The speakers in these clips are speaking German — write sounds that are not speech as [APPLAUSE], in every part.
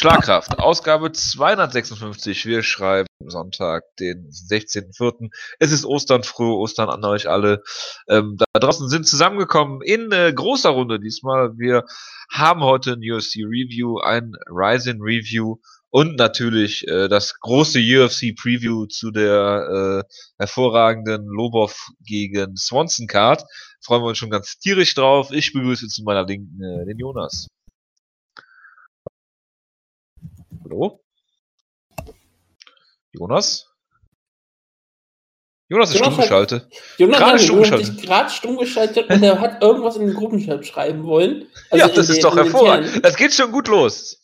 Schlagkraft, Ausgabe 256. Wir schreiben Sonntag, den 16.04. Es ist Ostern, frohe Ostern an euch alle. Ähm, da draußen sind zusammengekommen in äh, großer Runde diesmal. Wir haben heute ein UFC Review, ein Ryzen Review und natürlich äh, das große UFC Preview zu der äh, hervorragenden Lobov gegen Swanson Card. Freuen wir uns schon ganz tierisch drauf. Ich begrüße zu meiner Linken äh, den Jonas. Hallo? Jonas? Jonas ist stumm geschaltet. Jonas gerade stumm geschaltet. gerade stumm geschaltet und er hat irgendwas in den Gruppenchat schreiben wollen. Also ja, das ist den, doch hervorragend. Das geht schon gut los.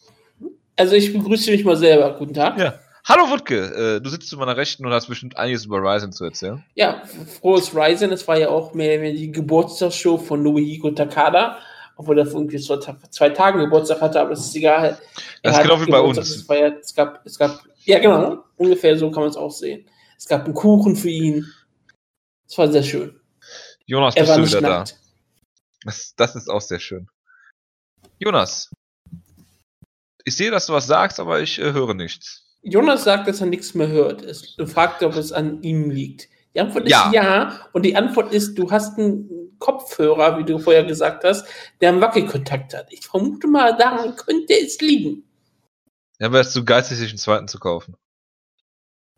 Also ich begrüße mich mal selber. Guten Tag. Ja. Hallo Wutke, äh, du sitzt zu meiner Rechten und hast bestimmt einiges über Ryzen zu erzählen. Ja, frohes Ryzen. Es war ja auch mehr die Geburtstagsshow von Nobuhiko Takada obwohl er irgendwie vor zwei Tagen Geburtstag hatte, aber das ist egal. Das ist genau wie bei uns. Es, ja, es, gab, es gab, ja genau, ungefähr so kann man es auch sehen. Es gab einen Kuchen für ihn. Es war sehr schön. Jonas, er bist du wieder nackt. da? Das, das ist auch sehr schön. Jonas, ich sehe, dass du was sagst, aber ich äh, höre nichts. Jonas sagt, dass er nichts mehr hört. Er fragt, ob es an ihm liegt. Die Antwort ja. ist ja. Und die Antwort ist, du hast einen Kopfhörer, wie du vorher gesagt hast, der einen Wackelkontakt hat. Ich vermute mal, daran könnte es liegen. Ja, wäre es zu geizig, sich einen zweiten zu kaufen.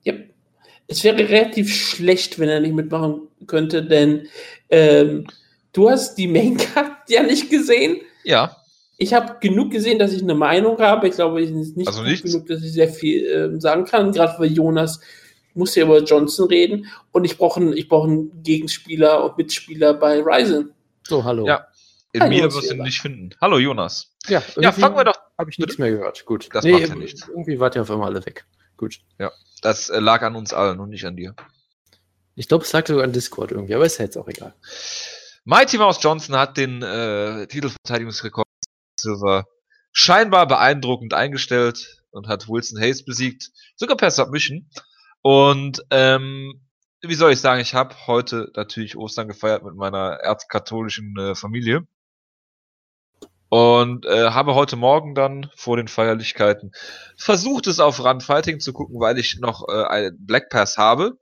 Ja. Es wäre relativ schlecht, wenn er nicht mitmachen könnte, denn ähm, du hast die Maincard ja nicht gesehen. Ja. Ich habe genug gesehen, dass ich eine Meinung habe. Ich glaube, ich ist nicht also genug, dass ich sehr viel äh, sagen kann. Gerade weil Jonas muss ja über Johnson reden und ich brauche einen, ich brauche einen Gegenspieler und Mitspieler bei Ryzen. So, hallo. Ja. In Hi, mir wirst du ihn nicht finden. Hallo, Jonas. Ja, ja fangen wir doch. Habe ich nichts mehr gehört. Gut. Das nee, macht ja nichts. Irgendwie wart ihr auf einmal alle weg. Gut. Ja, das äh, lag an uns allen und nicht an dir. Ich glaube, es lag sogar an Discord irgendwie, aber ist ja jetzt auch egal. Mighty Mouse Johnson hat den äh, Titelverteidigungsrekord Silver scheinbar beeindruckend eingestellt und hat Wilson Hayes besiegt, sogar per Submission. Und ähm, wie soll ich sagen, ich habe heute natürlich Ostern gefeiert mit meiner erzkatholischen äh, Familie. Und äh, habe heute Morgen dann vor den Feierlichkeiten versucht, es auf Run Fighting zu gucken, weil ich noch äh, einen Black Pass habe.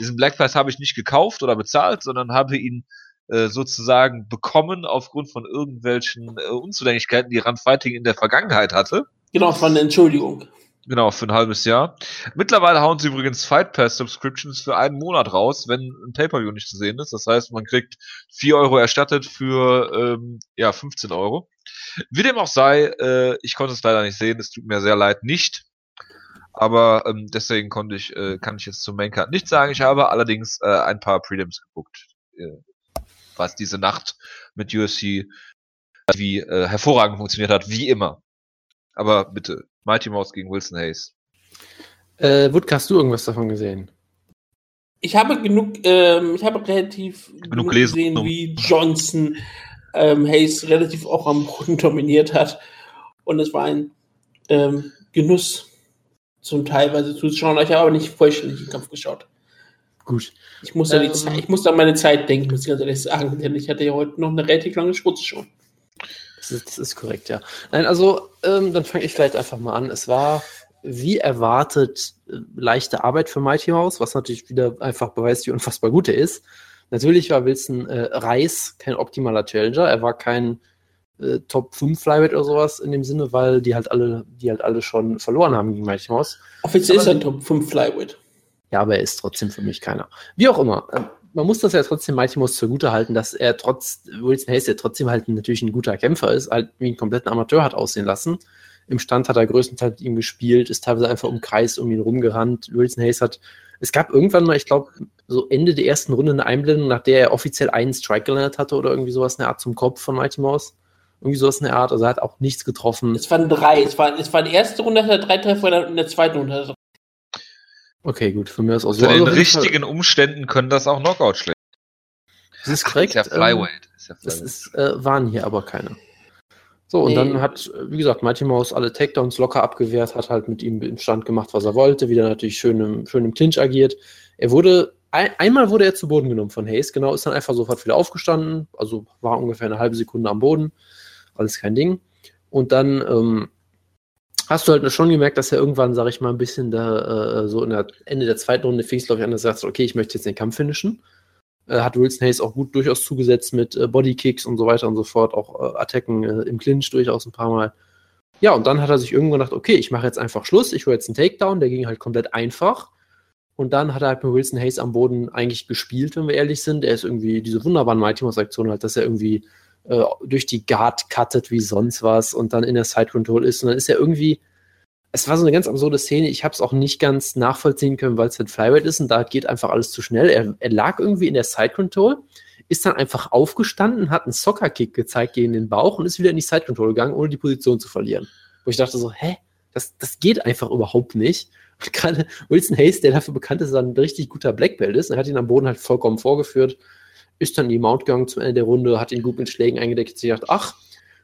Diesen Black Pass habe ich nicht gekauft oder bezahlt, sondern habe ihn äh, sozusagen bekommen aufgrund von irgendwelchen äh, Unzulänglichkeiten, die Run Fighting in der Vergangenheit hatte. Genau, von der Entschuldigung. Genau, für ein halbes Jahr. Mittlerweile hauen sie übrigens Fight Pass Subscriptions für einen Monat raus, wenn ein Pay-Per-View nicht zu sehen ist. Das heißt, man kriegt 4 Euro erstattet für ähm, ja 15 Euro. Wie dem auch sei, äh, ich konnte es leider nicht sehen, es tut mir sehr leid nicht. Aber ähm, deswegen konnte ich, äh, kann ich jetzt zum Maincard nicht sagen. Ich habe allerdings äh, ein paar Prelims geguckt, äh, was diese Nacht mit UFC wie äh, hervorragend funktioniert hat, wie immer. Aber bitte, Mighty Mouse gegen Wilson Hayes. Äh, Wutke, hast du irgendwas davon gesehen? Ich habe genug, ähm, ich habe relativ genug, genug gesehen, wie Johnson ähm, Hayes relativ auch am Boden dominiert hat. Und es war ein ähm, Genuss, zum teilweise zuzuschauen. Ich habe aber nicht vollständig den Kampf geschaut. Gut. Ich muss, ähm, Zeit, ich muss an meine Zeit denken, muss ich ganz ehrlich sagen, denn ich hatte ja heute noch eine relativ lange Spritze schon. Das ist, das ist korrekt, ja. Nein, also ähm, dann fange ich vielleicht einfach mal an. Es war wie erwartet äh, leichte Arbeit für Mighty Mouse, was natürlich wieder einfach beweist, wie unfassbar gut er ist. Natürlich war Wilson äh, Reis kein optimaler Challenger. Er war kein äh, Top 5 Flyweight oder sowas in dem Sinne, weil die halt alle, die halt alle schon verloren haben gegen Mighty Mouse. Offiziell ist er ein Top 5 Flyweight. Ja, aber er ist trotzdem für mich keiner. Wie auch immer. Man muss das ja trotzdem Mighty Mouse zugute halten, dass er trotz Wilson Hayes ja trotzdem halt natürlich ein guter Kämpfer ist, halt wie ein kompletten Amateur hat aussehen lassen. Im Stand hat er größtenteils mit ihm gespielt, ist teilweise einfach um Kreis um ihn rumgerannt. Wilson Hayes hat, es gab irgendwann mal, ich glaube, so Ende der ersten Runde eine Einblendung, nach der er offiziell einen Strike gelandet hatte oder irgendwie sowas in der Art zum Kopf von Mighty Mouse. Irgendwie sowas in der Art. Also er hat auch nichts getroffen. Es waren drei. Es war, es war die erste Runde, hat er drei Treffer, in der zweiten Runde hat er Okay, gut, von mir aus auch so. Unter den also richtigen Fall, Umständen können das auch Knockout schlägen. Das ist korrekt. Ach, ist ja Flyweight. Ähm, ist ja Flyweight. Das ist, äh, waren hier aber keine. So, und nee. dann hat, wie gesagt, Mighty Mouse alle Takedowns locker abgewehrt, hat halt mit ihm im Stand gemacht, was er wollte, wieder natürlich schön im, schön im Clinch agiert. Er wurde, ein, einmal wurde er zu Boden genommen von Hayes, genau, ist dann einfach sofort wieder aufgestanden, also war ungefähr eine halbe Sekunde am Boden, alles kein Ding. Und dann ähm, hast du halt schon gemerkt, dass er irgendwann, sag ich mal, ein bisschen da, äh, so in der Ende der zweiten Runde fing es, glaube ich, an, dass er sagt, okay, ich möchte jetzt den Kampf finishen. Äh, hat Wilson Hayes auch gut durchaus zugesetzt mit äh, Bodykicks und so weiter und so fort, auch äh, Attacken äh, im Clinch durchaus ein paar Mal. Ja, und dann hat er sich irgendwann gedacht, okay, ich mache jetzt einfach Schluss, ich hole jetzt einen Takedown, der ging halt komplett einfach. Und dann hat er halt mit Wilson Hayes am Boden eigentlich gespielt, wenn wir ehrlich sind. Er ist irgendwie diese wunderbaren Mighty Mouse Aktionen halt, dass er irgendwie äh, durch die Guard cuttet wie sonst was und dann in der Side Control ist. Und dann ist er irgendwie, es war so eine ganz absurde Szene. Ich habe es auch nicht ganz nachvollziehen können, weil es halt Flyweight ist und da geht einfach alles zu schnell. Er, er lag irgendwie in der Side Control, ist dann einfach aufgestanden, hat einen Soccer Kick gezeigt gegen den Bauch und ist wieder in die Side Control gegangen, ohne die Position zu verlieren. Wo ich dachte so, hä? Das, das geht einfach überhaupt nicht. Und gerade Wilson Hayes, der dafür bekannt ist, dass er ein richtig guter Black Belt ist, er hat ihn am Boden halt vollkommen vorgeführt, ist dann die Mount gegangen zum Ende der Runde, hat ihn gut mit Schlägen eingedeckt, und sich gedacht, ach,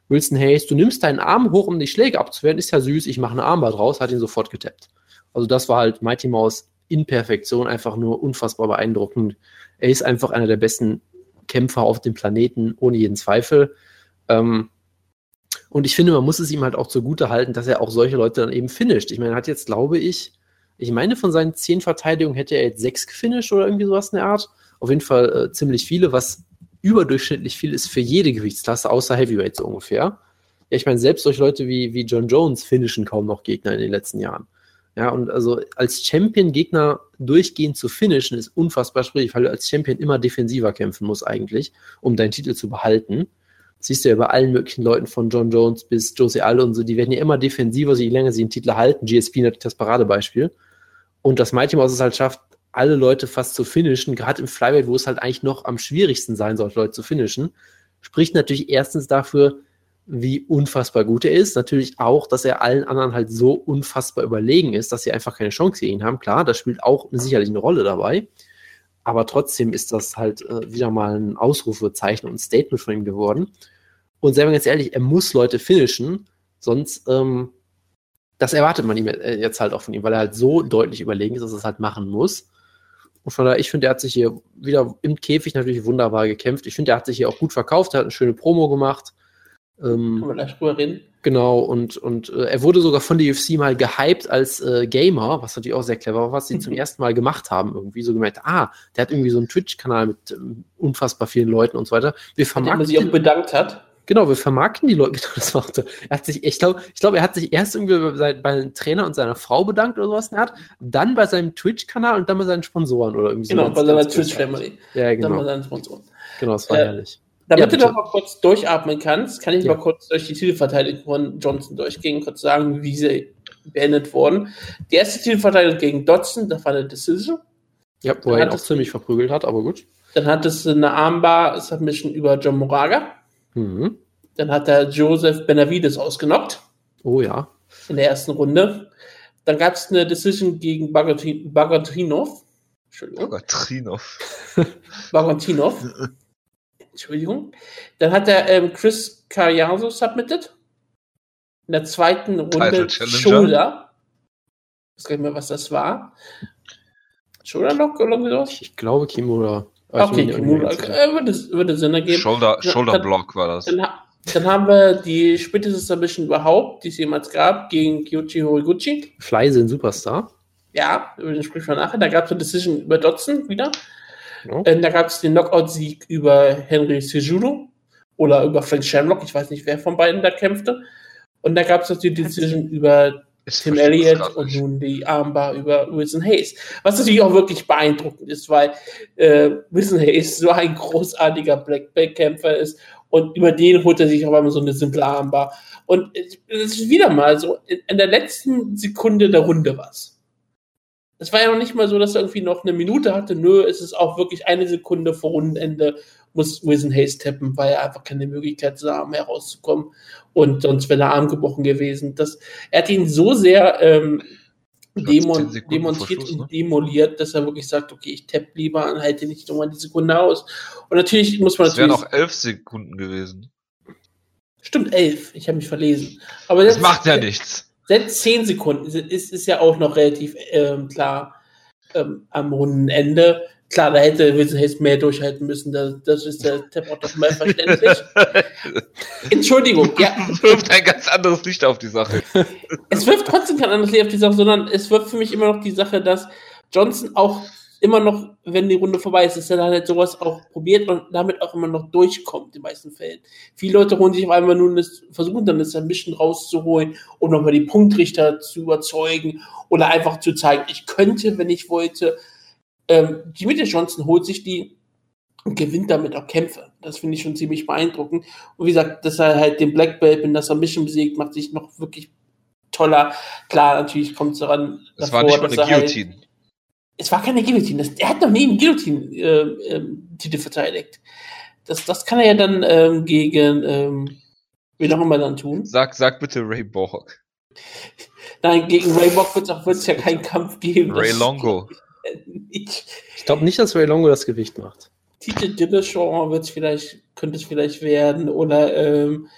Wilson Hayes, du nimmst deinen Arm hoch, um die Schläge abzuwehren, ist ja süß, ich mache eine Armband raus, hat ihn sofort getappt. Also das war halt Mighty Mouse in Perfektion, einfach nur unfassbar beeindruckend. Er ist einfach einer der besten Kämpfer auf dem Planeten, ohne jeden Zweifel. Ähm, und ich finde, man muss es ihm halt auch zugute halten, dass er auch solche Leute dann eben finisht. Ich meine, er hat jetzt, glaube ich, ich meine, von seinen zehn Verteidigungen hätte er jetzt sechs gefinisht oder irgendwie sowas in der Art. Auf jeden Fall äh, ziemlich viele, was überdurchschnittlich viel ist für jede Gewichtsklasse, außer Heavyweight so ungefähr. Ja, ich meine, selbst solche Leute wie, wie John Jones finishen kaum noch Gegner in den letzten Jahren. Ja, und also als Champion Gegner durchgehend zu finishen ist unfassbar schwierig, weil du als Champion immer defensiver kämpfen musst eigentlich, um deinen Titel zu behalten. Das siehst du ja bei allen möglichen Leuten von John Jones bis Jose Aldo und so, die werden ja immer defensiver, je länger sie den Titel halten. GSP natürlich das Paradebeispiel. Und das Mighty Mouse es halt schafft, alle Leute fast zu finishen, gerade im Flyweight, wo es halt eigentlich noch am schwierigsten sein sollte, Leute zu finishen, spricht natürlich erstens dafür, wie unfassbar gut er ist. Natürlich auch, dass er allen anderen halt so unfassbar überlegen ist, dass sie einfach keine Chance gegen ihn haben. Klar, das spielt auch sicherlich eine Rolle dabei. Aber trotzdem ist das halt äh, wieder mal ein Ausrufezeichen und ein Statement von ihm geworden. Und selber ganz ehrlich, er muss Leute finishen, sonst ähm, das erwartet man ihm äh, jetzt halt auch von ihm, weil er halt so deutlich überlegen ist, dass er es halt machen muss. Und von daher, ich finde, er hat sich hier wieder im Käfig natürlich wunderbar gekämpft. Ich finde, er hat sich hier auch gut verkauft, er hat eine schöne Promo gemacht. Ähm, Kann man gleich drüber reden. Genau, und, und äh, er wurde sogar von der UFC mal gehypt als äh, Gamer, was natürlich auch sehr clever war, was sie zum ersten Mal gemacht haben. Irgendwie so gemerkt, ah, der hat irgendwie so einen Twitch-Kanal mit ähm, unfassbar vielen Leuten und so weiter. Wir vermarkten, man sich auch bedankt hat. Genau, wir vermarkten die Leute. Genau, [LAUGHS] das macht er. er hat sich, ich glaube, ich glaube, er hat sich erst irgendwie bei, bei einem Trainer und seiner Frau bedankt oder sowas. Er hat dann bei seinem Twitch-Kanal und dann bei seinen Sponsoren oder irgendwie Genau, bei seiner Twitch-Family. Ja, genau. Dann bei seinen Sponsoren. Genau, das war äh, herrlich. Damit ja, du noch mal kurz durchatmen kannst, kann ich ja. mal kurz durch die Titelverteidigung von Johnson durchgehen, kurz sagen, wie sie beendet wurden. Die erste Titelverteidigung gegen Dodson, das war eine Decision. Ja, wo er ihn auch ziemlich verprügelt hat, aber gut. Dann hat es eine Armbar-Submission über John Moraga. Mhm. Dann hat er Joseph Benavides ausgenockt. Oh ja. In der ersten Runde. Dann gab es eine Decision gegen Bagotinov. Entschuldigung. Bagotinov. [LAUGHS] Bagotinov. Entschuldigung. Dann hat er ähm, Chris Cariaso submitted. In der zweiten Runde Shoulder. Ich weiß gar nicht mehr, was das war. Shoulder Lock oder sowas? Ich glaube Kimura. Okay, Kimura. Äh, würde, würde Sinn ergeben. Shoulder, Shoulder Block war das. Dann, dann haben wir die späteste Submission überhaupt, die es jemals gab, gegen Kyochi Horiguchi. Fleise, ein Superstar. Ja, über den spricht man nachher. Da gab es eine Decision über Dotson wieder. Ja. Äh, da gab es den Knockout-Sieg über Henry Sejudo oder über Frank Shamrock. Ich weiß nicht, wer von beiden da kämpfte. Und da gab es noch die Decision über ich Tim Elliott und nun die Armbar über Wilson Hayes. Was natürlich auch wirklich beeindruckend ist, weil äh, Wilson Hayes so ein großartiger Black Belt Kämpfer ist und über den holt er sich auf einmal so eine simple Armbar. Und es ist wieder mal so, in der letzten Sekunde der Runde was. Es war ja noch nicht mal so, dass er irgendwie noch eine Minute hatte. Nö, es ist auch wirklich eine Sekunde vor Rundenende muss Wilson Hayes tappen, weil er einfach keine Möglichkeit sah, mehr rauszukommen. Und sonst wäre der Arm gebrochen gewesen. Das, er hat ihn so sehr ähm, demon demonstriert und ne? demoliert, dass er wirklich sagt, okay, ich tapp lieber und halte nicht nochmal die Sekunde aus. Und natürlich muss man das natürlich. Das wären auch elf Sekunden gewesen. Stimmt, elf. Ich habe mich verlesen. Aber das macht ja nichts. Selbst zehn Sekunden ist, ist ja auch noch relativ ähm, klar ähm, am Rundenende. Klar, da hätte Wilson Hayes mehr durchhalten müssen. Das, das ist der Tap doch mal verständlich. [LAUGHS] Entschuldigung, ja. Es [LAUGHS] wirft ein ganz anderes Licht auf die Sache. [LAUGHS] Es wirft trotzdem kein anderes Licht auf die Sache, sondern es wirft für mich immer noch die Sache, dass Johnson auch immer noch, wenn die Runde vorbei ist, dass er dann halt sowas auch probiert und damit auch immer noch durchkommt in den meisten Fällen. Viele Leute holen sich auf einmal nun das, versuchen dann das ein bisschen rauszuholen, um nochmal die Punktrichter zu überzeugen oder einfach zu zeigen, ich könnte, wenn ich wollte. Ähm, Jimmy Johnson holt sich die und gewinnt damit auch Kämpfe. Das finde ich schon ziemlich beeindruckend. Und wie gesagt, dass er halt den Black Belt in der Submission besiegt, macht sich noch wirklich toller. Klar, natürlich kommt es daran. Davor, war nicht mal eine halt Guillotine. Halt, es war keine Guillotine. Das, er hat noch nie einen Guillotine-Titel äh, äh, verteidigt. Das, das kann er ja dann ähm, gegen, ähm, wie auch immer dann tun. Sag, sag bitte Ray Borg. Nein, gegen Ray Borg wird es ja keinen Kampf geben. Ray Longo. Ich, ich glaube nicht, dass Ray Longo das Gewicht macht. Titel Dillashaw wird es vielleicht, könnte es vielleicht werden. Oder ähm,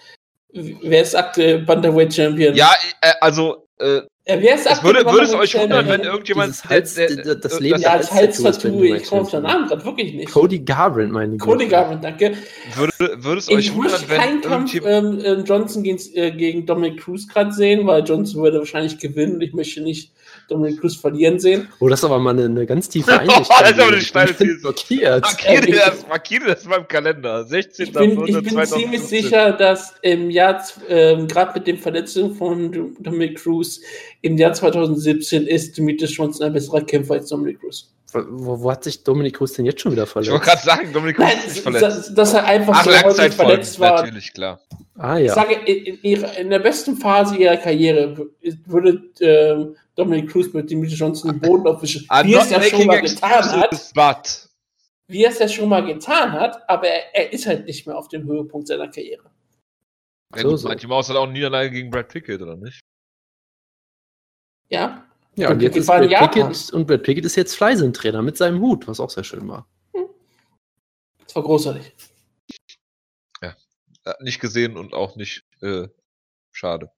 wer ist aktuell Bantamweight Champion? Ja, äh, also äh, ja, wer ist es würde, würde es euch wundern, wenn irgendjemand Hals, der, der, das Leben ja, als Halstattoo, ich komme auf den Namen gerade wirklich nicht. Cody Garbrandt, meine ich. Cody Garbrandt, danke. Würde, würde es euch ich wundern, wenn keinen Kampf ähm, ähm, Johnson gegen, äh, gegen Dominic Cruz gerade sehen, weil Johnson würde wahrscheinlich gewinnen und ich möchte nicht Dominic Cruz verlieren sehen. Oh, das ist aber mal eine, eine ganz [LAUGHS] tiefe Einsicht. oh, das ist aber eine steile blockiert. Markiere das, markiere das mal im Kalender. 16. Ich bin, ich bin ziemlich sicher, dass im Jahr, ähm, gerade mit den Verletzungen von Dominic Cruz, im Jahr 2017 ist Demetrius Johnson ein besserer Kämpfer als Dominic Cruz. Wo, wo, hat sich Dominik Cruz denn jetzt schon wieder verletzt? Ich wollte gerade sagen, Dominik Cruz ist verletzt. Dass, dass er einfach Ach, so häufig verletzt war. Natürlich, klar. Ah, ja. Ich sage, in, ihrer, in, der besten Phase ihrer Karriere würde äh, Dominik Cruz mit Dimitri Johnson den Boden aufwischen, wie es ja schon mal getan hat. But. Wie er es ja schon mal getan hat, aber er, er, ist halt nicht mehr auf dem Höhepunkt seiner Karriere. Ja, so, so. Mighty Mouse hat auch eine Niederlage gegen Brad Pickett, oder nicht? Ja, ja, und, jetzt ist Brad Pickett, und Brad Pickett ist jetzt Fleisentrainer mit seinem Hut, was auch sehr schön war. Das war großartig. Ja, nicht gesehen und auch nicht äh, schade.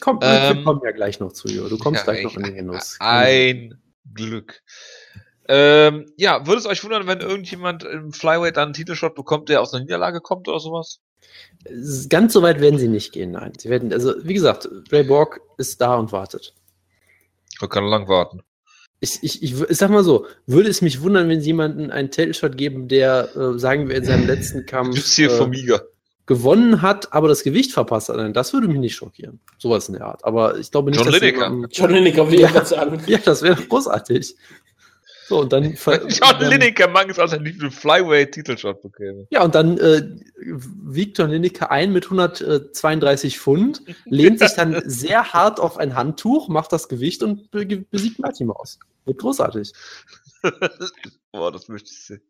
Komm, ähm, wir kommen ja gleich noch zu, Jo. Du kommst ja, gleich noch in den Genuss. Ein Glück. Ähm, ja, würde es euch wundern, wenn irgendjemand im Flyweight dann einen Titelshot bekommt, der aus einer Niederlage kommt oder sowas? Ganz so weit werden sie nicht gehen, nein. Sie werden, also wie gesagt, Ray Borg ist da und wartet. Man kann lang warten. Ich, ich, ich, ich sag mal so, würde es mich wundern, wenn sie jemanden einen Title-Shot geben, der, äh, sagen wir, in seinem letzten Kampf äh, gewonnen hat, aber das Gewicht verpasst hat. Das würde mich nicht schockieren. Sowas in der Art. Aber ich glaube nicht, John dass Lineker. John Lineker, will ich ja, sagen. [LAUGHS] Ja, das wäre großartig. So, und dann. [LAUGHS] John Lineker mangels nicht einen Flyweight-Titelshot bekäme. Ja, und dann äh, wiegt John Lineker ein mit 132 Pfund, lehnt sich dann [LAUGHS] sehr hart auf ein Handtuch, macht das Gewicht und be besiegt Marty Maus. Wird großartig. [LAUGHS] Boah, das möchte ich sehen.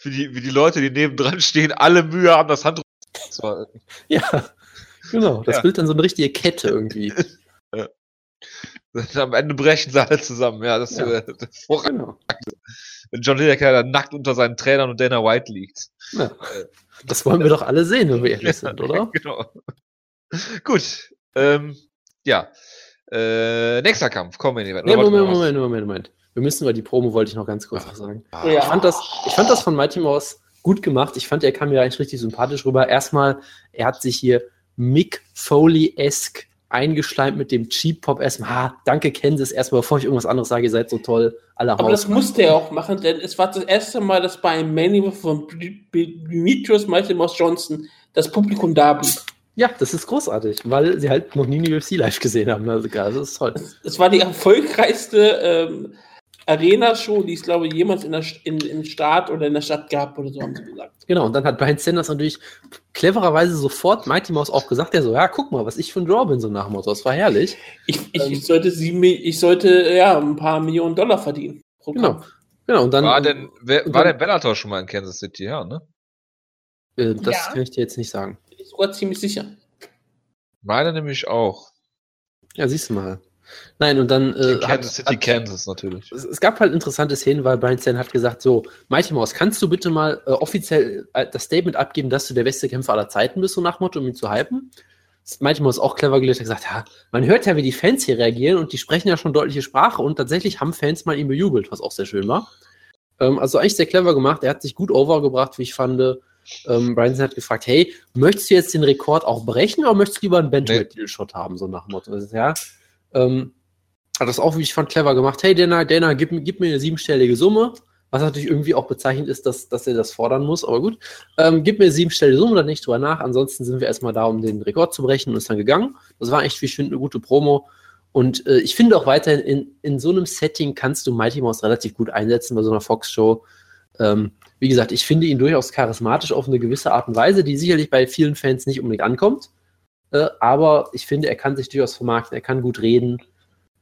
Wie die, wie die Leute, die nebendran stehen, alle Mühe haben, das Handtuch zu halten. Ja, genau. Das ja. bildet dann so eine richtige Kette irgendwie. Ja. [LAUGHS] Am Ende brechen sie alle zusammen. Ja, das, ja. Äh, [LAUGHS] das genau. Wenn John Lineker da nackt unter seinen Trainern und Dana White liegt. Ja. Äh, das wollen wir doch alle sehen, wenn wir ehrlich [LAUGHS] sind, oder? Genau. Gut. Ähm, ja. Äh, nächster Kampf, kommen wir nee, Moment, Moment, Moment, Moment. Wir müssen über die Promo, wollte ich noch ganz kurz Ach, sagen. Ja. Ich, fand das, ich fand das von Mighty Mouse gut gemacht. Ich fand, er kam mir eigentlich richtig sympathisch rüber. Erstmal, er hat sich hier Mick Foley-esque eingeschleimt mit dem Cheap Pop erstmal. Ah, danke Kansas erstmal, bevor ich irgendwas anderes sage, ihr seid so toll. Alle Aber das musste er auch machen, denn es war das erste Mal, dass bei einem Main von Demetrius Mighty Mouse Johnson das Publikum da blieb. Ja, das ist großartig, weil sie halt noch nie eine UFC live gesehen haben. Also, das ist toll. Es war die erfolgreichste ähm, Arena-Show, die es, glaube ich, jemals in der, in, im Staat oder in der Stadt gab oder so, haben sie gesagt. Genau, und dann hat Brian Sanders natürlich clevererweise sofort Mighty Mouse auch gesagt, der so, ja, guck mal, was ich für ein Draw bin, so nach Motto, das war herrlich. Ich, ich, ähm, ich sollte sie, ich sollte, ja, ein paar Millionen Dollar verdienen. genau. Genau, und dann. War denn, wer, war dann, der Bellator schon mal in Kansas City, ja, ne? Äh, das ja. kann ich dir jetzt nicht sagen. Ich bin sogar ziemlich sicher. Meine nämlich auch. Ja, siehst du mal. Nein, und dann. Äh, Kansas City, hat, Kansas natürlich. Es, es, gab halt interessante Szenen, weil Brian Stan hat gesagt: So, Mighty Mouse, kannst du bitte mal äh, offiziell äh, das Statement abgeben, dass du der beste Kämpfer aller Zeiten bist, so nach Motto, um ihn zu hypen? Mighty Mouse auch clever gelöst, hat gesagt: Ja, man hört ja, wie die Fans hier reagieren und die sprechen ja schon deutliche Sprache und tatsächlich haben Fans mal ihn bejubelt, was auch sehr schön war. Ähm, also eigentlich sehr clever gemacht. Er hat sich gut overgebracht, wie ich fand. Ähm, Bryanson hat gefragt, hey, möchtest du jetzt den Rekord auch brechen oder möchtest du lieber einen Benjamin-Deal-Shot haben, so nach Motto. Ja, ähm, hat das auch, wie ich fand, clever gemacht. Hey, Dana, Dana, gib, gib mir eine siebenstellige Summe. Was natürlich irgendwie auch bezeichnend ist, dass, dass er das fordern muss, aber gut. Ähm, gib mir eine siebenstellige Summe, dann nicht drüber nach. Ansonsten sind wir erstmal da, um den Rekord zu brechen und ist dann gegangen. Das war echt, wie ich finde, eine gute Promo. Und äh, ich finde auch weiterhin, in, in so einem Setting kannst du Mighty Mouse relativ gut einsetzen bei so einer Fox-Show. Ähm, wie gesagt, ich finde ihn durchaus charismatisch auf eine gewisse Art und Weise, die sicherlich bei vielen Fans nicht unbedingt ankommt. Äh, aber ich finde, er kann sich durchaus vermarkten, er kann gut reden.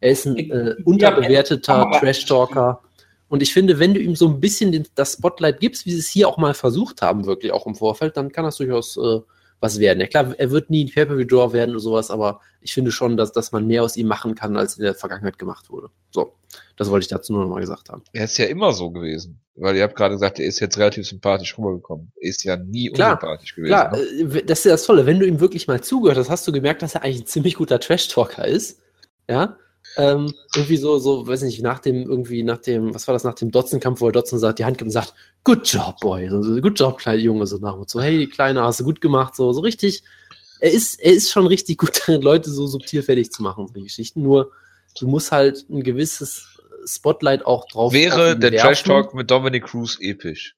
Er ist ein äh, unterbewerteter Trash-Talker. Und ich finde, wenn du ihm so ein bisschen den, das Spotlight gibst, wie sie es hier auch mal versucht haben, wirklich auch im Vorfeld, dann kann das durchaus äh, was werden. Ja klar, er wird nie ein Pay-Per-View-Draw werden oder sowas, aber ich finde schon, dass, dass man mehr aus ihm machen kann, als in der Vergangenheit gemacht wurde. So, das wollte ich dazu nur nochmal gesagt haben. Er ist ja immer so gewesen, weil ihr habt gerade gesagt, er ist jetzt relativ sympathisch rübergekommen. Er ist ja nie klar, unsympathisch gewesen. Klar, ne? Äh, das ist ja das Tolle. Wenn du ihm wirklich mal zugehört hast, hast du gemerkt, dass er eigentlich ein ziemlich guter Trash-Talker ist. Ja, ähm, irgendwie so, so, weiß nicht, nach dem, irgendwie nach dem, was war das, nach dem Dotzen-Kampf, wo er Dotzen sagt, die Hand gibt und sagt, good job, boy, so, so, good job, kleine Junge, so nach so, hey, Kleiner, hast du gut gemacht, so, so richtig, er ist, er ist schon richtig gut darin, Leute so subtil fertig zu machen, so Geschichten, nur, du musst halt ein gewisses Spotlight auch drauf Wäre der Trash Talk mit Dominic Cruz episch.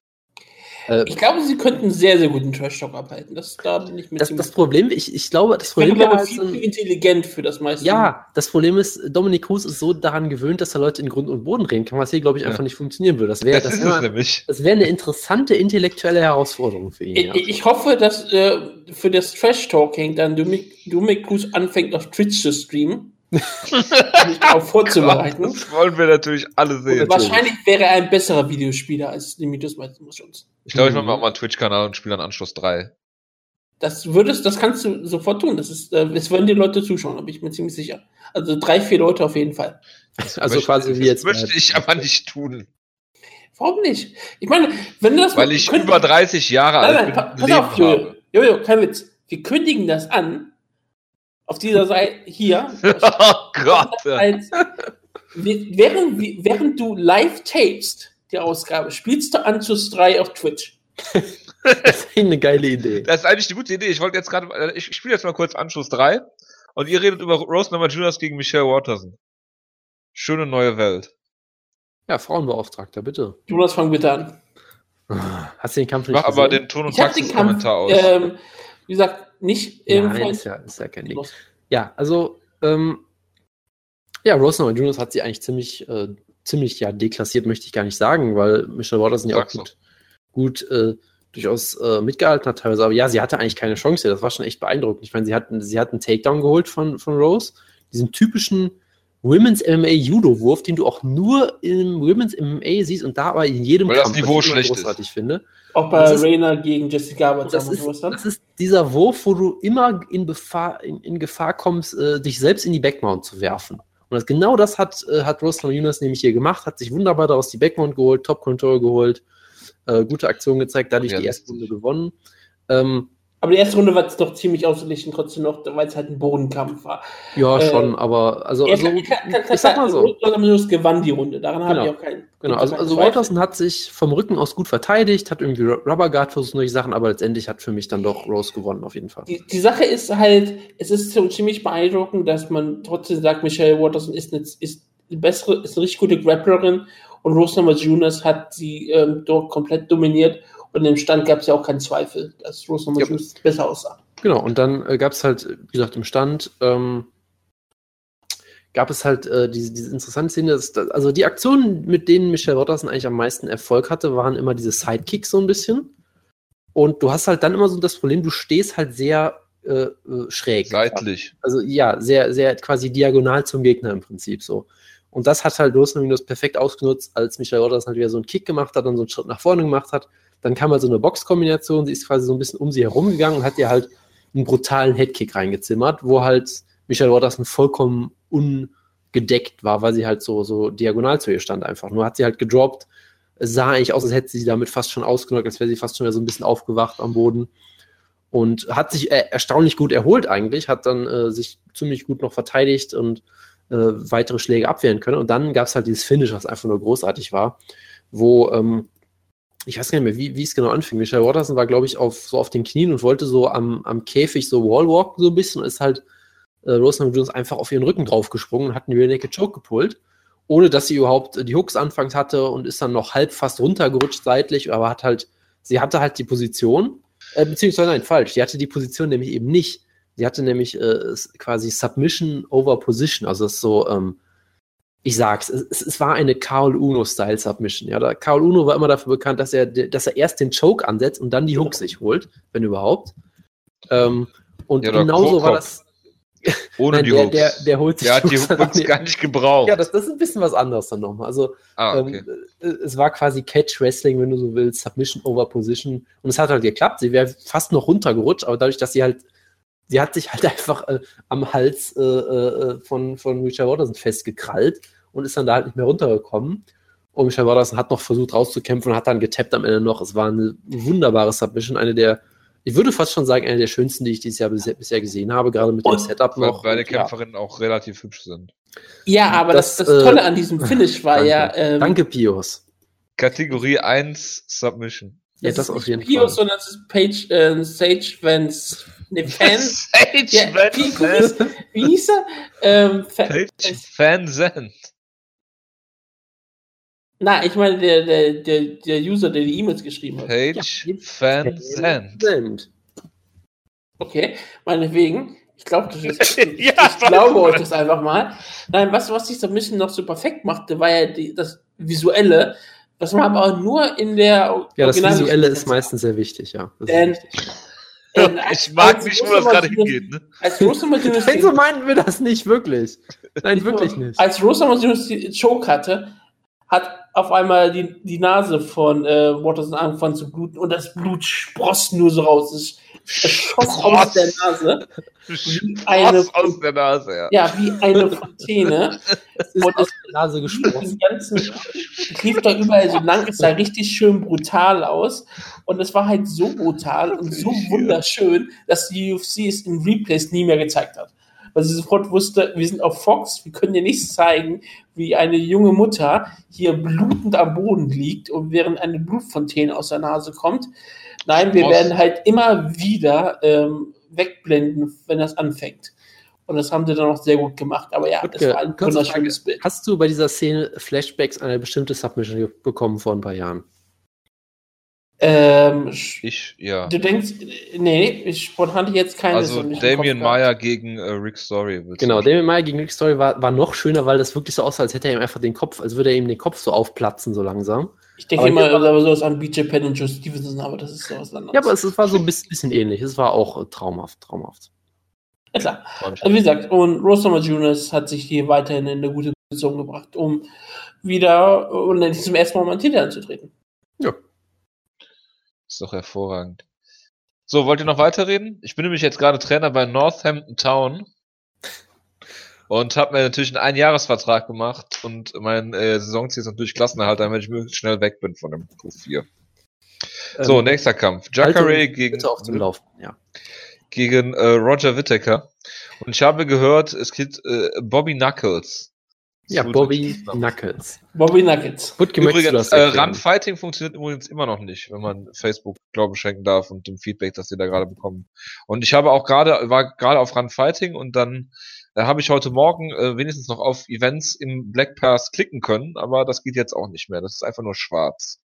Äh, ich glaube, sie könnten sehr, sehr guten Trash-Talk abhalten. Das, da bin ich mit das, das Problem, ich, ich glaube, das Problem ist. Ich glaube, viel zu intelligent für das meiste. Ja, das Problem ist, Dominik Cruz ist so daran gewöhnt, dass er Leute in Grund und Boden reden kann, was hier, glaube ich, ja. einfach nicht funktionieren würde. Das wäre das, das, das wär eine interessante intellektuelle Herausforderung für ihn. Ich, ja. ich hoffe, dass äh, für das Trash-Talking dann Dominik Cruz anfängt, auf Twitch zu streamen [LAUGHS] mich darauf vorzubereiten. Das wollen wir natürlich alle sehen. Und wahrscheinlich wäre er ein besserer Videospieler als Dimitrios Maximus. Ich glaube, ich mache auch mal einen Twitch-Kanal und spiele dann Anschluss 3. Das würdest, das kannst du sofort tun. Das ist, äh, es werden die Leute zuschauen, da bin ich mir ziemlich sicher. Also drei, vier Leute auf jeden Fall. Das also quasi wie jetzt. Das möchte ich aber nicht tun. Warum nicht? Ich meine, wenn du das. Weil ich könnt, über 30 Jahre alt bin. Pass Leben auf, Jojo, Jojo, kein Witz. Wir kündigen das an auf dieser Seite hier. [LAUGHS] oh Gott. Als, während, während du live tapest, die Ausgabe, spielst du Anschluss 3 auf Twitch. [LAUGHS] das ist eine geile Idee. Das ist eigentlich eine gute Idee. Ich wollte jetzt gerade, äh, ich spiele jetzt mal kurz Anschluss 3 und ihr redet über Rose Namajunas gegen Michelle Watterson. Schöne neue Welt. Ja, Frauenbeauftragter, bitte. Jonas, fang bitte an. Hast du den Kampf nicht Mach gesehen? aber den Ton- und Taxis-Kommentar aus. Ähm, wie gesagt, nicht im Nein, ist ja, ist ja kein Ding. Ja, also, ähm, ja, Rose Juniors hat sie eigentlich ziemlich, äh, ziemlich ja deklassiert, möchte ich gar nicht sagen, weil Michelle Watterson ja auch gut, gut äh, durchaus äh, mitgehalten hat teilweise. Aber ja, sie hatte eigentlich keine Chance. Das war schon echt beeindruckend. Ich meine, sie hat, sie hat einen Takedown geholt von, von Rose. Diesen typischen Women's MMA Judo-Wurf, den du auch nur im Women's MMA siehst und da aber in jedem Weil Kampf, das Niveau schlecht großartig ist. finde. Auch bei Reina gegen Jessica Arbeit. Das, ist, das ist dieser Wurf, wo du immer in, Befahr, in, in Gefahr kommst, äh, dich selbst in die Backmount zu werfen. Und das, genau das hat, äh, hat Rostam Yunus nämlich hier gemacht, hat sich wunderbar daraus die Backmount geholt, Top-Control geholt, äh, gute Aktion gezeigt, dadurch ja, die erste Runde gewonnen. Ähm, aber die erste Runde war es doch ziemlich ausgeglichen, trotzdem noch, weil es halt ein Bodenkampf war. Ja, äh, schon, aber also, also ich, ich sag mal so. Rotterson gewann die Runde, daran genau. habe ich auch keinen. Genau, also, also Watterson hat sich vom Rücken aus gut verteidigt, hat irgendwie Rubber Guard versucht, solche Sachen, aber letztendlich hat für mich dann doch Rose gewonnen, auf jeden Fall. Die, die Sache ist halt, es ist so ziemlich beeindruckend, dass man trotzdem sagt, Michelle Watterson ist eine, ist eine bessere, ist eine richtig gute Grapplerin und Rose Namajunas hat sie ähm, dort komplett dominiert und im Stand gab es ja auch keinen Zweifel, dass Rose Nummer ja. besser aussah. Genau, und dann äh, gab es halt, wie gesagt, im Stand ähm, gab es halt äh, diese, diese interessante Szene, dass, also die Aktionen, mit denen Michelle Watterson eigentlich am meisten Erfolg hatte, waren immer diese Sidekicks so ein bisschen. Und du hast halt dann immer so das Problem, du stehst halt sehr äh, äh schräg. Seitlich. Also ja, sehr, sehr quasi diagonal zum Gegner im Prinzip so. Und das hat halt Los Minus perfekt ausgenutzt, als Michelle Watterson halt wieder so einen Kick gemacht hat und so einen Schritt nach vorne gemacht hat. Dann kam halt so eine Boxkombination, sie ist quasi so ein bisschen um sie herumgegangen und hat ihr halt einen brutalen Headkick reingezimmert, wo halt Michelle Watterson vollkommen ungedeckt war, weil sie halt so, so diagonal zu ihr stand einfach. Nur hat sie halt gedroppt. Sah eigentlich aus, als hätte sie damit fast schon ausgenockt, als wäre sie fast schon wieder so ein bisschen aufgewacht am Boden. Und hat sich äh, erstaunlich gut erholt eigentlich, hat dann äh, sich ziemlich gut noch verteidigt und äh, weitere Schläge abwehren können. Und dann gab es halt dieses Finish, was einfach nur großartig war wo, ähm, ich weiß gar nicht mehr, wie, wie es genau anfing. Michelle Watterson war, glaube ich, auf, so auf den Knien und wollte so am, am Käfig so Wallwalken so ein bisschen und ist halt äh, Rosemary Jones einfach auf ihren Rücken draufgesprungen und hat einen Rear Naked Choke gepult, ohne dass sie überhaupt die Hooks anfangs hatte und ist dann noch halb fast runtergerutscht seitlich, aber hat halt, sie hatte halt die Position, äh, beziehungsweise nein, falsch, sie hatte die Position nämlich eben nicht. Sie hatte nämlich äh, quasi Submission over Position, also das ist so, ähm, ich sag's, es, es war eine Carl Uno-Style Submission. Ja, Carl Uno war immer dafür bekannt, dass er, dass er erst den Choke ansetzt und dann die Hooks sich holt, wenn überhaupt. Ähm, und ja, genauso war das. Ohne Nein, die der, Hooks. Der, der holt sich der hat die Hooks gar nicht gebraucht. Ja, das, das ist ein bisschen was anderes dann nochmal. Also, ah, okay. ähm, es war quasi Catch Wrestling, wenn du so willst, Submission over Position. Und es hat halt geklappt. Sie wäre fast noch runtergerutscht, aber dadurch, dass sie halt, sie hat sich halt [LAUGHS] einfach äh, am Hals äh, äh, von, von Richard Watterson festgekrallt und ist dann da halt nicht mehr runtergekommen. Und Michelle Watterson hat noch versucht rauszukämpfen und hat dann getappt am Ende noch. Es war eine wunderbare Submission, eine der ich würde fast schon sagen, eine der schönsten, die ich dieses Jahr bisher, bisher gesehen habe, gerade mit dem Setup noch. Weil beide Kämpferinnen ja. auch relativ hübsch sind. Ja, aber das, das, das Tolle äh, an diesem Finish [LAUGHS] war danke. ja. Ähm, danke, Pios. Kategorie 1 Submission. Das ja, das auf jeden Pios, Fall. sondern das ist Page, äh, Sage Vance. Ne, [LAUGHS] Fan. Sage ja, Vance. Wie hieß er? Ähm, Page Fan Zen. Na, ich meine, der, der, der, der User, der die E-Mails geschrieben hat. Page ja, Fan Send. Okay, meinetwegen. Ich glaube, das ist, [LAUGHS] ich, ja, ich glaube euch das einfach mal. Nein, was, was dieser Mission noch so perfekt machte, war ja die, das Visuelle, was man aber auch nur in der. Ja, das Visuelle ist meistens sehr wichtig, ja. Denn, denn, [LAUGHS] ich mag nicht, wo das gerade hingeht. Ne? Als Rosa Martinez. so meinten wir das nicht wirklich. Nein, wirklich nicht. Als Rosa Martinez die Choke hatte, hat auf einmal die, die Nase von äh, Watterson angefangen zu bluten und das Blut spross nur so raus. Es, es schoss aus der Nase. Wie eine, aus der Nase, ja. Ja, wie eine Fontäne. [LAUGHS] und es Nase gesprossen. lief da überall so lang, es sah richtig schön brutal aus. Und es war halt so brutal und so wunderschön, dass die UFC es in Replays nie mehr gezeigt hat weil sie sofort wusste, wir sind auf Fox, wir können dir nichts zeigen, wie eine junge Mutter hier blutend am Boden liegt und während eine Blutfontäne aus der Nase kommt. Nein, wir werden halt immer wieder ähm, wegblenden, wenn das anfängt. Und das haben sie dann auch sehr gut gemacht. Aber ja, es war ein wunderschönes Bild. Hast du bei dieser Szene Flashbacks an eine bestimmte Submission bekommen vor ein paar Jahren? Ähm, ich, ja. Du denkst, nee, ich spontan jetzt keine. Also Damien Meyer gegen äh, Rick Story. Genau, Damien Meyer gegen Rick Story war, war noch schöner, weil das wirklich so aussah, als hätte er ihm einfach den Kopf, als würde er ihm den Kopf so aufplatzen, so langsam. Ich denke immer aber sowas an BJ Penn und Joe Stevenson, aber das ist sowas anderes. Ja, aber es, es war so ein bisschen, bisschen ähnlich. Es war auch äh, traumhaft, traumhaft. Ja, klar. Also, wie gesagt, und Rosamund Jonas hat sich hier weiterhin in eine gute Position gebracht, um wieder und endlich zum ersten Mal um einen Titel anzutreten. Ist doch hervorragend. So, wollt ihr noch weiterreden? Ich bin nämlich jetzt gerade Trainer bei Northampton Town und habe mir natürlich einen Einjahresvertrag gemacht und mein äh, Saisonziel ist natürlich Klassenerhalt, damit ich möglichst schnell weg bin von dem Q4. So, ähm, nächster Kampf. Jacare gegen, auf dem Lauf. Ja. gegen äh, Roger Whittaker. Und ich habe gehört, es gibt äh, Bobby Knuckles. Ja, Bobby Knuckles. Bobby Knuckles. Übrigens, äh, Run-Fighting funktioniert übrigens immer noch nicht, wenn man Facebook Glauben schenken darf und dem Feedback, das sie da gerade bekommen. Und ich habe auch gerade, war gerade auf Run-Fighting und dann äh, habe ich heute Morgen äh, wenigstens noch auf Events im Black Pass klicken können, aber das geht jetzt auch nicht mehr. Das ist einfach nur schwarz.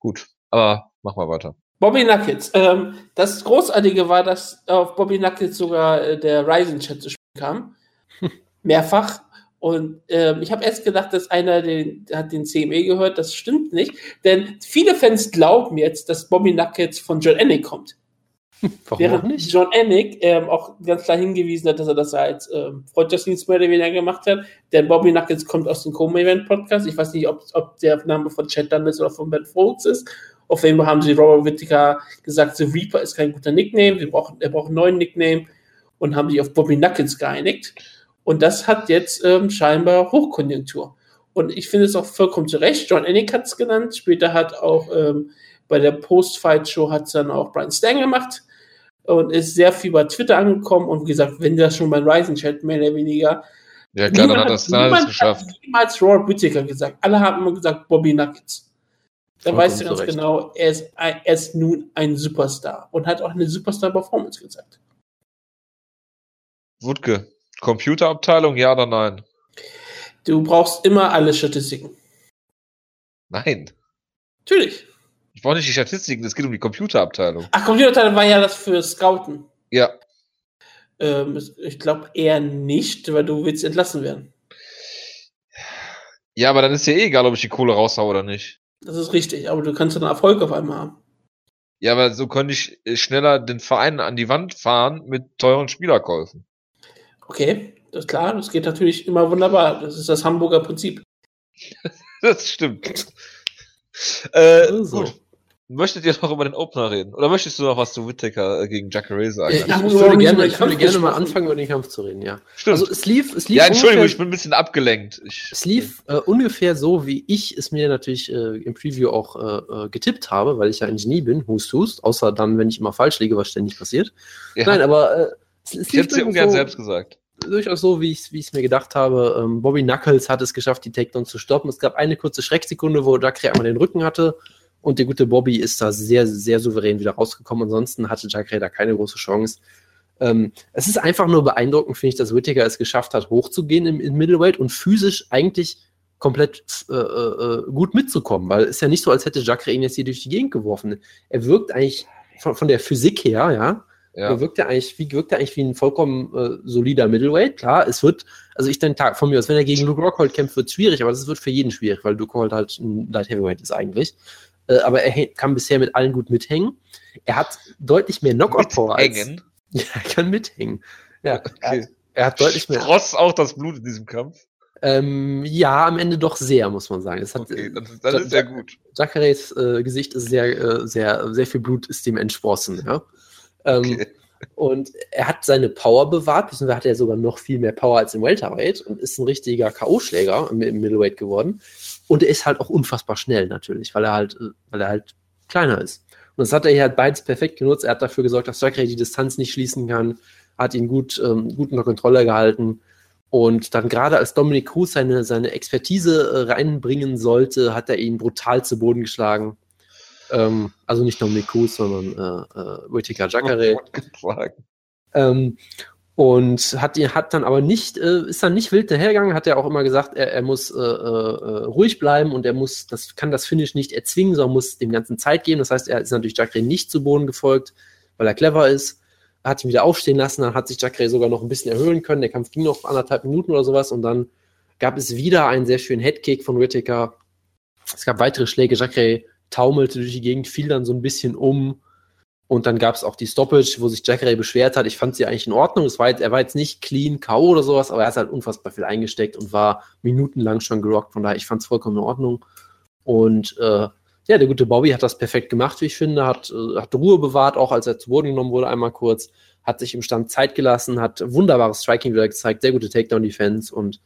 Gut, aber mach mal weiter. Bobby Knuckles. Ähm, das Großartige war, dass auf Bobby Knuckles sogar äh, der Ryzen-Chat zu spielen kam. [LAUGHS] Mehrfach. Und ähm, ich habe erst gedacht, dass einer den, hat den CME gehört. Das stimmt nicht. Denn viele Fans glauben jetzt, dass Bobby Nuggets von John Ennick kommt. [LAUGHS] Warum Während nicht? John Ennick ähm, auch ganz klar hingewiesen hat, dass er das als ähm, Freundschaftsdienst mehr oder weniger gemacht hat. Denn Bobby Nuggets kommt aus dem Co-Event-Podcast. Ich weiß nicht, ob, ob der Name von Chad Dundas oder von Ben Folks ist. Auf jeden Fall haben sie Robert Whittaker gesagt, The Reaper ist kein guter Nickname. Wir brauchen, er braucht einen neuen Nickname. Und haben sich auf Bobby Nuggets geeinigt. Und das hat jetzt ähm, scheinbar Hochkonjunktur. Und ich finde es auch vollkommen zu Recht. John Ennick hat es genannt. Später hat auch ähm, bei der Post-Fight-Show hat es dann auch Brian Stang gemacht und ist sehr viel bei Twitter angekommen. Und wie gesagt, wenn das schon beim Ryzen-Chat mehr oder weniger. Ja, klar, dann hat das niemand geschafft. Hat niemals Robert Whittaker gesagt. Alle haben immer gesagt Bobby Nuggets. Da weißt du ganz recht. genau, er ist, er ist nun ein Superstar und hat auch eine Superstar-Performance gezeigt. Wutke, Computerabteilung, ja oder nein? Du brauchst immer alle Statistiken. Nein. Natürlich. Ich brauche nicht die Statistiken, es geht um die Computerabteilung. Ach, Computerabteilung war ja das für Scouten. Ja. Ähm, ich glaube eher nicht, weil du willst entlassen werden. Ja, aber dann ist ja eh egal, ob ich die Kohle raushaue oder nicht. Das ist richtig, aber du kannst dann Erfolg auf einmal haben. Ja, aber so könnte ich äh, schneller den Verein an die Wand fahren mit teuren Spielerkäufen. Okay, das ist klar, das geht natürlich immer wunderbar. Das ist das Hamburger Prinzip. [LAUGHS] das stimmt. [LAUGHS] Äh, so. Gut. Möchtet ihr noch über den Opener reden? Oder möchtest du noch was zu Whittaker äh, gegen Jacare sagen? Ich, ich, würde gerne, ich würde gerne mal anfangen, über den Kampf zu reden, ja. Stimmt. Also es lief, es lief Ja, Entschuldigung, ungefähr, ich bin ein bisschen abgelenkt. Ich, es lief äh, ungefähr so, wie ich es mir natürlich äh, im Preview auch äh, äh, getippt habe, weil ich ja ein Genie bin, hust, hust, außer dann, wenn ich immer falsch liege, was ständig passiert. Ja. Nein, aber äh, ich hätte es dir ungern so, selbst gesagt durchaus so, wie ich es mir gedacht habe. Ähm, Bobby Knuckles hat es geschafft, die Takedown zu stoppen. Es gab eine kurze Schrecksekunde, wo Jacare einmal den Rücken hatte und der gute Bobby ist da sehr, sehr souverän wieder rausgekommen. Ansonsten hatte Jacare da keine große Chance. Ähm, es ist einfach nur beeindruckend, finde ich, dass Whittaker es geschafft hat, hochzugehen im, im Middleweight und physisch eigentlich komplett äh, äh, gut mitzukommen, weil es ist ja nicht so, als hätte Jacare ihn jetzt hier durch die Gegend geworfen. Er wirkt eigentlich von, von der Physik her, ja, ja. Er wirkt ja eigentlich, wie wirkt er eigentlich wie ein vollkommen äh, solider Middleweight. Klar, es wird, also ich denke von mir aus, wenn er gegen Luke Rockhold kämpft, wird es schwierig, aber das wird für jeden schwierig, weil Luke Rockhold halt ein Light Heavyweight ist eigentlich. Äh, aber er kann bisher mit allen gut mithängen. Er hat deutlich mehr Knockout-Power als. [LAUGHS] Ja, er kann mithängen. Ja, okay. er, hat, er hat deutlich mehr. Trotz auch das Blut in diesem Kampf. Ähm, ja, am Ende doch sehr, muss man sagen. Es hat, okay, dann, dann ist sehr gut. Jacares äh, Gesicht ist sehr, äh, sehr, sehr viel Blut ist dem entsprossen, ja. Ähm, okay. Und er hat seine Power bewahrt, beziehungsweise hat er sogar noch viel mehr Power als im Welterweight und ist ein richtiger K.O.-Schläger im, im, Middleweight geworden. Und er ist halt auch unfassbar schnell natürlich, weil er halt, weil er halt kleiner ist. Und das hat er hier halt beides perfekt genutzt. Er hat dafür gesorgt, dass Jacare die Distanz nicht schließen kann, hat ihn gut, ähm, gut unter Kontrolle gehalten. Und dann gerade als Dominic Cruz seine, seine Expertise äh, reinbringen sollte, hat er ihn brutal zu Boden geschlagen. Ähm, also nicht Dominic Cruz, sondern äh, äh, Whittaker Jacare. [LAUGHS] Ähm, und hat, hat dann aber nicht, äh, ist dann nicht wild dahergegangen, hat er auch immer gesagt, er, er muss äh, äh, ruhig bleiben und er muss, das kann das Finish nicht erzwingen, sondern muss dem Ganzen Zeit geben. Das heißt, er ist natürlich Jacare nicht zu Boden gefolgt, weil er clever ist. Er hat ihn wieder aufstehen lassen, dann hat sich Jacare sogar noch ein bisschen erhöhen können. Der Kampf ging noch anderthalb Minuten oder sowas und dann gab es wieder einen sehr schönen Headkick von Whittaker. Es gab weitere Schläge. Jacare taumelte durch die Gegend, fiel dann so ein bisschen um. Und dann gab es auch die Stoppage, wo sich Jacare beschwert hat. Ich fand sie eigentlich in Ordnung. Es war jetzt, er war jetzt nicht clean K.O. oder sowas, aber er hat halt unfassbar viel eingesteckt und war minutenlang schon gerockt. Von daher, ich fand es vollkommen in Ordnung. Und äh, ja, der gute Bobby hat das perfekt gemacht, wie ich finde. Hat, äh, hat Ruhe bewahrt, auch als er zu Boden genommen wurde, einmal kurz. Hat sich im Stand Zeit gelassen, hat wunderbares Striking wieder gezeigt, sehr gute Takedown-Defense und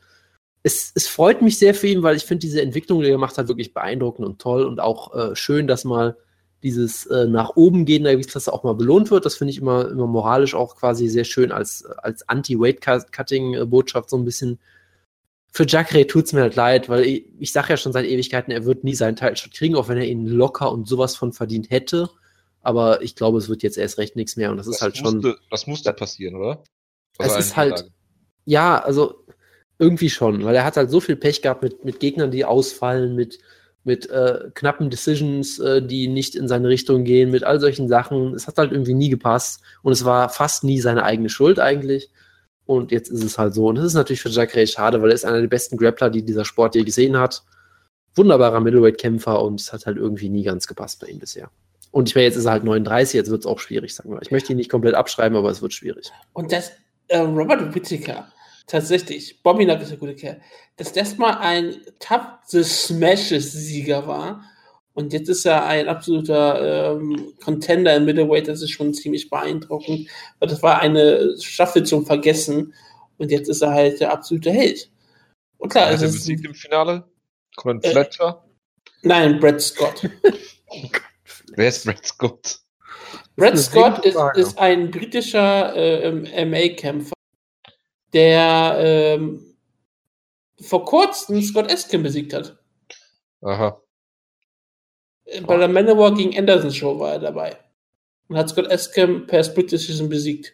es, es freut mich sehr für ihn, weil ich finde diese Entwicklung, die er gemacht hat, wirklich beeindruckend und toll und auch äh, schön, dass mal dieses äh, nach oben gehen der Gewichtsklasse auch mal belohnt wird. Das finde ich immer, immer moralisch auch quasi sehr schön als, als Anti-Weight-Cutting-Botschaft so ein bisschen. Für Jacare tut es mir halt leid, weil ich, ich sage ja schon seit Ewigkeiten, er wird nie seinen Teilschritt kriegen, auch wenn er ihn locker und sowas von verdient hätte. Aber ich glaube, es wird jetzt erst recht nichts mehr und das, das ist halt musste, schon. Das musste passieren, oder? es ist halt. Sagen. Ja, also irgendwie schon, weil er hat halt so viel Pech gehabt mit, mit Gegnern, die ausfallen, mit, mit äh, knappen Decisions, äh, die nicht in seine Richtung gehen, mit all solchen Sachen. Es hat halt irgendwie nie gepasst und es war fast nie seine eigene Schuld eigentlich. Und jetzt ist es halt so. Und das ist natürlich für Jack Ray schade, weil er ist einer der besten Grappler, die dieser Sport je gesehen hat. Wunderbarer Middleweight-Kämpfer und es hat halt irgendwie nie ganz gepasst bei ihm bisher. Und ich meine, jetzt ist er halt 39, jetzt wird es auch schwierig, sagen wir. Ich möchte ihn nicht komplett abschreiben, aber es wird schwierig. Und das, äh, Robert Whittaker, tatsächlich, Bobby Knuckles ist ein guter Kerl, dass das mal ein Top the Smashes Sieger war und jetzt ist er ein absoluter ähm, Contender im Middleweight, das ist schon ziemlich beeindruckend, weil das war eine Staffel zum Vergessen und jetzt ist er halt der absolute Held. Und klar, Hat er besiegt im Finale? Colin äh, Fletcher? Nein, Brad Scott. [LAUGHS] Wer ist Brad Scott? Brad Scott ist, ist, ein britischer äh, MA-Kämpfer, der ähm, vor kurzem Scott Eskin besiegt hat. Aha. Bei der Manowar gegen Anderson Show war er dabei. Und hat Scott Escam per Split Decision besiegt.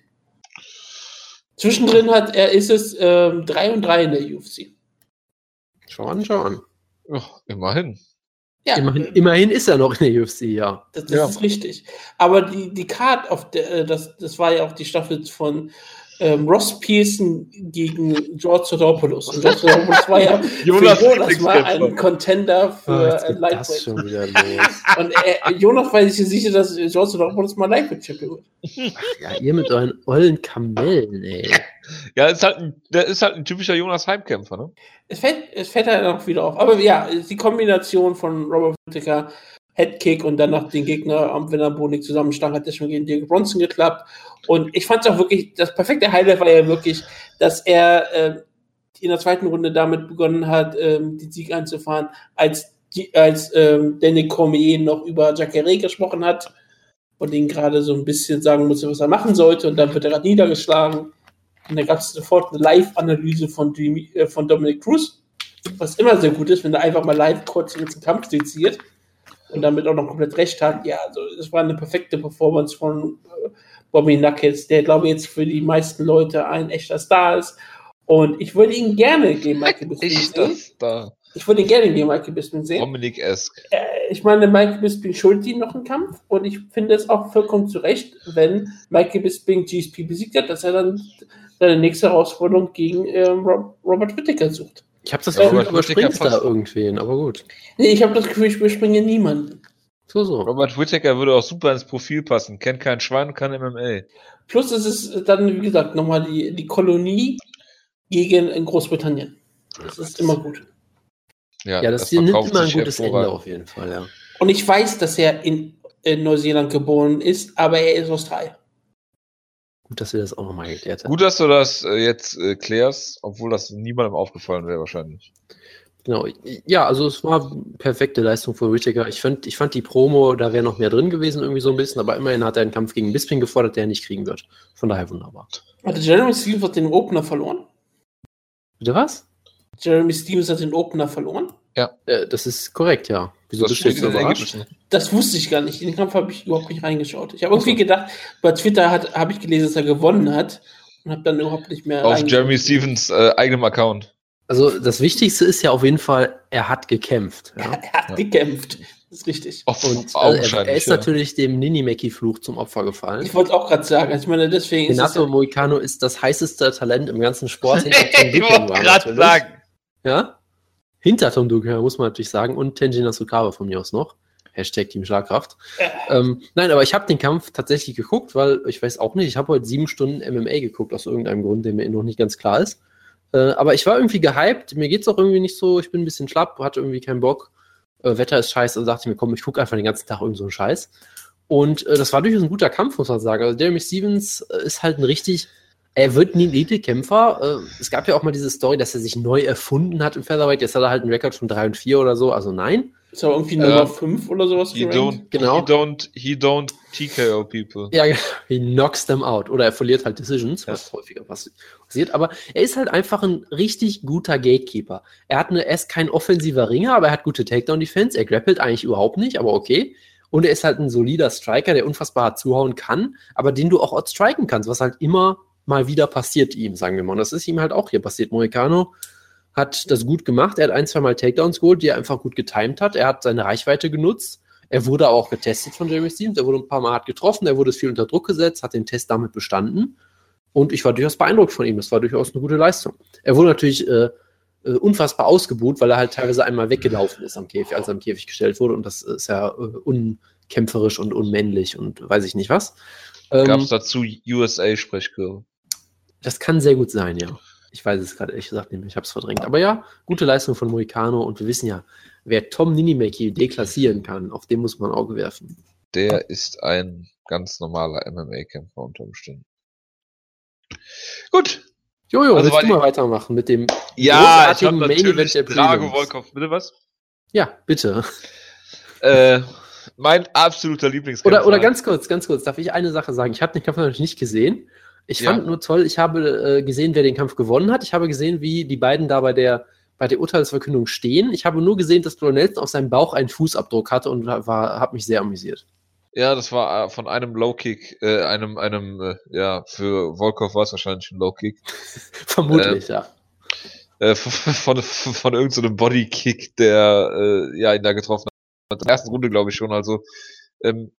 Zwischendrin hat er ist es ähm, 3 und 3 in der UFC. Schau an, schau an. Ja, immerhin. Ja, Immerhin, immerhin ist er noch in der UFC, ja. Das, das Ja. ist richtig. Aber die, die Card auf der, äh, das, das war ja auch die Staffel von ähm, Ross Pearson gegen George Sotopoulos. Und George Sotopoulos war ja [LAUGHS] Jonas für Jonas mal ein. Contender Ah, für das Lightweight. schon wieder los. [LAUGHS] Und äh, Jonas war sich sicher, dass George Sotopoulos mal Lightweight Champion wird. Ja, ihr mit euren ollen Kamellen, ey. Ja, ist halt ein, der ist halt ein typischer Jonas Heimkämpfer, ne? Es fällt, es fällt halt noch wieder auf. Aber ja, die Kombination von Robert Whittaker, Headkick und dann noch den Gegner am Winnerboden zusammenschlagen, hat das schon gegen Diego Bronson geklappt. Und ich fand es auch wirklich, das perfekte Highlight war ja wirklich, dass er äh, in der zweiten Runde damit begonnen hat, ähm, den Sieg einzufahren, als, als ähm, Danny Cormier noch über Jacare gesprochen hat und ihn gerade so ein bisschen sagen musste, was er machen sollte. Und dann wird er gerade niedergeschlagen. Und dann gab es sofort eine Live-Analyse von, äh, von Dominic Cruz, was immer sehr gut ist, wenn er einfach mal live kurz den Kampf seziert und damit auch noch komplett recht hat. Ja, also es war eine perfekte Performance von äh, Bobby Nuggets, der glaube ich jetzt für die meisten Leute ein echter Star ist. Und ich würde ihn gerne gegen Michael [LAUGHS] Bisping sehen. Ich würde ihn gerne gegen Michael Bisping sehen. Dominik-esque. Äh, ich meine, Michael Bisping schuldet ihm noch einen Kampf und ich finde es auch vollkommen zu Recht, wenn Michael Bisping GSP besiegt hat, dass er dann seine nächste Herausforderung gegen ähm, Rob Robert Whittaker sucht. Ich habe das Ja, Gefühl, du überspringst da passt. irgendwen, aber gut. Nee, ich habe das Gefühl, ich überspringe niemanden. So, so. Robert Whittaker würde auch super ins Profil passen. Kennt kein Schwein und kann MMA. Plus es ist dann, wie gesagt, nochmal die, die Kolonie gegen in Großbritannien. Das ist immer gut. Ja, das, hier nimmt immer ein gutes Ende auf jeden Fall, ja. Und ich weiß, dass er in, in Neuseeland geboren ist, aber er ist Australier. Gut, dass wir das auch nochmal geklärt haben. Gut, dass du das äh, jetzt äh, klärst, obwohl das niemandem aufgefallen wäre wahrscheinlich. Genau. Ja, also es war perfekte Leistung von Whittaker. Ich fand, ich fand die Promo, da wäre noch mehr drin gewesen, irgendwie so ein bisschen, aber immerhin hat er einen Kampf gegen Bisping gefordert, der er nicht kriegen wird. Von daher wunderbar. Hatte Jeremy Stevens hat den Opener verloren? Bitte was? Jeremy Stevens hat den Opener verloren? Äh, das ist korrekt, ja. Wieso bist du jetzt überrascht? Das wusste ich gar nicht. In den Kampf habe ich überhaupt nicht reingeschaut. Ich habe irgendwie gedacht, bei Twitter hat- habe ich gelesen, dass er gewonnen hat und habe dann überhaupt nicht mehr Auf. Jeremy Stevens äh, eigenem Account. Also das Wichtigste ist ja auf jeden Fall, er hat gekämpft. Ja? [LAUGHS] Er hat gekämpft. Das ist richtig. Auf, Und also er, er ist ja. natürlich dem Ninimeki-Fluch zum Opfer gefallen. Ich wollte es auch gerade sagen. Also Ich meine, deswegen ist es Renato ja, Moicano ist das heißeste Talent im ganzen Sport. [LAUGHS] ich wollte gerade sagen. Ja? Hinter Tom Duquesne, muss man natürlich sagen. Und Tenjin Nasukawa von mir aus noch. Hashtag Team Schlagkraft. Ähm, nein, aber ich habe den Kampf tatsächlich geguckt, weil ich weiß auch nicht, ich habe heute sieben Stunden MMA geguckt, aus irgendeinem Grund, der mir noch nicht ganz klar ist. Äh, aber ich war irgendwie gehypt, mir geht's auch irgendwie nicht so, ich bin ein bisschen schlapp, hatte irgendwie keinen Bock. Äh, Wetter ist scheiße, also dachte ich mir, komm, ich gucke einfach den ganzen Tag irgend so einen Scheiß. Und äh, das war durchaus ein guter Kampf, muss man sagen. Also Jeremy Stevens äh, ist halt ein richtig, er wird ein Elite-Kämpfer. Äh, es gab ja auch mal diese Story, dass er sich neu erfunden hat im Featherweight. Jetzt hat er halt einen Rekord von 3 und 4 oder so, also nein. ist aber irgendwie Äh, Nummer 5 oder sowas. He don't, Genau. he don't, he don't TKO people. Ja, [LAUGHS] genau. he knocks them out. Oder er verliert halt Decisions, was häufiger pass- passiert. Aber er ist halt einfach ein richtig guter Gatekeeper. Er hat eine, er ist kein offensiver Ringer, aber er hat gute Takedown-Defense. Er grappelt eigentlich überhaupt nicht, aber okay. Und er ist halt ein solider Striker, der unfassbar hart zuhauen kann, aber den du auch outstriken kannst, was halt immer mal wieder passiert ihm, sagen wir mal. Und das ist ihm halt auch hier passiert. Moicano hat das gut gemacht. Er hat ein, zwei Mal Takedowns geholt, die er einfach gut getimed hat. Er hat seine Reichweite genutzt. Er wurde auch getestet von Jeremy Stevens. Er wurde ein paar Mal hart getroffen. Er wurde viel unter Druck gesetzt, hat den Test damit bestanden. Und ich war durchaus beeindruckt von ihm. Das war durchaus eine gute Leistung. Er wurde natürlich äh, äh, unfassbar ausgebuht, weil er halt teilweise einmal weggelaufen ist am Käfig, als er am Käfig gestellt wurde. Und das ist ja äh, unkämpferisch und unmännlich und weiß ich nicht was. Ähm, Gab es dazu USA-Sprechchöre? Das kann sehr gut sein, ja. Ich weiß es gerade ehrlich gesagt nicht mehr, ich habe es verdrängt. Aber ja, gute Leistung von Moicano und wir wissen ja, wer Tom Ninimeki deklassieren kann, auf den muss man ein Auge werfen. Der ist ein ganz normaler MMA-Kämpfer unter Umständen. Gut. Jojo, Also willst du mal weitermachen mit dem Ja, großartigen Main Event der Drago? Volkov. Bitte was? Ja, bitte. Äh, mein absoluter Lieblingskämpfer. Oder, oder ganz kurz, ganz kurz, darf ich eine Sache sagen? Ich habe den Kampf natürlich nicht gesehen. Ich Ja. fand nur toll, ich habe äh, gesehen, wer den Kampf gewonnen hat. Ich habe gesehen, wie die beiden da bei der, bei der Urteilsverkündung stehen. Ich habe nur gesehen, dass Roy Nelson auf seinem Bauch einen Fußabdruck hatte und war, habe mich sehr amüsiert. Ja, das war äh, von einem Low-Kick, äh, einem, einem, äh, ja, für Volkov war es wahrscheinlich ein Low-Kick. [LAUGHS] Vermutlich, ähm, ja. Äh, von, [LAUGHS] von, von irgendeinem so Body-Kick, der, äh, ja, ihn da getroffen hat. In der ersten Runde, glaube ich schon. Also, ähm,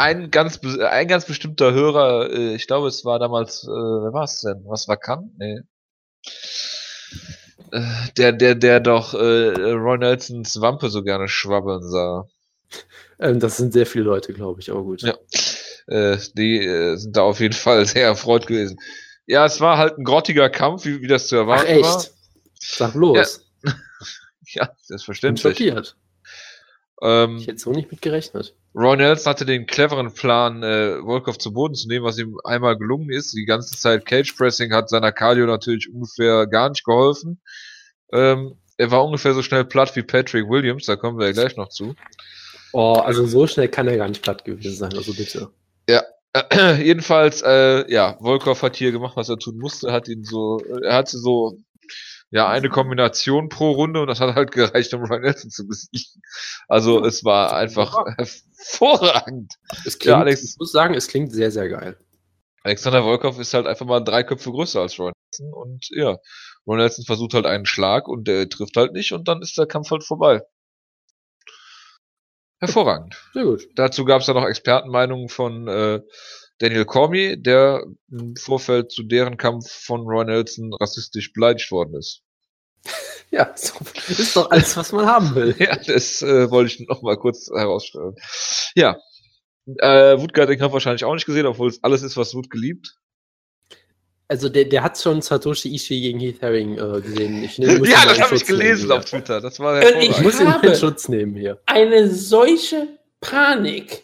ein ganz, ein ganz bestimmter Hörer, äh, ich glaube, es war damals, äh, wer war es denn? Was war Kant? Nee. Äh, der, der, der doch äh, Roy Nelsons Wampe so gerne schwabbeln sah. Ähm, das sind sehr viele Leute, glaube ich, aber gut. Ja. Äh, die äh, sind da auf jeden Fall [LAUGHS] sehr erfreut gewesen. Ja, es war halt ein grottiger Kampf, wie, wie das zu erwarten Ach, echt? war. Sag bloß. Ja, [LAUGHS] ja selbstverständlich. Bin schockiert. Ähm, ich hätte so nicht mit gerechnet. Roy Nelson hatte den cleveren Plan, äh, Volkov zu Boden zu nehmen, was ihm einmal gelungen ist. Die ganze Zeit Cage Pressing hat seiner Cardio natürlich ungefähr gar nicht geholfen. Ähm, er war ungefähr so schnell platt wie Patrick Williams, da kommen wir ja gleich noch zu. Oh, also so schnell kann er gar nicht platt gewesen sein, also bitte. Ja, äh, [CLEARS THROAT] jedenfalls, äh, ja, Volkov hat hier gemacht, was er tun musste, hat ihn so, er hatte so ja, eine Kombination pro Runde und das hat halt gereicht, um Ryan Nelson zu besiegen. Also es war einfach hervorragend. Es klingt, ja, Alex, ich muss sagen, es klingt sehr, sehr geil. Alexander Volkov ist halt einfach mal drei Köpfe größer als Ron Nelson und ja, Ron Nelson versucht halt einen Schlag und der trifft halt nicht und dann ist der Kampf halt vorbei. Hervorragend. Sehr gut. Dazu gab es dann noch Expertenmeinungen von äh, Daniel Cormier, der im Vorfeld zu deren Kampf von Roy Nelson rassistisch beleidigt worden ist. [LAUGHS] Ja, so ist doch alles, was man haben will. [LAUGHS] ja, das äh, wollte ich noch mal kurz herausstellen. Ja, äh, Wutke hat den Kampf wahrscheinlich auch nicht gesehen, obwohl es alles ist, was Wut geliebt. Also der, der hat schon Satoshi Ishii gegen Heath Herring äh, gesehen. Ich, ne, [LAUGHS] ja, das habe ich gelesen auf Twitter. Das war äh, ich muss ihn in Schutz nehmen hier. Eine solche Panik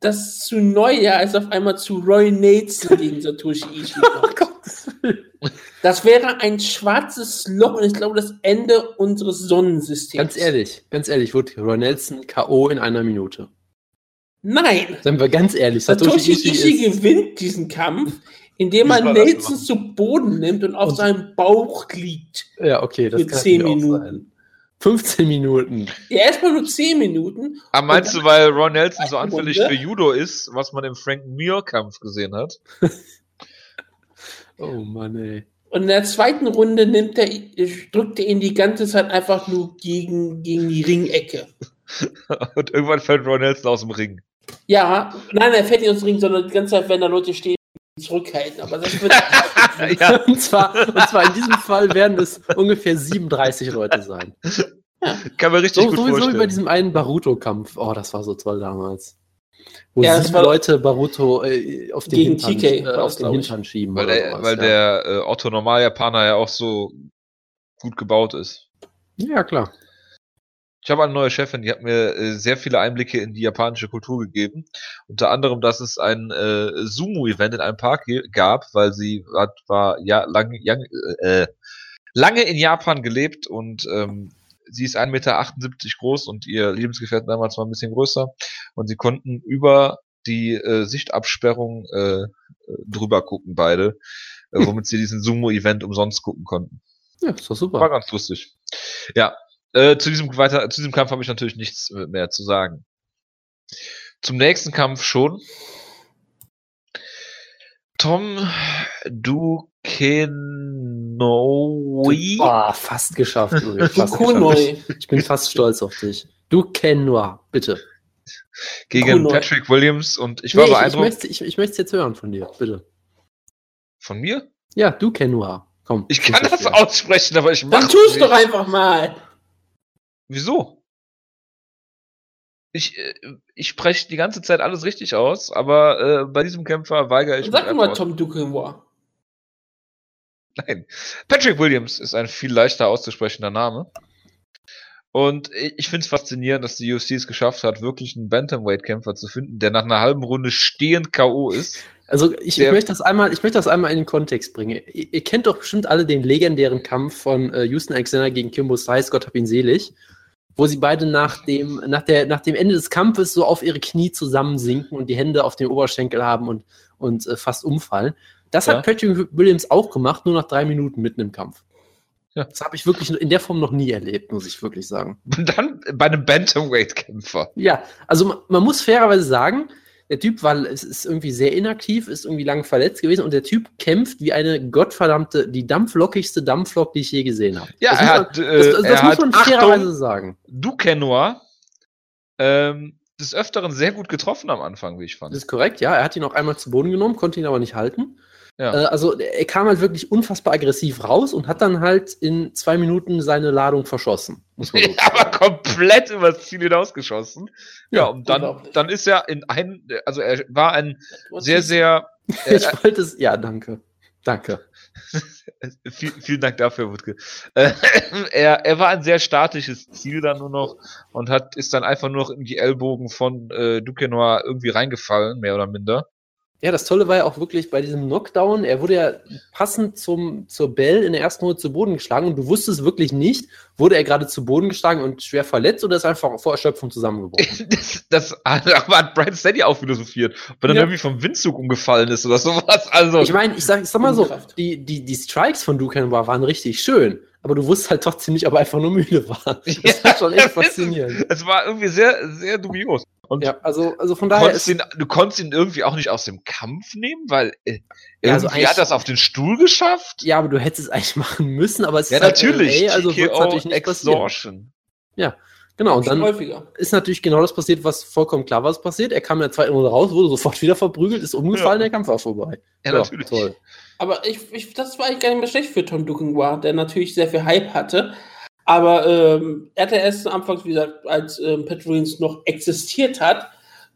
dass zu Neujahr ist auf einmal zu Roy Nelson gegen [LAUGHS] Satoshi Ishii kommt. oh das wäre ein schwarzes Loch und ich glaube das Ende unseres Sonnensystems. Ganz ehrlich, ganz ehrlich, wird Roy Nelson K.O. in einer Minute. Nein! Seien wir ganz ehrlich, Satoshi, Satoshi Ishii, Ishii gewinnt diesen Kampf, indem man Nelson zu Boden nimmt und auf und seinem Bauch liegt. Ja, okay, das für kann 10 Minuten. Sein. 15 Minuten. Ja, erstmal nur 10 Minuten. Aber meinst du, weil Ron Nelson so anfällig Runde? für Judo ist, was man im Frank Mir-Kampf gesehen hat? [LAUGHS] oh Mann, ey. Und in der zweiten Runde nimmt er, drückt er ihn die ganze Zeit einfach nur gegen, gegen die Ringecke. [LAUGHS] Und irgendwann fällt Ron Nelson aus dem Ring. Ja, nein, er fällt nicht aus dem Ring, sondern die ganze Zeit, wenn da Leute stehen, zurückhalten. Aber das wird. [LAUGHS] ja, [LAUGHS] und zwar, und zwar in diesem Fall werden es ungefähr 37 Leute sein. Ja. Kann man richtig so, gut sowieso vorstellen. wie bei diesem einen Baruto-Kampf. Oh, das war so toll damals. Wo ja, sieben Leute Baruto äh, auf den Hintern, TK, äh, auf den Hintern schieben. Weil der, sowas, weil ja. der äh, Otto Normal-Japaner ja auch so gut gebaut ist. Ja, klar. Ich habe eine neue Chefin, die hat mir äh, sehr viele Einblicke in die japanische Kultur gegeben. Unter anderem, dass es ein äh, Sumo-Event in einem Park gab, weil sie hat, war ja lang, lang, äh, lange in Japan gelebt und ähm, sie ist 1,78 Meter groß und ihr Lebensgefährten damals war ein bisschen größer. Und sie konnten über die äh, Sichtabsperrung äh, drüber gucken, beide, äh, womit sie diesen Sumo-Event umsonst gucken konnten. Ja, ist doch super. War ganz lustig. Ja, äh, zu, diesem weiter, zu diesem Kampf habe ich natürlich nichts mehr zu sagen. Zum nächsten Kampf schon. Tom Dukenoi. Oh, fast geschafft, [LAUGHS] Fast geschafft. Ich bin fast stolz auf dich. Dukenoi, bitte. Gegen Kunoi. Patrick Williams und ich war nee, beeindruckt. Ich, ich, ich möchte es jetzt hören von dir, bitte. Von mir? Ja, Dukenoi. Komm. Ich kann das aussprechen, aber ich mach Dann tust doch einfach mal. Wieso? Ich, äh, ich spreche die ganze Zeit alles richtig aus, aber äh, bei diesem Kämpfer weigere ich Sag mich. Sag mal Tom Duquesnoy. Nein. Patrick Williams ist ein viel leichter auszusprechender Name. Und ich finde es faszinierend, dass die UFC es geschafft hat, wirklich einen Bantamweight-Kämpfer zu finden, der nach einer halben Runde stehend K.O. ist. Also ich, ich, möchte das einmal, ich möchte das einmal in den Kontext bringen. Ihr, ihr kennt doch bestimmt alle den legendären Kampf von äh, Houston Alexander gegen Kimbo Size, Gott hab ihn selig wo sie beide nach dem, nach, der, nach dem Ende des Kampfes so auf ihre Knie zusammensinken und die Hände auf den Oberschenkel haben und, und äh, fast umfallen. Das ja. hat Patrick Williams auch gemacht, nur nach drei Minuten mitten im Kampf. Ja. Das habe ich wirklich in der Form noch nie erlebt, muss ich wirklich sagen. Und [LAUGHS] dann bei einem Bantamweight-Kämpfer. Ja, also man, man, muss fairerweise sagen, der Typ war, es ist irgendwie sehr inaktiv, ist irgendwie lang verletzt gewesen und der Typ kämpft wie eine gottverdammte, die dampflockigste Dampflok, die ich je gesehen habe. Ja, das er man, hat, äh, das, das muss man fairerweise sagen. Du Kennoir, ähm, des Öfteren sehr gut getroffen am Anfang, wie ich fand. Das ist korrekt, ja. Er hat ihn auch einmal zu Boden genommen, konnte ihn aber nicht halten. Ja. Äh, also er kam halt wirklich unfassbar aggressiv raus und hat dann halt in zwei Minuten seine Ladung verschossen. Ja, [LAUGHS] aber komplett übers Ziel hinausgeschossen. Ja, und dann, dann ist er in ein, also er war ein sehr, sehr. [LAUGHS] Äh, ich wollte es, ja, danke. Danke. [LAUGHS] Viel, vielen Dank dafür, Wutke. Äh, er, er war ein sehr statisches Ziel dann nur noch und hat, ist dann einfach nur noch in die Ellbogen von äh, Duquesnoy irgendwie reingefallen, mehr oder minder. Ja, das Tolle war ja auch wirklich bei diesem Knockdown, er wurde ja passend zum, zur Bell in der ersten Runde zu Boden geschlagen und du wusstest wirklich nicht, wurde er gerade zu Boden geschlagen und schwer verletzt oder ist er einfach vor Erschöpfung zusammengebrochen? [LAUGHS] das, das hat [LAUGHS] Brian Steady auch philosophiert, weil er ja. irgendwie vom Windzug umgefallen ist oder sowas. Also, ich meine, ich sag, ich sag mal so, die, die, die Strikes von Dukan waren richtig schön aber du wusstest halt trotzdem nicht, ob er einfach nur müde war. [LAUGHS] Das ja, war schon echt faszinierend. Es war irgendwie sehr, sehr dubios. Und ja, also, also von daher. Konntest ihn, du konntest ihn irgendwie auch nicht aus dem Kampf nehmen, weil äh, ja, also irgendwie hat das auf den Stuhl geschafft. Ja, aber du hättest es eigentlich [LAUGHS] machen müssen, aber es ja, ist halt natürlich. LA, also wird natürlich nicht Exhaustion. passieren. Ja, Genau, und dann häufiger. ist natürlich genau das passiert, was vollkommen klar war, was passiert. Er kam in der zweiten Runde raus, wurde sofort wieder verprügelt, ist umgefallen, ja. der Kampf war vorbei. Ja, ja natürlich. Toll. Aber ich, ich, das war eigentlich gar nicht mehr schlecht für Tom Dukenwa, der natürlich sehr viel Hype hatte. Aber ähm, er hatte erst am Anfang, wie gesagt, als ähm, Petrolins noch existiert hat,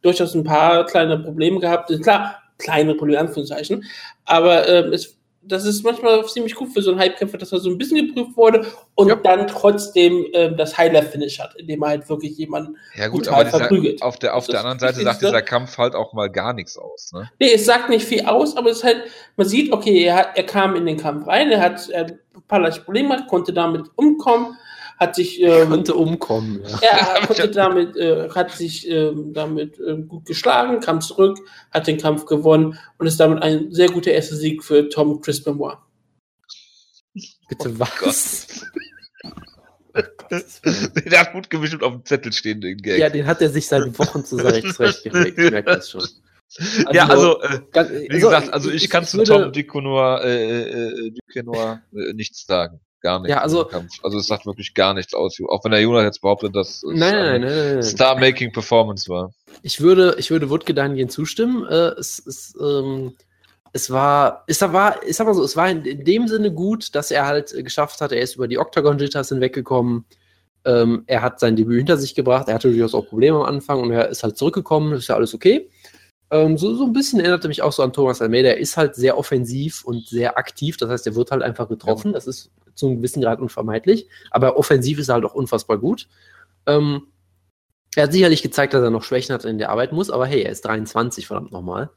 durchaus ein paar kleine Probleme gehabt. Klar, kleine Probleme, Anführungszeichen. Aber ähm, es das ist manchmal ziemlich gut für so einen Hype-Kämpfer, dass er so ein bisschen geprüft wurde und ja. dann trotzdem ähm, das Highlight-Finish hat, indem er halt wirklich jemanden ja, gut, aber dieser, verprügelt. Auf der, auf der anderen Seite sagt dieser Kampf halt auch mal gar nichts aus. Ne? Nee, es sagt nicht viel aus, aber es ist halt, man sieht, okay, er, hat, er kam in den Kampf rein, er hat er ein paar leichte Probleme, konnte damit umkommen, hat sich ähm, konnte umkommen. Ja. [LAUGHS] Er konnte damit, äh, hat sich ähm, damit äh, gut geschlagen, kam zurück, hat den Kampf gewonnen und ist damit ein sehr guter erster Sieg für Tom Chris Benoit. Bitte oh was? [LAUGHS] der hat gut gemischt auf dem Zettel stehen, den Gag. Ja, den hat er sich seit Wochen zurecht zurechtgelegt. Ich merke das schon. [LAUGHS] Also, ja, also, äh, ganz, wie also, gesagt, also ich, ich kann zu Tom Duquenoir, äh, äh, Duquenoir äh, nichts sagen gar nichts. Ja, also, also es sagt wirklich gar nichts aus. Auch wenn der Jonas jetzt behauptet, dass es nein, nein, nein, Star-Making Performance war. Ich würde, ich würde Wutke dahingehend zustimmen. Äh, es, es, ähm, es war, es war, ich sag mal so, es war in, in dem Sinne gut, dass er halt geschafft hat, er ist über die Octagon Jitters hinweggekommen. Ähm, er hat sein Debüt hinter sich gebracht. Er hatte durchaus auch Probleme am Anfang und er ist halt zurückgekommen. Ist ja alles okay. Ähm, so, so ein bisschen erinnerte mich auch so an Thomas Almeida. Er ist halt sehr offensiv und sehr aktiv. Das heißt, er wird halt einfach getroffen. Das ist zu einem gewissen Grad unvermeidlich. Aber offensiv ist er halt auch unfassbar gut. Ähm, er hat sicherlich gezeigt, dass er noch Schwächen hat, in der arbeiten muss. Aber hey, er ist 23, verdammt nochmal.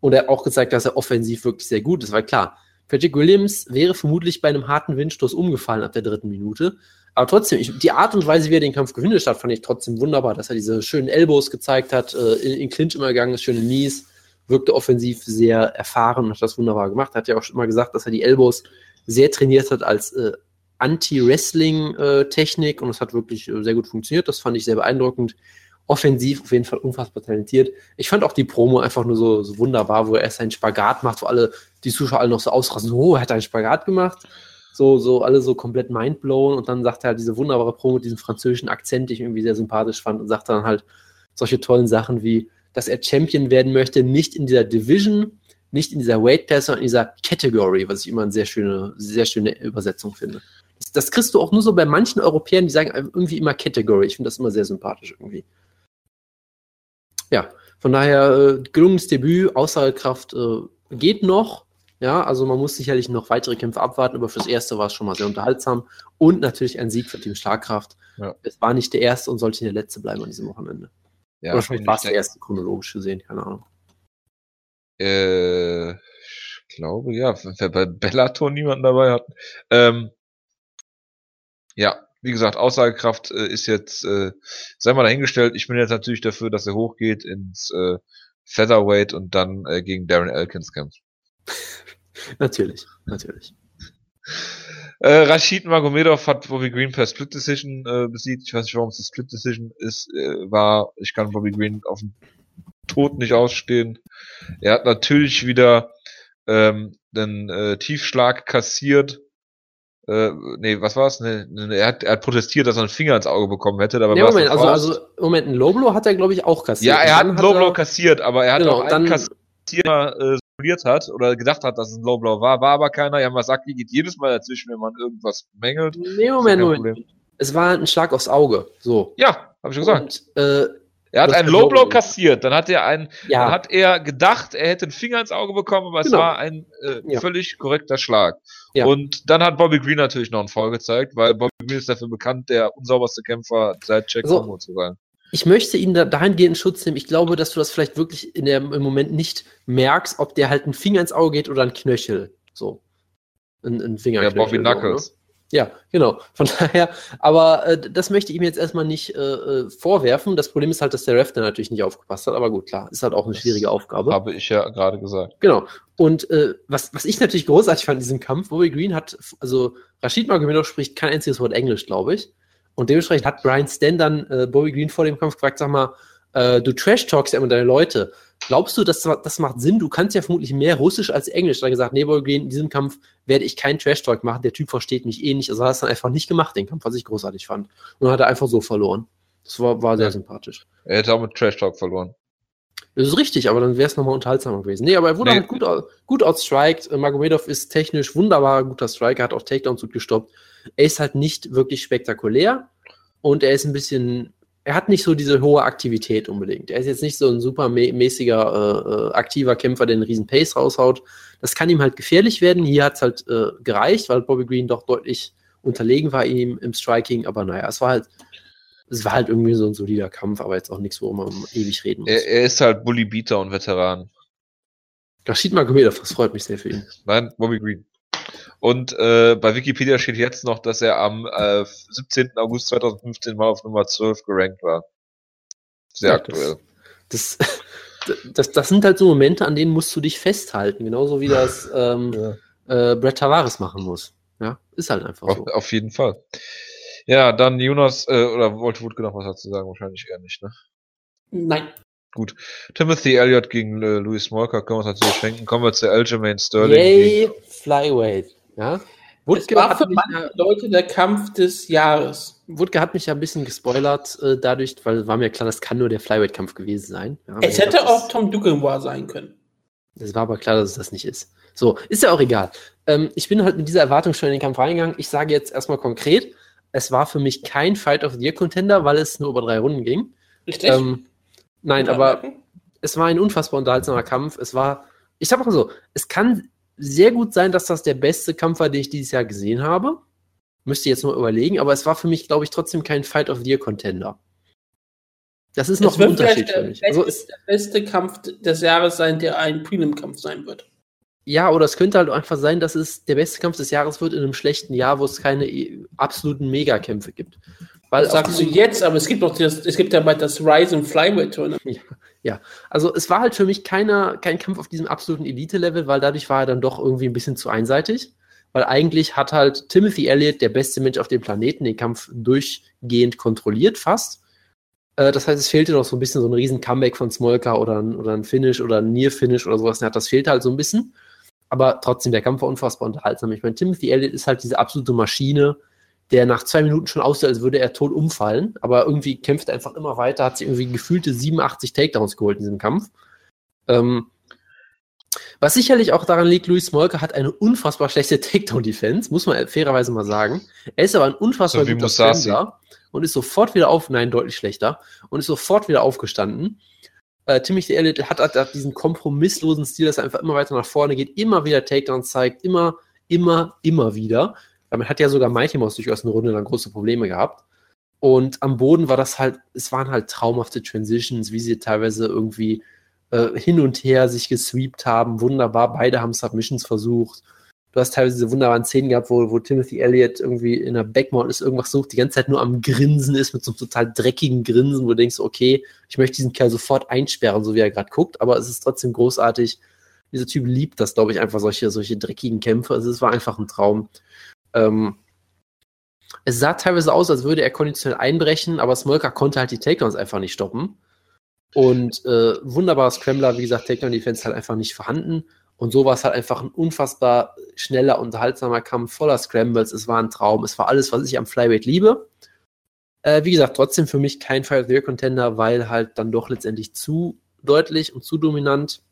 Und er hat auch gezeigt, dass er offensiv wirklich sehr gut ist. Weil klar, Patrick Williams wäre vermutlich bei einem harten Windstoß umgefallen ab der dritten Minute. Aber trotzdem, ich, die Art und Weise, wie er den Kampf gefinisht hat, fand ich trotzdem wunderbar, dass er diese schönen Elbows gezeigt hat, äh, in, in Clinch immer gegangen ist, schöne Knees, wirkte offensiv sehr erfahren und hat das wunderbar gemacht. Hat ja auch schon mal gesagt, dass er die Elbows sehr trainiert hat als äh, Anti-Wrestling-Technik und es hat wirklich äh, sehr gut funktioniert. Das fand ich sehr beeindruckend. Offensiv auf jeden Fall unfassbar talentiert. Ich fand auch die Promo einfach nur so, so wunderbar, wo er erst einen Spagat macht, wo alle die Zuschauer alle noch so ausrasten. Oh, er hat einen Spagat gemacht so, so alle so komplett mindblown und dann sagt er halt diese wunderbare Promo mit diesem französischen Akzent, die ich irgendwie sehr sympathisch fand und sagt dann halt solche tollen Sachen wie, dass er Champion werden möchte, nicht in dieser Division, nicht in dieser Weight Class, sondern in dieser Category, was ich immer eine sehr schöne, sehr schöne Übersetzung finde. Das, das kriegst du auch nur so bei manchen Europäern, die sagen irgendwie immer Category. Ich finde das immer sehr sympathisch irgendwie. Ja, von daher äh, gelungenes Debüt, Aussagekraft äh, geht noch. Ja, also man muss sicherlich noch weitere Kämpfe abwarten, aber fürs erste war es schon mal sehr unterhaltsam. Und natürlich ein Sieg für Team Schlagkraft. Ja. Es war nicht der erste und sollte nicht der letzte bleiben an diesem Wochenende. Ja, Oder vielleicht war es der erste chronologisch gesehen, keine Ahnung. Äh, ich glaube, ja, wenn wir bei Bellator niemanden dabei hatten. Ähm, ja, wie gesagt, Aussagekraft äh, ist jetzt, äh, sei mal dahingestellt, ich bin jetzt natürlich dafür, dass er hochgeht ins äh, Featherweight und dann äh, gegen Darren Elkins kämpft. [LAUGHS] natürlich, natürlich. Äh, Rashid Magomedov hat Bobby Green per Split Decision äh, besiegt. Ich weiß nicht, warum es eine Split Decision ist. Äh, war, ich kann Bobby Green auf dem Tod nicht ausstehen. Er hat natürlich wieder ähm, den äh, Tiefschlag kassiert. Äh, nee, was war's? Nee, nee, er, hat, er hat protestiert, dass er einen Finger ins Auge bekommen hätte. Dabei Nee, Moment, also, also, Moment, ein Loblo hat er, glaube ich, auch kassiert. ja, er hat einen Low Blow er- kassiert, aber er hat Genau, auch einen dann- kassiert, äh, simuliert hat oder gedacht hat, dass es ein Low Blow war, war aber keiner. Yamasaki geht jedes Mal dazwischen, wenn man irgendwas mängelt. Nee, Moment. Es war ein Schlag aufs Auge. So. Ja, habe ich schon gesagt. Und, äh, Er hat einen Low Low Blow kassiert, dann hat er einen, ja, hat er gedacht, er hätte einen Finger ins Auge bekommen, aber es Genau. war ein äh, Ja. völlig korrekter Schlag. Ja. Und dann hat Bobby Green natürlich noch einen Fall gezeigt, weil Bobby Green ist dafür bekannt, der unsauberste Kämpfer seit Jack Also, Como zu sein. Ich möchte ihn da dahingehend in Schutz nehmen. Ich glaube, dass du das vielleicht wirklich in der, im Moment nicht merkst, ob der halt ein Finger ins Auge geht oder ein Knöchel. So. Ein, ein Ja, Fingerknöchel. Bobby so, ne? Knuckles. Ja, genau. Von [LAUGHS] daher, aber äh, das möchte ich ihm jetzt erstmal nicht äh, äh, vorwerfen. Das Problem ist halt, dass der Ref da natürlich nicht aufgepasst hat. Aber gut, klar, ist halt auch eine Das schwierige Aufgabe. Habe ich ja gerade gesagt. Genau. Und äh, was, was ich natürlich großartig fand in diesem Kampf, Bobby Green hat, also Rashid Magomedov spricht kein einziges Wort Englisch, glaube ich. Und dementsprechend hat Brian Stan dann äh, Bobby Green vor dem Kampf gefragt, sag mal, äh, du trash-talkst ja immer deine Leute. Glaubst du, das, das macht Sinn? Du kannst ja vermutlich mehr Russisch als Englisch. Dann hat gesagt, nee, Bobby Green, in diesem Kampf werde ich keinen Trash-Talk machen. Der Typ versteht mich eh nicht. Also hat es dann einfach nicht gemacht, den Kampf, was ich großartig fand. Und hat er einfach so verloren. Das war, war sehr Ja. sympathisch. Er hätte auch mit Trash Talk verloren. Das ist richtig, aber dann wäre es nochmal unterhaltsamer gewesen. Nee, aber er wurde Nee. gut, gut outstriked. Magomedov ist technisch wunderbar guter Striker, hat auch Takedowns gut gestoppt. Er ist halt nicht wirklich spektakulär und er ist ein bisschen, er hat nicht so diese hohe Aktivität unbedingt. Er ist jetzt nicht so ein super mä- mäßiger, äh, äh, aktiver Kämpfer, der einen riesen Pace raushaut. Das kann ihm halt gefährlich werden. Hier hat es halt äh, gereicht, weil Bobby Green doch deutlich unterlegen war ihm im Striking, aber naja, es war halt, es war halt irgendwie so ein solider Kampf, aber jetzt auch nichts, worüber man ewig reden muss. Er, er ist halt Bully Beater und Veteran. Rashid Magomedov, das freut mich sehr für ihn. Nein, Bobby Green. Und äh, bei Wikipedia steht jetzt noch, dass er am äh, 17. August 2015 mal auf Nummer 12 gerankt war. Sehr Ja, aktuell. Das, [LAUGHS] das, das sind halt so Momente, an denen musst du dich festhalten, genauso wie das ähm, [LAUGHS] äh, Brett Tavares machen muss. Ja, ist halt einfach Auf, so. auf jeden Fall. Ja, dann Jonas, äh, oder wollte Wutke noch was dazu sagen? Wahrscheinlich eher nicht, ne? Nein. Timothy Elliott gegen äh, Louis Smolka können wir uns natürlich schenken. Kommen wir zu Aljamain Sterling. Yay, Flyweight. Ja. Es Wutke war hat, für manche Leute der Kampf des Jahres. Wutke hat mich ja ein bisschen gespoilert äh, dadurch, weil war mir klar, das kann nur der Flyweight-Kampf gewesen sein. Ja, Es hätte das- auch Tom Duganwa sein können. Das war aber klar, dass es das nicht ist. So, ist ja auch egal. Ähm, ich bin halt mit dieser Erwartung schon in den Kampf reingegangen. Ich sage jetzt erstmal konkret, es war für mich kein Fight of the Year Contender, weil es nur über drei Runden ging. Richtig? Ähm, nein, aber es war ein unfassbar unterhaltsamer Kampf. Es war, ich sag mal so, es kann sehr gut sein, dass das der beste Kampf war, den ich dieses Jahr gesehen habe. Müsste jetzt mal überlegen, aber es war für mich, glaube ich, trotzdem kein Fight of the Year Contender. Das ist noch es ein Unterschied für der mich. Also beste, es, der beste Kampf des Jahres sein, der ein Prelim-Kampf sein wird. Ja, oder es könnte halt einfach sein, dass es der beste Kampf des Jahres wird in einem schlechten Jahr, wo es keine eh, absoluten Megakämpfe gibt. Weil Das sagst du jetzt, aber es gibt noch das, es gibt ja bald das Rise and Flyweight Tournament. Also es war halt für mich keiner, kein Kampf auf diesem absoluten Elite-Level, weil dadurch war er dann doch irgendwie ein bisschen zu einseitig. Weil eigentlich hat halt Timothy Elliott, der beste Mensch auf dem Planeten, den Kampf durchgehend kontrolliert fast. Äh, das heißt, es fehlte noch so ein bisschen so ein riesen Comeback von Smolka oder ein, oder ein Finish oder ein Near-Finish oder sowas. Ja, das fehlte halt so ein bisschen. Aber trotzdem, der Kampf war unfassbar unterhaltsam. Ich meine, Timothy Elliott ist halt diese absolute Maschine, der nach zwei Minuten schon aussieht, als würde er tot umfallen. Aber irgendwie kämpft er einfach immer weiter, hat sich irgendwie gefühlte 87 Takedowns geholt in diesem Kampf. Ähm, was sicherlich auch daran liegt, Louis Smolka hat eine unfassbar schlechte Takedown-Defense, muss man fairerweise mal sagen. Er ist aber ein unfassbar So guter. Striker und ist sofort wieder auf, nein, deutlich schlechter, und ist sofort wieder aufgestanden. Äh, Timothy Elliott hat, hat, hat diesen kompromisslosen Stil, dass er einfach immer weiter nach vorne geht, immer wieder Takedowns zeigt, immer, immer, immer wieder. Damit hat ja sogar Mighty Mouse durchaus eine Runde lang große Probleme gehabt. Und am Boden war das halt, es waren halt traumhafte Transitions, wie sie teilweise irgendwie äh, hin und her sich gesweept haben. Wunderbar, beide haben Submissions versucht. Du hast teilweise diese wunderbaren Szenen gehabt, wo, wo Timothy Elliott irgendwie in der Backmount ist, irgendwas sucht, die ganze Zeit nur am Grinsen ist, mit so einem total dreckigen Grinsen, wo du denkst, okay, ich möchte diesen Kerl sofort einsperren, so wie er gerade guckt, aber es ist trotzdem großartig. Dieser Typ liebt das, glaube ich, einfach solche, solche dreckigen Kämpfe. Also es war einfach ein Traum. Ähm, es sah teilweise aus, als würde er konditionell einbrechen, aber Smolka konnte halt die Takedowns einfach nicht stoppen. Und äh, wunderbarer Scrambler, wie gesagt, Takedown-Defense halt einfach nicht vorhanden. Und so war es halt einfach ein unfassbar schneller, unterhaltsamer Kampf voller Scrambles. Es war ein Traum. Es war alles, was ich am Flyweight liebe. Äh, wie gesagt, trotzdem für mich kein Five Year Contender, weil halt dann doch letztendlich zu deutlich und zu dominant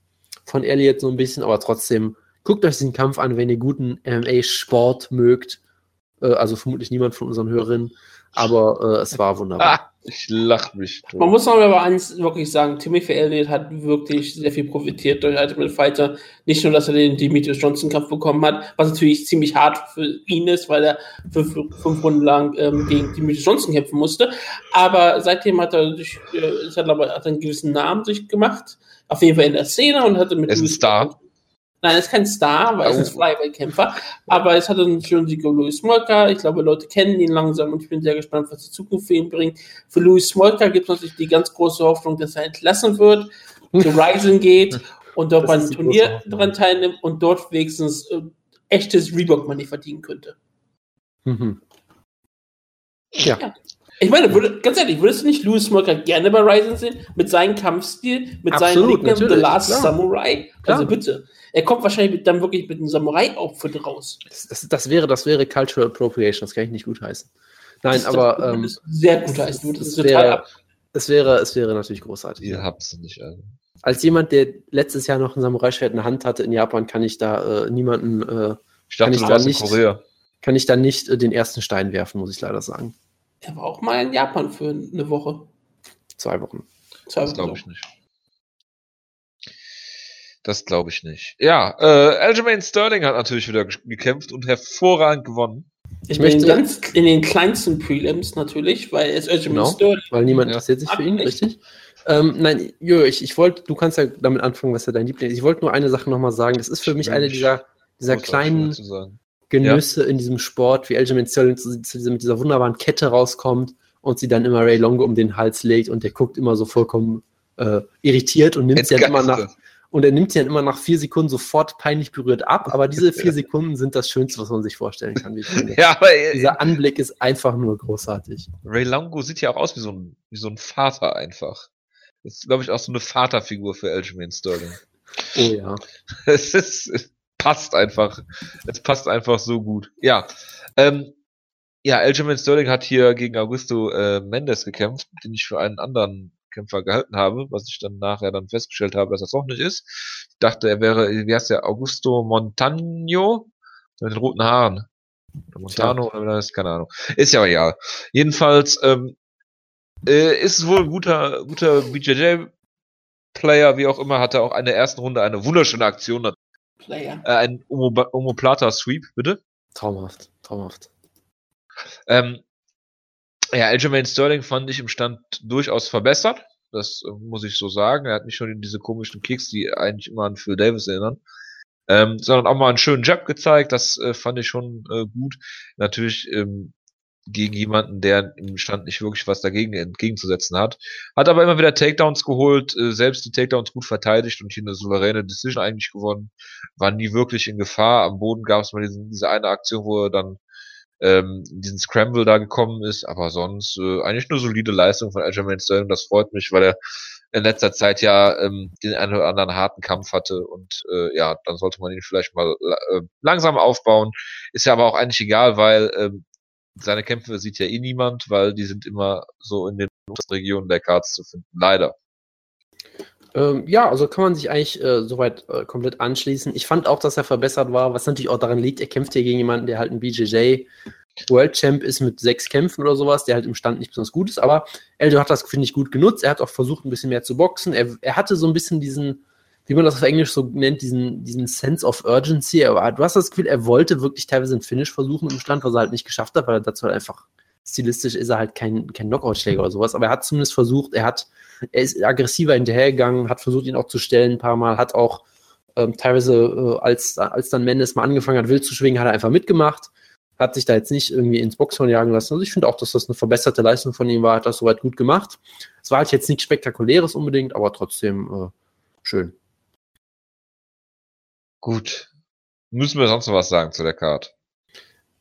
von Elliott so ein bisschen, aber trotzdem guckt euch diesen Kampf an, wenn ihr guten MMA-Sport mögt. Äh, also vermutlich niemand von unseren Hörerinnen, aber äh, es war wunderbar. Ah, [LAUGHS] ich lach mich. Tot. Man muss aber eins wirklich sagen, Timothy Elliott hat wirklich sehr viel profitiert durch Ultimate Fighter. Nicht nur, dass er den Demetrius Johnson Kampf bekommen hat, was natürlich ziemlich hart für ihn ist, weil er fünf, fünf Runden lang ähm, gegen Demetrius Johnson kämpfen musste. Aber seitdem hat er durch, äh, hat, aber, hat einen gewissen Namen sich gemacht. Auf jeden Fall in der Szene und hatte mit. Er ist ein Star. Nein, er ist kein Star, weil oh. er ist ein Flyweight-Kämpfer. Aber es hat einen schönen Sieg über Louis Smolka. Ich glaube, Leute kennen ihn langsam und ich bin sehr gespannt, was die Zukunft für ihn bringt. Für Louis Smolka gibt es natürlich die ganz große Hoffnung, dass er entlassen wird, zu [LAUGHS] Ryzen geht und dort bei einem Turnier dran teilnimmt und dort wenigstens äh, echtes Reebok-Money verdienen könnte. Mhm. Ja. ja. Ich meine, würde, ganz ehrlich, würdest du nicht Louis Smolka gerne bei Ryzen sehen? Mit seinem Kampfstil, mit Absolut, seinem Nickname The Last klar. Samurai? Klar. Also bitte. Er kommt wahrscheinlich dann wirklich mit einem Samurai-Outfit raus. Das, das, das, wäre, das wäre Cultural Appropriation, das kann ich nicht gut heißen. Nein, das aber. Ähm, sehr gut heißen. Das, das wäre, es wäre, es wäre natürlich großartig. Ihr habt es nicht alle. Als jemand, der letztes Jahr noch ein Samurai-Schwert in der Hand hatte in Japan, kann ich da äh, niemanden. Äh, ich dachte, kann ich da nicht. Kann ich da nicht äh, den ersten Stein werfen, muss ich leider sagen. Er war auch mal in Japan für eine Woche. Zwei Wochen. Zwei das glaube ich nicht. Das glaube ich nicht. Ja, äh, Aljamain Sterling hat natürlich wieder gekämpft und hervorragend gewonnen. Ich in möchte den ganz, in den kleinsten Prelims natürlich, weil es Aljamain genau, Sterling. Weil niemand ja. interessiert sich für ihn, richtig? Ähm, nein, Jö, ich, ich wollte, du kannst ja damit anfangen, was ja dein Liebling ist. Ich wollte nur eine Sache nochmal sagen. Das ist für mich eine dieser, dieser kleinen Genüsse ja. in diesem Sport, wie Aljamain Sterling zu, zu, mit dieser wunderbaren Kette rauskommt und sie dann immer Ray Longo um den Hals legt und der guckt immer so vollkommen äh, irritiert und nimmt sie dann immer nach und er nimmt sie dann immer nach vier Sekunden sofort peinlich berührt ab. Aber diese [LAUGHS] vier Sekunden sind das Schönste, was man sich vorstellen kann. [LAUGHS] ja, aber, Dieser Anblick ist einfach nur großartig. Ray Longo sieht ja auch aus wie so ein, wie so ein Vater einfach. Das ist, glaube ich, auch so eine Vaterfigur für Aljamain Sterling. Oh ja. [LAUGHS] Es ist, passt einfach. Es passt einfach so gut. Ja. Ähm, ja, Aljamain Sterling hat hier gegen Augusto äh, Mendes gekämpft, den ich für einen anderen Kämpfer gehalten habe, was ich dann nachher dann festgestellt habe, dass das auch nicht ist. Ich dachte, er wäre, wie heißt der, Augusto Montagno mit den roten Haaren. Montano oder ist keine Ahnung. Ist ja ja. Jedenfalls ähm, äh, ist wohl ein guter, guter BJJ-Player, wie auch immer, hatte auch in der ersten Runde eine wunderschöne Aktion. Player. Äh, ein Omoplata-Sweep, bitte. Traumhaft, traumhaft. Ähm, ja, Aljamain Sterling fand ich im Stand durchaus verbessert. Das äh, muss ich so sagen. Er hat nicht schon in diese komischen Kicks, die eigentlich immer an Phil Davis erinnern. Ähm, sondern auch mal einen schönen Jab gezeigt. Das äh, fand ich schon äh, gut. Natürlich ähm, gegen jemanden, der im Stand nicht wirklich was dagegen entgegenzusetzen hat. Hat aber immer wieder Takedowns geholt, äh, selbst die Takedowns gut verteidigt und hier eine souveräne Decision eigentlich gewonnen. War nie wirklich in Gefahr. Am Boden gab es mal diesen, diese eine Aktion, wo er dann ähm, diesen Scramble da gekommen ist, aber sonst äh, eigentlich nur solide Leistung von Aljamain Sterling. Das freut mich, weil er in letzter Zeit ja ähm, den einen oder anderen harten Kampf hatte und äh, ja, dann sollte man ihn vielleicht mal äh, langsam aufbauen. Ist ja aber auch eigentlich egal, weil ähm, seine Kämpfe sieht ja eh niemand, weil die sind immer so in den Regionen der Cards zu finden. Leider. Ähm, ja, also kann man sich eigentlich äh, soweit äh, komplett anschließen. Ich fand auch, dass er verbessert war, was natürlich auch daran liegt, er kämpft hier gegen jemanden, der halt ein BJJ World Champ ist mit sechs Kämpfen oder sowas, der halt im Stand nicht besonders gut ist, aber Eldo hat das, finde ich, gut genutzt. Er hat auch versucht, ein bisschen mehr zu boxen. Er, er hatte so ein bisschen diesen, wie man das auf Englisch so nennt, diesen, diesen Sense of Urgency. Aber du hast das Gefühl, er wollte wirklich teilweise ein Finish versuchen im Stand, was er halt nicht geschafft hat, weil er dazu halt einfach stilistisch ist er halt kein, kein Knockout-Schläger oder sowas, aber er hat zumindest versucht, er hat, er ist aggressiver hinterhergegangen, hat versucht, ihn auch zu stellen ein paar Mal, hat auch ähm, teilweise, äh, als, als dann Mendes mal angefangen hat, wild zu schwingen, hat er einfach mitgemacht, hat sich da jetzt nicht irgendwie ins Boxhorn jagen lassen. Also ich finde auch, dass das eine verbesserte Leistung von ihm war, hat das soweit gut gemacht. Es war halt jetzt nichts Spektakuläres unbedingt, aber trotzdem äh, schön. Gut. Müssen wir sonst noch was sagen zu der Card?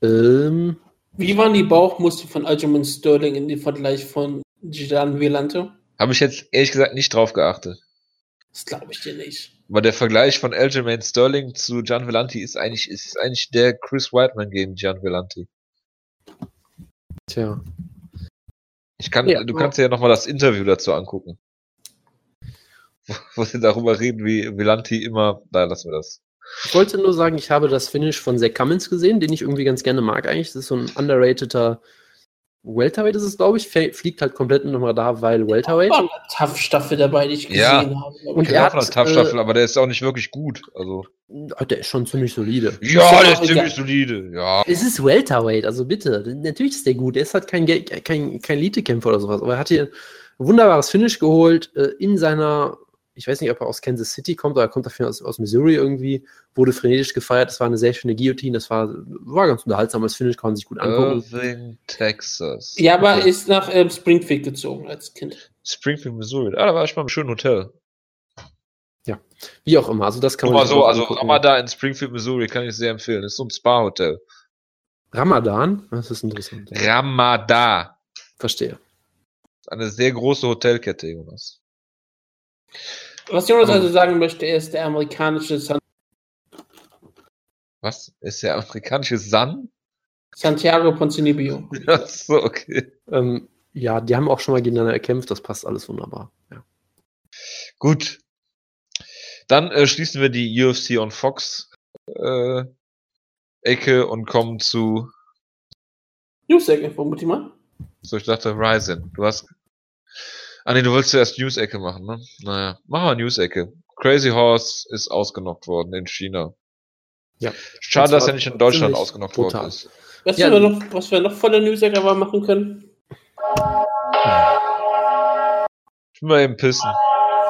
Ähm, Wie waren die Bauchmuskeln von Aljamain Sterling in dem Vergleich von Gian Velante? Habe ich jetzt ehrlich gesagt nicht drauf geachtet. Das glaube ich dir nicht. Aber der Vergleich von Aljamain Sterling zu Gian Vellanti ist eigentlich, ist eigentlich der Chris Whiteman gegen Gian Vellanti. tja. Ich kann, Ja. du kannst dir ja nochmal das Interview dazu angucken. [LAUGHS] Wo, wo sie darüber reden, wie Vellanti immer, da lassen wir das. Ich wollte nur sagen, ich habe das Finish von Zach Cummins gesehen, den ich irgendwie ganz gerne mag eigentlich. Das ist so ein underrateder Welterweight ist es, glaube ich. Fliegt halt komplett nochmal da, weil Welterweight. War eine Tough-Staffel dabei, die ich gesehen Ja. habe. Und Ich er auch hat, eine Tough-Staffel, äh, aber der ist auch nicht wirklich gut. Also. Der ist schon ziemlich solide. Ja, der ist ziemlich solide. Ja. Es ist Welterweight, also bitte. Natürlich ist der gut. Er ist halt kein, kein, kein Elite-Kämpfer oder sowas. Aber er hat hier ein wunderbares Finish geholt äh, in seiner, ich weiß nicht, ob er aus Kansas City kommt oder er kommt dafür aus, aus Missouri irgendwie. Wurde frenetisch gefeiert. Das war eine sehr schöne Guillotine. Das war, war ganz unterhaltsames Finish, kann man sich gut angucken. Irving, Texas. Ja, aber Okay. ist nach ähm, Springfield gezogen als Kind. Springfield, Missouri. Ah, da war ich mal im schönen Hotel. Wie auch immer. Also das kann Nur man so, auch also angucken. Ramada in Springfield, Missouri kann ich sehr empfehlen. Das ist so ein Spa-Hotel. Ramadan? Das ist interessant. Ja. Ramada. Verstehe. Eine sehr große Hotelkette, Jonas. Was Jonas Aber- also sagen möchte, ist der amerikanische San Was? Ist der amerikanische Sun? Santiago Ponzinibbio. [LAUGHS] Ach so, okay. Ähm, ja, die haben auch schon mal gegeneinander erkämpft. Das passt alles wunderbar. Ja. Gut. Dann äh, schließen wir die UFC on Fox äh, Ecke und kommen zu, News-Ecke, vermute ich mal. so ich dachte, Ryzen. Du hast. Ah nee, du wolltest zuerst News-Ecke machen, ne? Naja, machen wir News-Ecke. Crazy Horse ist ausgenockt worden in China. Ja. Schade, dass er nicht in Deutschland ausgenockt brutal. worden ist. Was, Ja, wir noch, was wir noch von der News-Ecke aber machen können? Ich will mal eben pissen.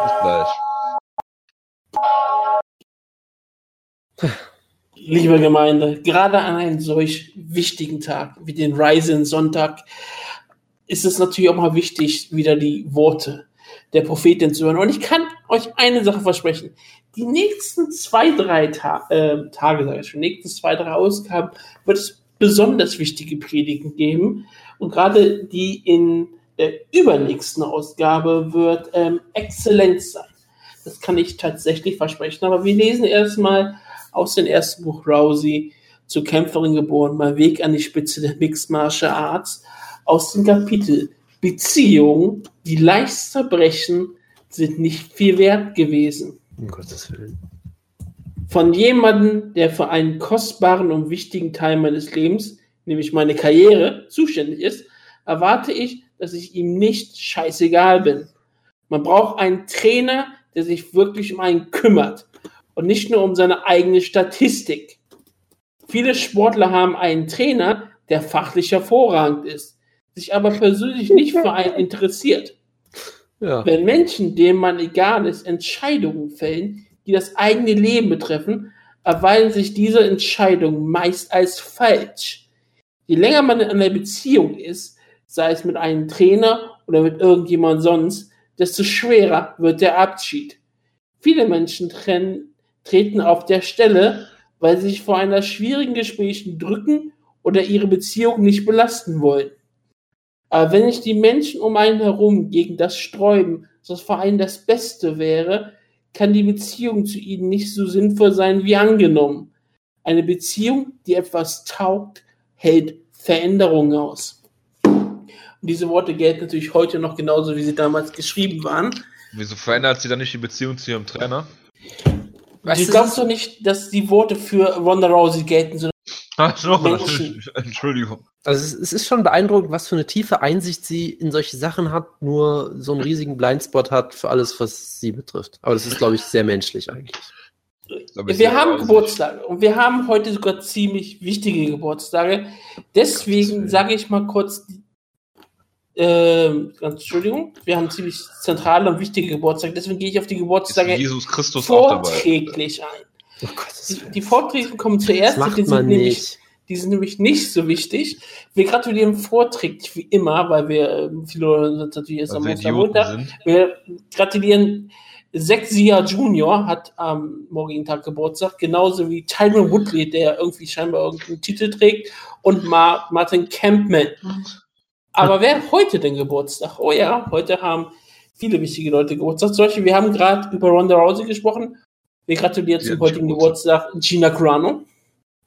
Bis gleich. Liebe Gemeinde, gerade an einem solch wichtigen Tag wie den Ryzen Sonntag ist es natürlich auch mal wichtig, wieder die Worte der Prophetin zu hören. Und ich kann euch eine Sache versprechen. Die nächsten zwei, drei Ta äh, Tage, sage ich schon, nächsten zwei, drei Ausgaben wird es besonders wichtige Predigen geben. Und gerade die in der übernächsten Ausgabe wird ähm, exzellent sein. Das kann ich tatsächlich versprechen. Aber wir lesen erstmal aus dem ersten Buch Rousey, zur Kämpferin geboren, mein Weg an die Spitze der Mixed Martial Arts, aus dem Kapitel Beziehungen, die leicht zerbrechen, sind nicht viel wert gewesen. Um Gottes Willen. Von jemandem, der für einen kostbaren und wichtigen Teil meines Lebens, nämlich meine Karriere, zuständig ist, erwarte ich, dass ich ihm nicht scheißegal bin. Man braucht einen Trainer, der sich wirklich um einen kümmert und nicht nur um seine eigene Statistik. Viele Sportler haben einen Trainer, der fachlich hervorragend ist, sich aber persönlich nicht für einen interessiert. Ja. Wenn Menschen, denen man egal ist, Entscheidungen fällen, die das eigene Leben betreffen, erweisen sich diese Entscheidungen meist als falsch. Je länger man in einer Beziehung ist, sei es mit einem Trainer oder mit irgendjemand sonst, desto schwerer wird der Abschied. Viele Menschen trennen, treten auf der Stelle, weil sie sich vor einer schwierigen Gesprächen drücken oder ihre Beziehung nicht belasten wollen. Aber wenn sich die Menschen um einen herum gegen das sträuben, was für einen das Beste wäre, kann die Beziehung zu ihnen nicht so sinnvoll sein wie angenommen. Eine Beziehung, die etwas taugt, hält Veränderungen aus. Und diese Worte gelten natürlich heute noch genauso, wie sie damals geschrieben waren. Wieso verändert sie dann nicht die Beziehung zu ihrem Trainer? Weißt du du, glaubst doch nicht, dass die Worte für Ronda Rousey gelten, sondern Ach so, Menschen. natürlich. Entschuldigung. Also es, es ist schon beeindruckend, was für eine tiefe Einsicht sie in solche Sachen hat, nur so einen riesigen Blindspot hat für alles, was sie betrifft. Aber das ist, glaube ich, sehr menschlich eigentlich. Wir haben. Geburtstage und wir haben heute sogar ziemlich wichtige Geburtstage. Deswegen sage ich mal kurz, ganz Entschuldigung, wir haben ziemlich zentrale und wichtige Geburtstage. Deswegen gehe ich auf die Geburtstage Jesus Christus auch dabei. vorträglich ein. Oh Die, die Vorträge kommen Das zuerst, macht die sind, man nämlich, nicht. die sind nämlich nicht so wichtig. Wir gratulieren vorträglich wie immer, weil wir ähm, viele Leute sind natürlich erst am sind. Wir gratulieren Zia Jr. hat am morgigen Tag Geburtstag, genauso wie Tyron Woodley, der irgendwie scheinbar irgendeinen Titel trägt, und Ma Martin Campman. Aber wer hat heute den Geburtstag? Oh ja, heute haben viele wichtige Leute Geburtstag. Zum Beispiel, wir haben gerade über Ronda Rousey gesprochen. Wir gratulieren zum heutigen Geburtstag Gina Carano.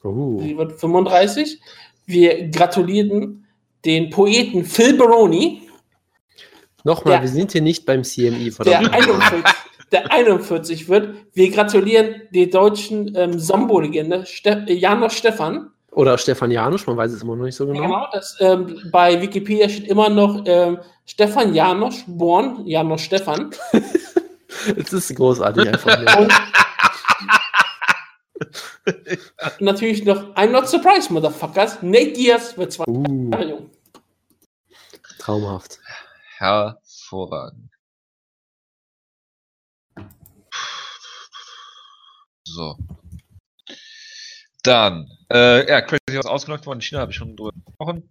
Uh. Sie wird 35. Wir gratulieren den Poeten Phil Baroni. Nochmal, wir sind hier nicht beim CMI. Der 41, der 41 wird. Wir gratulieren der deutschen ähm, Sambo-Legende Ste Janosch Stefan. Oder Stefan Janusz, man weiß es immer noch nicht so genau. Genau, das, ähm, bei Wikipedia steht immer noch ähm, Stefan Janosch, born Janosch Stefan. [LAUGHS] [LAUGHS] Es ist großartig einfach. Und natürlich noch I'm not surprised, Motherfuckers. Nate Diaz wird zwei uh, Jahre jung. Traumhaft. Hervorragend. So. Dann, äh, ja, Crazy was ausgenockt worden. In China habe ich schon drüber gesprochen.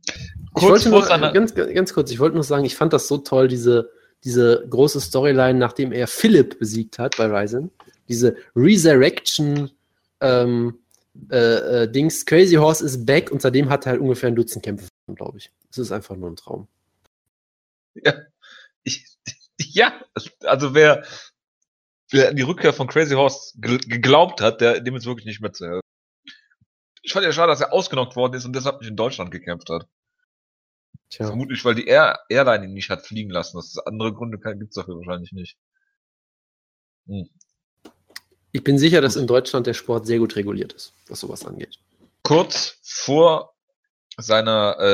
Kurz ich wollte nur, ganz, ganz kurz, ich wollte nur sagen, ich fand das so toll, diese, diese große Storyline, nachdem er Philipp besiegt hat bei Ryzen. Diese Resurrection ähm, äh, äh, Dings, Crazy Horse is back und seitdem hat er halt ungefähr ein Dutzend Kämpfe, glaube ich. Es ist einfach nur ein Traum. Ja, ich, [LAUGHS] ja, also wer, wer an die Rückkehr von Crazy Horse geglaubt hat, der dem ist wirklich nicht mehr zu helfen. Ich fand ja schade, dass er ausgenockt worden ist und deshalb nicht in Deutschland gekämpft hat. Tja. Vermutlich, weil die Air Airline ihn nicht hat fliegen lassen. Das andere Gründe gibt es dafür wahrscheinlich nicht. Hm. Ich bin sicher, dass in Deutschland der Sport sehr gut reguliert ist, was sowas angeht. Kurz vor seiner äh,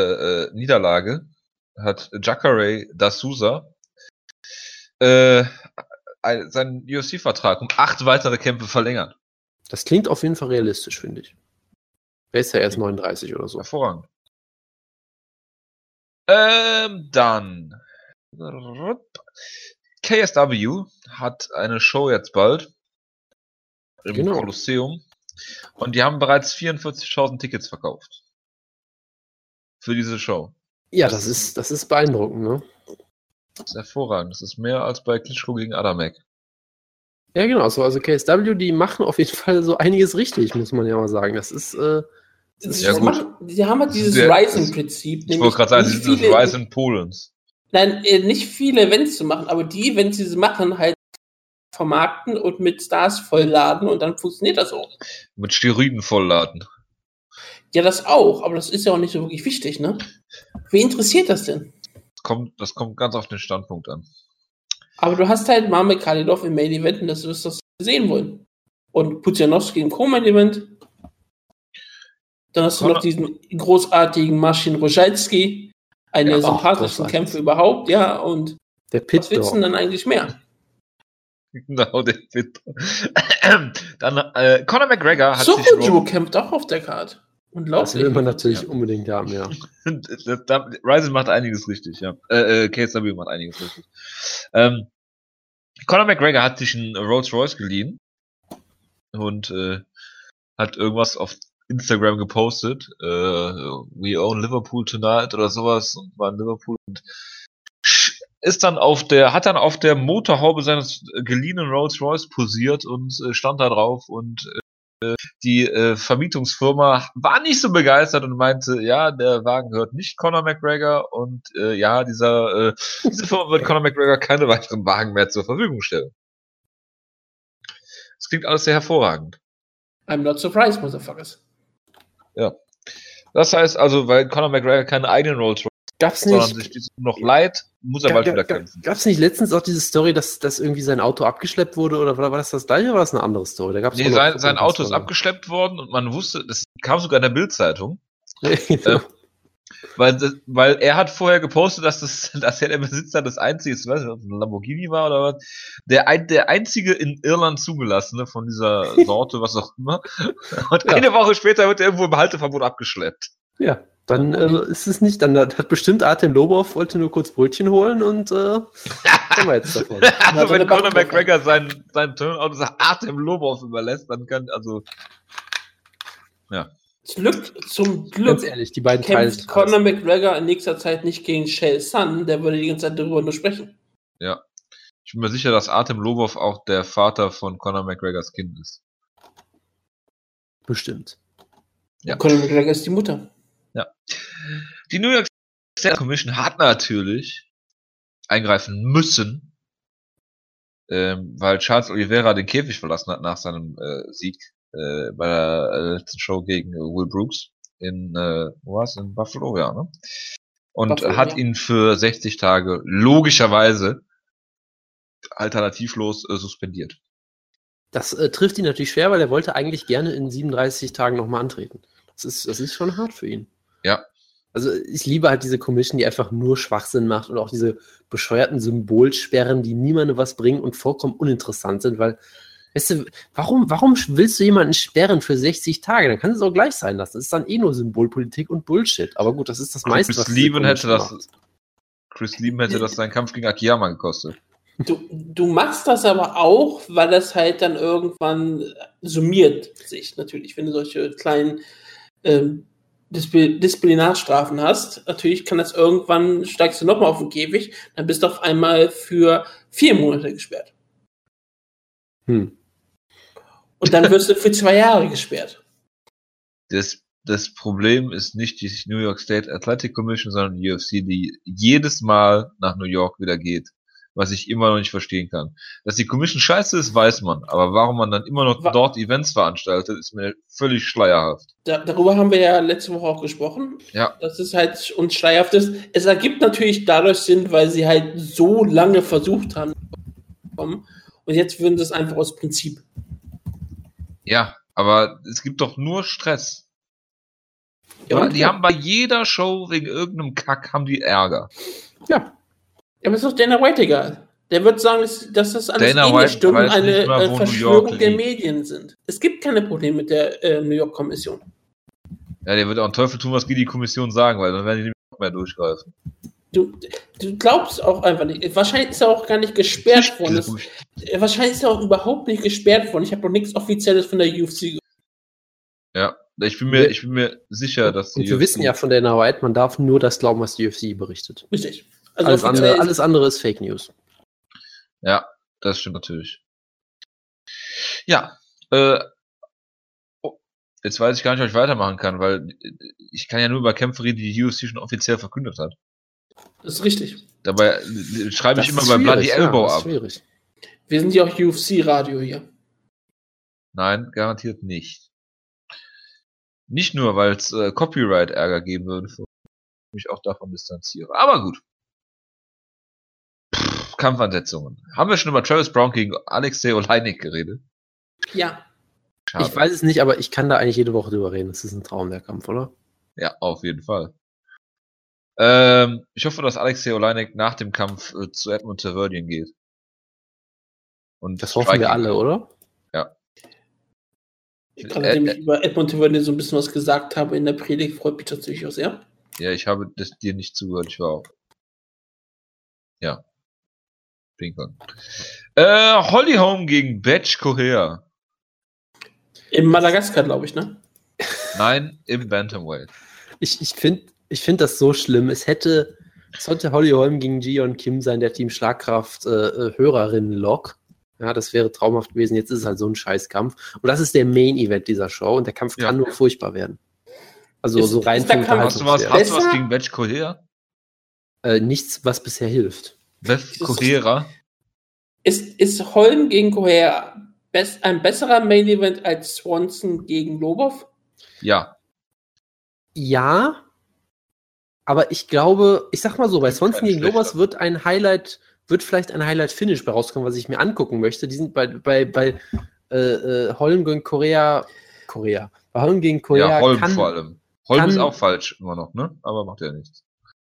äh, Niederlage hat Jacare da Souza äh, seinen UFC-Vertrag um acht weitere Kämpfe verlängert. Das klingt auf jeden Fall realistisch, finde ich. Er ist ja erst 39 oder so. Hervorragend. Ähm, dann. KSW hat eine Show jetzt bald im genau. Kolosseum. Und die haben bereits 44.000 Tickets verkauft. Für diese Show. Ja, das ist, das ist beeindruckend, ne? Das ist hervorragend. Das ist mehr als bei Klitschko gegen Adamek. Ja, genau. Also, also KSW, die machen auf jeden Fall so einiges richtig, muss man ja mal sagen. Das ist, äh, das ist ja, gut. Die haben halt dieses Ryzen-Prinzip. Ich wollte gerade sagen, dieses Ryzen Polens. Nein, äh, nicht viele Events zu machen, aber die wenn sie sie machen, halt vermarkten und mit Stars vollladen und dann funktioniert das auch. Mit Steroiden vollladen. Ja, das auch, aber das ist ja auch nicht so wirklich wichtig, ne? Wie interessiert das denn? Das kommt, das kommt ganz auf den Standpunkt an. Aber du hast halt Mame Kalidov im Main Event und das wirst du sehen wollen. Und Puzianowski im Co-Main Event. Dann hast du noch diesen großartigen Marcin Rojalski, einer der ja, sympathischsten Kämpfe überhaupt, ja, und der Pit was willst du denn dann eigentlich mehr? Genau, der Fit. Dann äh, Conor McGregor hat sich Joe kämpft auch auf der Card. Das will man natürlich ja. unbedingt haben, ja. [LAUGHS] Ryzen macht einiges richtig, ja. Äh, äh, KSW macht einiges richtig. Ähm, Conor McGregor hat sich einen Rolls Royce geliehen und äh, hat irgendwas auf Instagram gepostet. Äh, We own Liverpool tonight oder sowas und war in Liverpool und ist dann auf der, hat dann auf der Motorhaube seines geliehenen Rolls Royce posiert und äh, stand da drauf und äh, die äh, Vermietungsfirma war nicht so begeistert und meinte, ja, der Wagen gehört nicht Conor McGregor und äh, ja, dieser, äh, diese Firma wird Conor McGregor keine weiteren Wagen mehr zur Verfügung stellen. Das klingt alles sehr hervorragend. I'm not surprised, motherfuckers. Ja. Das heißt also, weil Conor McGregor keine eigenen Rolls Royce Gab's nicht, sondern sich noch leid, muss er bald wieder kämpfen. Gab es nicht letztens auch diese Story, dass, dass irgendwie sein Auto abgeschleppt wurde oder war das das gleiche oder war das eine andere Story? Da gab's nee, sein, sein Auto ist abgeschleppt worden und man wusste, das kam sogar in der Bildzeitung. genau. [LAUGHS] weil, weil er hat vorher gepostet, dass das, [LAUGHS] dass er der Besitzer des einzigen, ich weiß nicht, ob es ein Lamborghini war oder was, der, ein, der einzige in Irland zugelassene von dieser [LAUGHS] Sorte, was auch immer. Und ja. eine Woche später wird er irgendwo im Halteverbot abgeschleppt. Ja. Dann äh, ist es nicht, dann hat bestimmt Artem Lobov wollte nur kurz Brötchen holen und äh, [LAUGHS] haben wir jetzt davon. also wenn Conor McGregor seinen, seinen Turnout Artem Lobov überlässt, dann kann, also, ja. Glück, zum Glück Ganz ehrlich, die beiden kämpft Conor McGregor in nächster Zeit nicht gegen Shell Sun, der würde die ganze Zeit darüber nur sprechen. Ja. Ich bin mir sicher, dass Artem Lobov auch der Vater von Conor McGregors Kind ist. Bestimmt. Ja. Conor McGregor ist die Mutter. Ja. Die New York State Commission hat natürlich eingreifen müssen, ähm, weil Charles Oliveira den Käfig verlassen hat nach seinem äh, Sieg äh, bei der äh, letzten Show gegen Will Brooks in, äh, wo war's? In Buffalo, ja, ne? Und Buffalo, hat ja. ihn für 60 Tage logischerweise alternativlos äh, suspendiert. Das äh, trifft ihn natürlich schwer, weil er wollte eigentlich gerne in 37 Tagen nochmal antreten. Das ist, das ist schon hart für ihn. Ja. Also ich liebe halt diese Commission, die einfach nur Schwachsinn macht und auch diese bescheuerten Symbolsperren, die niemandem was bringen und vollkommen uninteressant sind, weil, weißt du, warum, warum willst du jemanden sperren für 60 Tage? Dann kann es auch gleich sein lassen. Das ist dann eh nur Symbolpolitik und Bullshit. Aber gut, das ist das meiste, Chris Lieben hätte das, Chris Lieben hätte das seinen Kampf gegen Akiyama gekostet. Du, du machst das aber auch, weil das halt dann irgendwann summiert sich natürlich, wenn du solche kleinen ähm, Diszi Disziplinarstrafen hast. Natürlich kann das irgendwann, steigst du nochmal auf den Käfig, dann bist du auf einmal für vier Monate gesperrt. Hm. Und dann wirst du für zwei Jahre gesperrt. Das, das Problem ist nicht die New York State Athletic Commission, sondern die UFC, die jedes Mal nach New York wieder geht was ich immer noch nicht verstehen kann. Dass die Commission scheiße ist, weiß man, aber warum man dann immer noch Wa dort Events veranstaltet, ist mir völlig schleierhaft. Da, darüber haben wir ja letzte Woche auch gesprochen. Ja. Dass es halt uns schleierhaft ist. Es ergibt natürlich dadurch Sinn, weil sie halt so lange versucht haben. Und jetzt würden sie es einfach aus Prinzip. Ja, aber es gibt doch nur Stress. Ja, die haben bei jeder Show wegen irgendeinem Kack haben die Ärger. Ja. Ja, aber ist doch Dana White egal. Der wird sagen, dass das alles Dana nicht und eine mal, äh, Verschwörung der Medien sind. Es gibt keine Probleme mit der äh, New York Kommission. Ja, der wird auch einen Teufel tun, was die Kommission sagen, weil dann werden die noch mehr durchgreifen. Du, du glaubst auch einfach nicht. Wahrscheinlich ist er auch gar nicht gesperrt [LAUGHS] worden. Das, wahrscheinlich ist er auch überhaupt nicht gesperrt worden. Ich habe noch nichts Offizielles von der UFC gehört. Ja, ich bin mir, ich bin mir sicher, dass die. Und wir UFC wissen ja von Dana White, man darf nur das glauben, was die UFC berichtet. Richtig. Also alles, andere, alles andere ist Fake News. Ja, das stimmt natürlich. Ja, äh, oh, jetzt weiß ich gar nicht, ob ich weitermachen kann, weil ich kann ja nur über Kämpfe reden, die die UFC schon offiziell verkündet hat. Das ist richtig. Dabei äh, schreibe ich immer bei Bloody Elbow ja, ab. Schwierig. Wir sind ja auch UFC-Radio hier. Nein, garantiert nicht. Nicht nur, weil es äh, Copyright-Ärger geben würde, mich auch davon distanziere. Aber gut. Kampfansetzungen. Haben wir schon über Travis Brown gegen Alexei Oleinik geredet? Ja. Schade. Ich weiß es nicht, aber ich kann da eigentlich jede Woche drüber reden. Das ist ein Traum, der Kampf, oder? Ja, auf jeden Fall. Ähm, ich hoffe, dass Alexei Oleinik nach dem Kampf äh, zu Edmund Taverdian geht. Und das hoffen wir alle, oder? Ja. Gerade nachdem äh, ich über Edmund Taverdian so ein bisschen was gesagt habe in der Predigt, freut mich tatsächlich auch sehr. Ja, ich habe das dir nicht zugehört, ich war auch. Ja. Ping-Pong. Äh, Holly Holm gegen Batch Correa. Im Madagaskar, glaube ich, ne? Nein, im Bantamweight. Ich, ich finde ich find das so schlimm. Es hätte, es sollte Holly Holm gegen Gion Kim sein, der Team Schlagkraft äh, äh Hörerinnen-Log. Ja, das wäre traumhaft gewesen. Jetzt ist es halt so ein Scheißkampf. Und das ist der Main-Event dieser Show und der Kampf ja. kann nur furchtbar werden. Also ist, so rein vom Hast du was, hast du was gegen Batch Correa? Äh, nichts, was bisher hilft. Beth Correa. Ist, ist Holm gegen Correa best, ein besserer Main Event als Swanson gegen Lobov? Ja. Ja. Aber ich glaube, ich sag mal so, bei Swanson gegen Lobos wird ein Highlight, wird vielleicht ein Highlight-Finish bei rauskommen, was ich mir angucken möchte. Die sind bei, bei, bei äh, äh, Holm gegen Korea. Korea. Bei Holm gegen Korea. Ja, Holm kann, vor allem. Holm kann, ist auch falsch immer noch, ne? Aber macht ja nichts.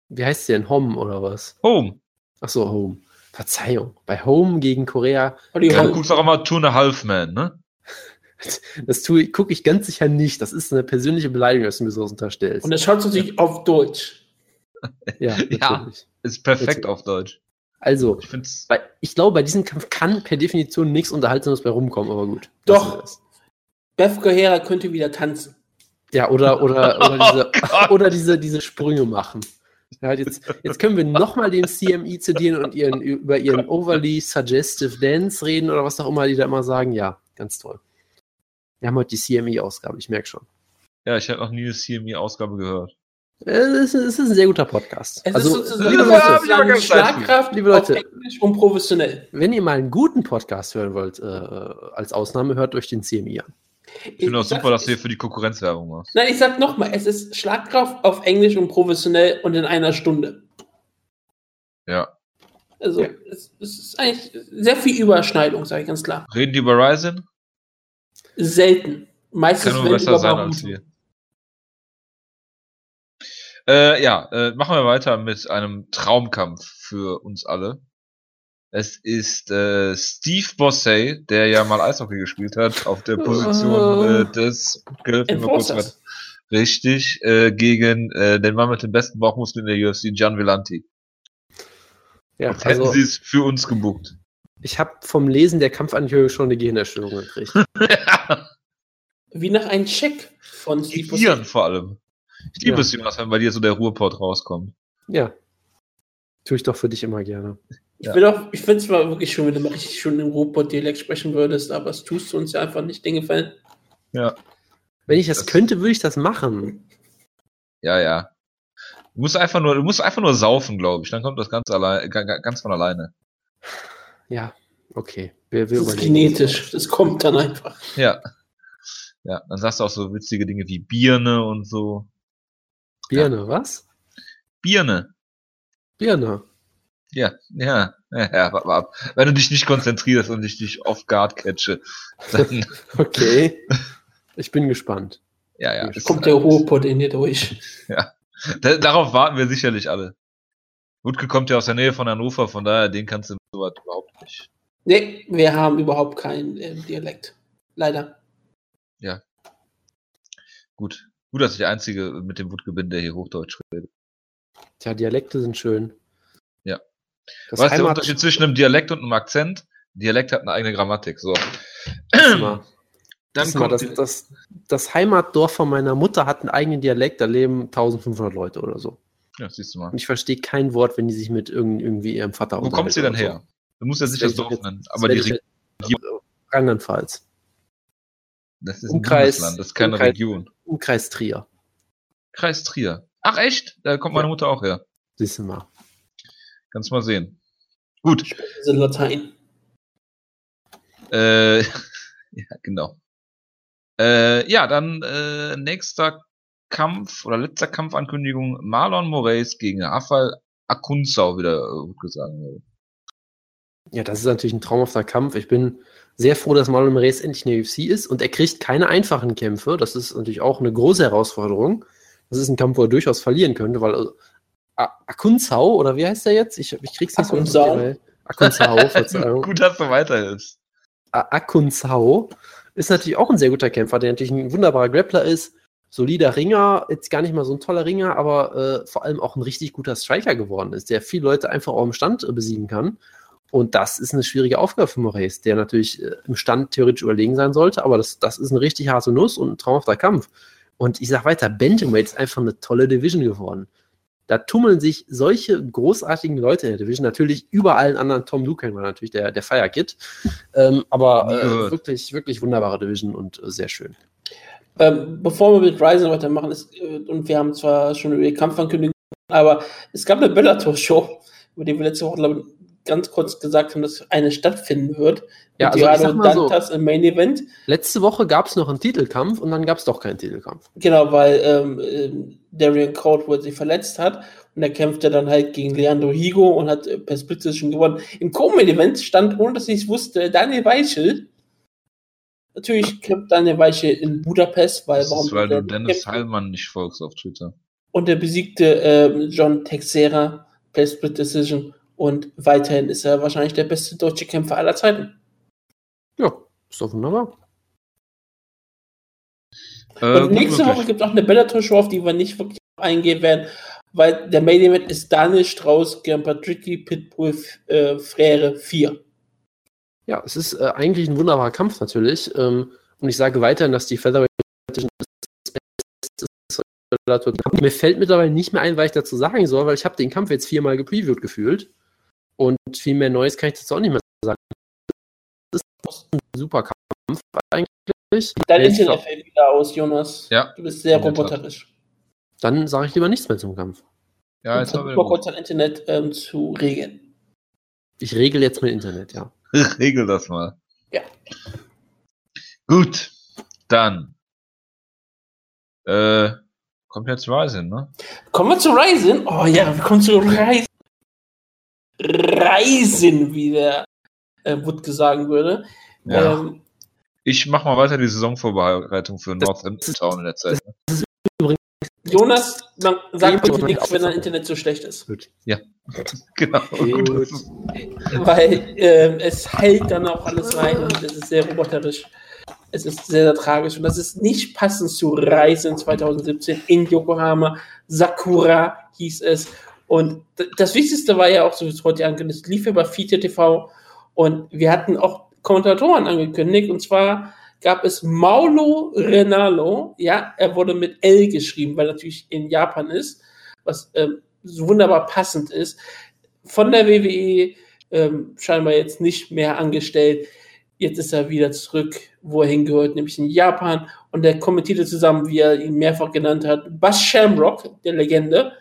Wie heißt sie denn? Hom oder was? Home. Ach so, Home. Verzeihung. Bei Home gegen Korea. Ja, du guckst auch immer Two and a Half Man, ne? [LAUGHS] Das tue, gucke ich ganz sicher nicht. Das ist eine persönliche Beleidigung, dass du mir so unterstellst. Und das schaut sich ja. auf Deutsch. [LAUGHS] Ja, ja ist perfekt natürlich. auf Deutsch. Also, ich, bei, ich, glaube, bei diesem Kampf kann per Definition nichts Unterhaltsames bei rumkommen, aber gut. Doch. Beth Guerrera könnte wieder tanzen. Ja, oder, oder, [LAUGHS] oder, diese, oh [LAUGHS] oder diese, diese Sprünge machen. Ja, jetzt, jetzt können wir nochmal den CMI zitieren und ihren, über ihren overly suggestive Dance reden oder was auch immer die da immer sagen. Ja, ganz toll. Wir haben heute die CMI-Ausgabe, ich merke schon. Ja, ich habe noch nie eine CMI-Ausgabe gehört. Es ist, es ist, ein sehr guter Podcast. Es also, ist sozusagen, liebe Leute, Schlagkraft, liebe Leute, Englisch und professionell. Wenn ihr mal einen guten Podcast hören wollt, äh, als Ausnahme, hört euch den CMI an. Ich finde auch super, dass du hier für die Konkurrenz Werbung machst. Nein, ich sag nochmal, es ist Schlagkraft auf Englisch und professionell und in einer Stunde. Ja. Also, ja. Es, es, ist eigentlich sehr viel Überschneidung, sage ich ganz klar. Reden die über Ryzen? Selten. Meistens Kann nur besser sein als wir. Äh, ja, äh, machen wir weiter mit einem Traumkampf für uns alle. Es ist äh, Steve Bossey, der ja mal Eishockey gespielt hat, auf der Position äh, des Enforcers. Richtig, äh, gegen äh, den Mann mit dem besten Bauchmuskel in der UFC, Gian Villanti. Ja, also, hätten sie es für uns gebucht. Ich habe vom Lesen der Kampfanhörung schon eine Gehirnerschütterung gekriegt. [LAUGHS] Wie nach einem Check von Steve Bossey. vor allem. Ich liebe ja. es, Jonas, wenn bei dir so der Ruhrport rauskommt. Ja. Tue ich doch für dich immer gerne. Ich, ja. ich finde es mal wirklich schön, wenn du mal richtig schön im Ruhrport-Dialekt sprechen würdest, aber es tust du uns ja einfach nicht, den Gefallen. Ja. Wenn ich das, das könnte, würde ich das machen. Ja, ja. Du musst einfach nur, du musst einfach nur saufen, glaube ich. Dann kommt das ganz allein, ganz von alleine. Ja, okay. Wir, wir das ist genetisch. Das kommt dann einfach. Ja. Ja, dann sagst du auch so witzige Dinge wie Birne und so. Birne, ja. was? Birne. Birne. Ja, ja, ja, ja. Wenn du dich nicht konzentrierst und ich dich off guard catche, dann. [LAUGHS] okay. Ich bin gespannt. Ja, ja. Kommt der Ruhrpott in dir durch. Ja. Da, darauf warten wir sicherlich alle. Wutke kommt ja aus der Nähe von Hannover, von daher, den kannst du so weit überhaupt nicht. Nee, wir haben überhaupt keinen äh, Dialekt. Leider. Ja. Gut. Gut, dass ich der Einzige mit dem Wutke bin, der hier Hochdeutsch redet. Tja, Dialekte sind schön. Ja. Das Was ist der Unterschied zwischen einem Dialekt und einem Akzent? Dialekt hat eine eigene Grammatik. So. Dann das, kommt das, das, das, Heimatdorf von meiner Mutter hat einen eigenen Dialekt, da leben 1500 Leute oder so. Ja, siehst du mal. Und ich verstehe kein Wort, wenn die sich mit irgendwie ihrem Vater Wo kommt sie denn her? So. Du musst ja sicher das Dorf nennen. Aber die Region. Rheinland-Pfalz. Das ist Umkreis, ein Bundesland, das ist keine Umkreis, Region. Umkreis Trier. Kreis Trier. Ach echt? Da kommt meine Mutter auch her. Siehst du mal. Kannst mal sehen. Gut. In Latein. Äh, [LAUGHS] ja, genau. Äh, ja, dann äh, nächster Kampf oder letzter Kampfankündigung Marlon Moraes gegen Rafael Akunzau, wieder äh, gesagt. Ja, das ist natürlich ein traumhafter Kampf. Ich bin sehr froh, dass Marlon Moraes endlich in der UFC ist und er kriegt keine einfachen Kämpfe. Das ist natürlich auch eine große Herausforderung. Das ist ein Kampf, wo er durchaus verlieren könnte, weil äh, Akunzau, oder wie heißt der jetzt? Ich, ich krieg's nicht Akunzau. so Akunzau, [LAUGHS] Verzeihung. Gut, dass du weiterhilfst. Akunzau ist natürlich auch ein sehr guter Kämpfer, der natürlich ein wunderbarer Grappler ist, solider Ringer, jetzt gar nicht mal so ein toller Ringer, aber äh, vor allem auch ein richtig guter Striker geworden ist, der viele Leute einfach auch im Stand äh, besiegen kann. Und das ist eine schwierige Aufgabe für Moraes, der natürlich äh, im Stand theoretisch überlegen sein sollte, aber das, das ist eine richtig harte Nuss und ein traumhafter Kampf. Und ich sag weiter, Bantamweight ist einfach eine tolle Division geworden. Da tummeln sich solche großartigen Leute in der Division. Natürlich über allen anderen. Tom Lucan war natürlich der, der Fire Kid. Ähm, aber äh, wirklich, wirklich wunderbare Division und äh, sehr schön. Ähm, bevor wir mit Ryzen weitermachen, ist, äh, und wir haben zwar schon über die Kampfankündigung, aber es gab eine Bellator-Show, über die wir letzte Woche, glaube ich, ganz kurz gesagt haben, dass eine stattfinden wird. Ja, also ich sag mal Dantas so, im Main Event. Letzte Woche gab es noch einen Titelkampf und dann gab es doch keinen Titelkampf. Genau, weil ähm, äh, Darian Caldwell sich verletzt hat und er kämpfte dann halt gegen Leandro Higo und hat äh, per Split schon gewonnen. Im Co-Main Event stand, ohne dass ich es wusste, Daniel Weichel. Natürlich kämpft Daniel Weichel in Budapest, weil das warum? Ist, weil du Dennis Heilmann nicht folgst auf Twitter. Und er besiegte äh, John Texera per Split Decision und weiterhin ist er wahrscheinlich der beste deutsche Kämpfer aller Zeiten. Ja, ist doch wunderbar. Äh, und nächste Woche gibt es auch eine Bellator-Show, auf die wir nicht wirklich eingehen werden, weil der Main Event ist Daniel Strauß gegen Patricky Pitbull äh, Frere 4. Ja, es ist äh, eigentlich ein wunderbarer Kampf natürlich. Ähm, und ich sage weiterhin, dass die Featherweight Bellator. Mir fällt mittlerweile nicht mehr ein, was ich dazu sagen soll, weil ich habe den Kampf jetzt viermal gepreviewt gefühlt. Und viel mehr Neues kann ich dazu auch nicht mehr sagen. Das ist ein super Kampf eigentlich. Dein Internet fällt wieder aus, Jonas. Ja. Du bist sehr roboterisch. Dann sage ich lieber nichts mehr zum Kampf. Ja, jetzt mal kurz dein Internet ähm, zu regeln. Ich regel jetzt mein Internet, ja. [LAUGHS] regel das mal. Ja. Gut, dann. Äh, kommt jetzt Ryzen, ne? Kommen wir zu Ryzen? Oh ja, wir kommen zu Ryzen. Reisen, wie der äh, Wutke sagen würde. Ja. Ähm, ich mach mal weiter die Saisonvorbereitung für Northampton in der Zeit. Ne? Jonas, man sagt bitte nichts, wenn dein Internet so schlecht ist. Gut. Ja, [LAUGHS] genau. Gut. Weil äh, es hält dann auch alles rein und es ist sehr roboterisch. Es ist sehr, sehr tragisch und das ist nicht passend zu Reisen 2017 in Yokohama. Sakura hieß es. Und das Wichtigste war ja auch, so wie es heute angekündigt, lief über Fiete TV und wir hatten auch Kommentatoren angekündigt und zwar gab es Maulo Renalo. Ja, er wurde mit L geschrieben, weil natürlich in Japan ist, was ähm, so wunderbar passend ist. Von der WWE ähm, scheinbar jetzt nicht mehr angestellt. Jetzt ist er wieder zurück, wo er hingehört, nämlich in Japan. Und er kommentierte zusammen, wie er ihn mehrfach genannt hat, Bass Shamrock, der Legende.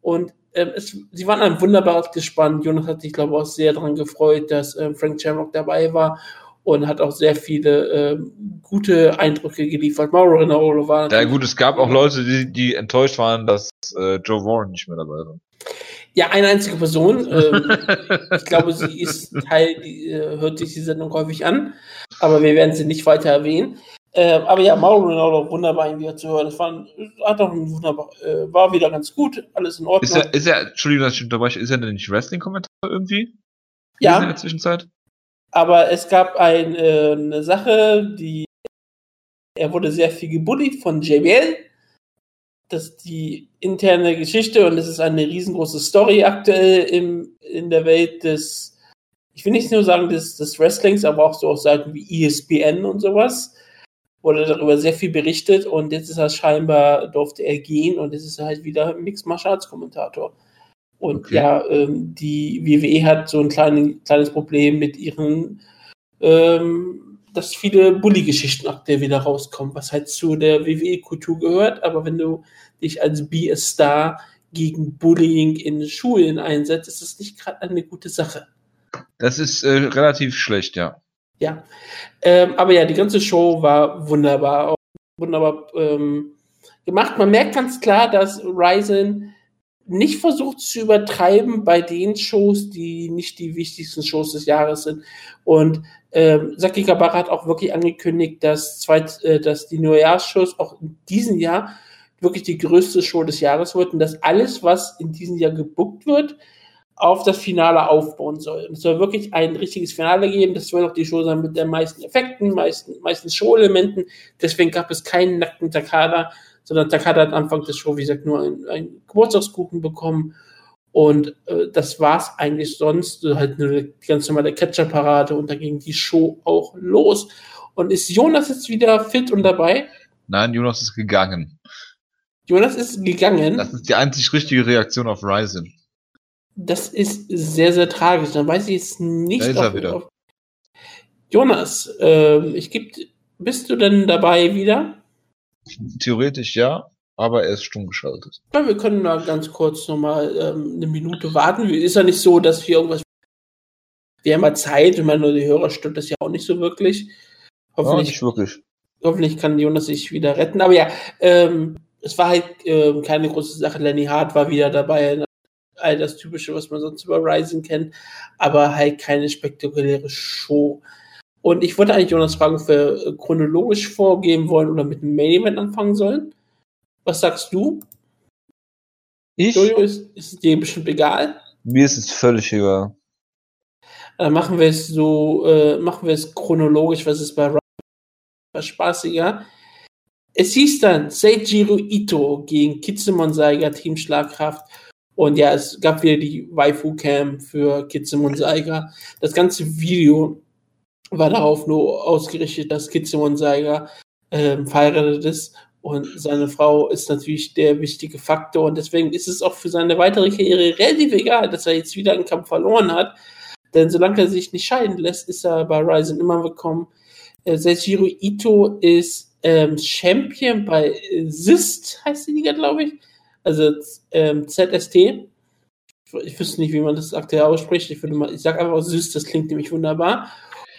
Und ähm, es, sie waren ein wunderbares Gespann. Jonas hat sich, glaube ich, auch sehr daran gefreut, dass ähm, Frank Shamrock dabei war und hat auch sehr viele äh, gute Eindrücke geliefert. Mauro Renaro war. Ja, gut, es gab auch Leute, die, die enttäuscht waren, dass äh, Joe Warren nicht mehr dabei war. Ja, eine einzige Person. Ähm, [LAUGHS] ich glaube, sie ist Teil, die, äh, hört sich die Sendung häufig an, aber wir werden sie nicht weiter erwähnen. Äh, aber ja, Mauro Ronaldo, wunderbar, ihn wieder zu hören. Das war, hat doch ein wunderbar, äh, war wieder ganz gut, alles in Ordnung. Ist er, ist er Entschuldigung, dass ich unterbreche, ist er denn nicht Wrestling-Kommentator irgendwie? Ja. In der Zwischenzeit? aber es gab ein, äh, eine Sache, die er wurde sehr viel gebullied von JBL. Das ist die interne Geschichte und es ist eine riesengroße Story aktuell im, in der Welt des, ich will nicht nur sagen des, des Wrestlings, aber auch so auf Seiten wie ESPN und sowas. Wurde darüber sehr viel berichtet und jetzt ist er scheinbar, durfte er gehen und jetzt ist er halt wieder Mixed Martial Arts Kommentator. Und okay. ja, ähm, die WWE hat so ein klein, kleines Problem mit ihren, ähm, dass viele Bully-Geschichten aktuell wieder rauskommen, was halt zu der WWE-Kultur gehört. Aber wenn du dich als Be a Star gegen Bullying in Schulen einsetzt, ist das nicht gerade eine gute Sache. Das ist äh, relativ schlecht, ja. Ja. Ähm, aber ja, die ganze Show war wunderbar, wunderbar ähm, gemacht. Man merkt ganz klar, dass Ryzen nicht versucht zu übertreiben bei den Shows, die nicht die wichtigsten Shows des Jahres sind. Und ähm, Saki Kabara hat auch wirklich angekündigt, dass, zweit, äh, dass die Neujahrsshows auch in diesem Jahr wirklich die größte Show des Jahres wird und dass alles, was in diesem Jahr gebuckt wird, auf das Finale aufbauen soll. Und es soll wirklich ein richtiges Finale geben. Das soll auch die Show sein mit den meisten Effekten, meisten, meisten Show-Elementen. Deswegen gab es keinen nackten Takada, sondern Takada hat Anfang des Show, wie gesagt, nur einen, Geburtstagskuchen bekommen. Und äh, das war's eigentlich sonst. Halt eine ganz normale Catcher-Parade und da ging die Show auch los. Und ist Jonas jetzt wieder fit und dabei? Nein, Jonas ist gegangen. Jonas ist gegangen. Das ist die einzig richtige Reaktion auf Ryzen. Das ist sehr, sehr tragisch. Dann weiß ich jetzt nicht. Da ist er wieder. Jonas, äh, ich geb, bist du denn dabei wieder? Theoretisch ja, aber er ist stumm geschaltet. Ja, wir können da ganz kurz nochmal ähm, eine Minute warten. Ist ja nicht so, dass wir irgendwas. Wir haben ja Zeit, ich meine, nur die Hörer stört das ja auch nicht so wirklich. Hoffentlich, ja, nicht wirklich. Hoffentlich kann Jonas sich wieder retten. Aber ja, ähm, es war halt ähm, keine große Sache. Lenny Hart war wieder dabei. All das Typische, was man sonst über Ryzen kennt. Aber halt keine spektakuläre Show. Und ich wollte eigentlich Jonas fragen, ob wir äh, chronologisch vorgehen wollen oder mit dem Main Event anfangen sollen. Was sagst du? Ich? Jojo, ist, ist es dir bestimmt egal? Mir ist es völlig egal. Dann machen wir es so, äh, machen wir es chronologisch, was ist bei was spaßiger. Es hieß dann Seijiro Ito gegen Kitsumon Saiga, Team Schlagkraft. Und ja, es gab wieder die Waifu-Cam für Kitsumon Saiga. Das ganze Video war darauf nur ausgerichtet, dass Kitsumon Saiga äh, verheiratet ist Und seine Frau ist natürlich der wichtige Faktor. Und deswegen ist es auch für seine weitere Karriere relativ egal, dass er jetzt wieder einen Kampf verloren hat. Denn solange er sich nicht scheiden lässt, ist er bei Ryzen immer willkommen. Äh, Seijiro Ito ist ähm, Champion bei SIST, heißt die Liga, glaube ich. Also ähm, ZST. Ich wüsste nicht, wie man das aktuell ausspricht. Ich würde mal, ich sage einfach SIST, das klingt nämlich wunderbar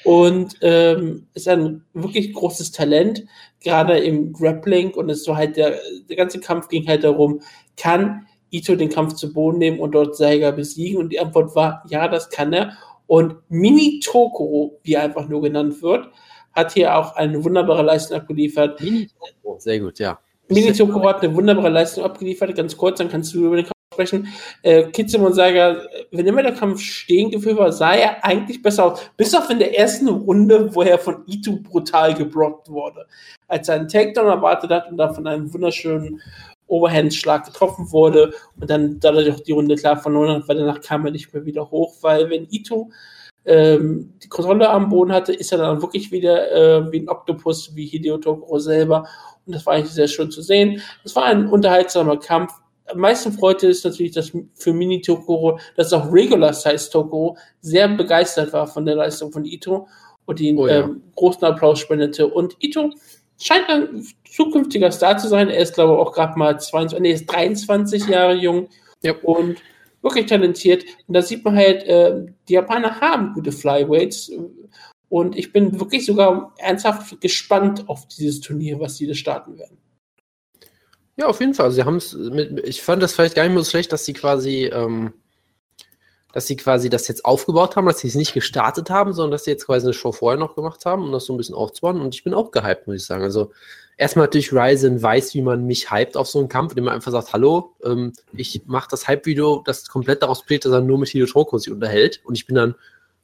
und ähm, ist ein wirklich großes Talent, gerade im Grappling und es war halt der, der ganze Kampf ging halt darum, kann Ito den Kampf zu Boden nehmen und dort Seiger besiegen und die Antwort war, ja, das kann er und Mini Tokoro, wie er einfach nur genannt wird, hat hier auch eine wunderbare Leistung abgeliefert. Mini Tokoro, sehr gut, ja. Mini Tokoro hat eine wunderbare Leistung abgeliefert, ganz kurz, dann kannst du über den Kampf sprechen. Äh, Kitzem Seiger, wenn immer der Kampf stehen gefühlt war, sah er eigentlich besser aus. Bis auf in der ersten Runde, wo er von Itu brutal geblockt wurde. Als er einen Takedown erwartet hat und dann von einem wunderschönen Overhand-Schlag getroffen wurde und dann dadurch auch die Runde klar verloren hat, weil danach kam er nicht mehr wieder hoch, weil wenn Ito ähm, die Kontrolle am Boden hatte, ist er dann wirklich wieder äh, wie ein Oktopus, wie Hideo Tokoro selber. Und das war eigentlich sehr schön zu sehen. Es war ein unterhaltsamer Kampf am meisten freute es natürlich, dass für Mini Tokoro, dass auch Regular Size Tokoro sehr begeistert war von der Leistung von Ito und ihn oh, ja. ähm, großen Applaus spendete. Und Ito scheint ein zukünftiger Star zu sein. Er ist, glaube ich, auch gerade mal 22, nee, ist 23 Jahre jung ja. und wirklich talentiert. Und da sieht man halt, äh, die Japaner haben gute Flyweights. Und ich bin wirklich sogar ernsthaft gespannt auf dieses Turnier, was sie da starten werden. Ja, auf jeden Fall. Sie haben es ich fand das vielleicht gar nicht mehr so schlecht, dass sie quasi, ähm, dass sie quasi das jetzt aufgebaut haben, dass sie es nicht gestartet haben, sondern dass sie jetzt quasi eine Show vorher noch gemacht haben, um das so ein bisschen aufzubauen. Und ich bin auch gehypt, muss ich sagen. Also erstmal natürlich Ryzen weiß, wie man mich hypt auf so einen Kampf, indem man einfach sagt, hallo, ähm, ich mache das Hype-Video, das komplett daraus besteht, dass er nur mit Hideo Toko sich unterhält. Und ich bin dann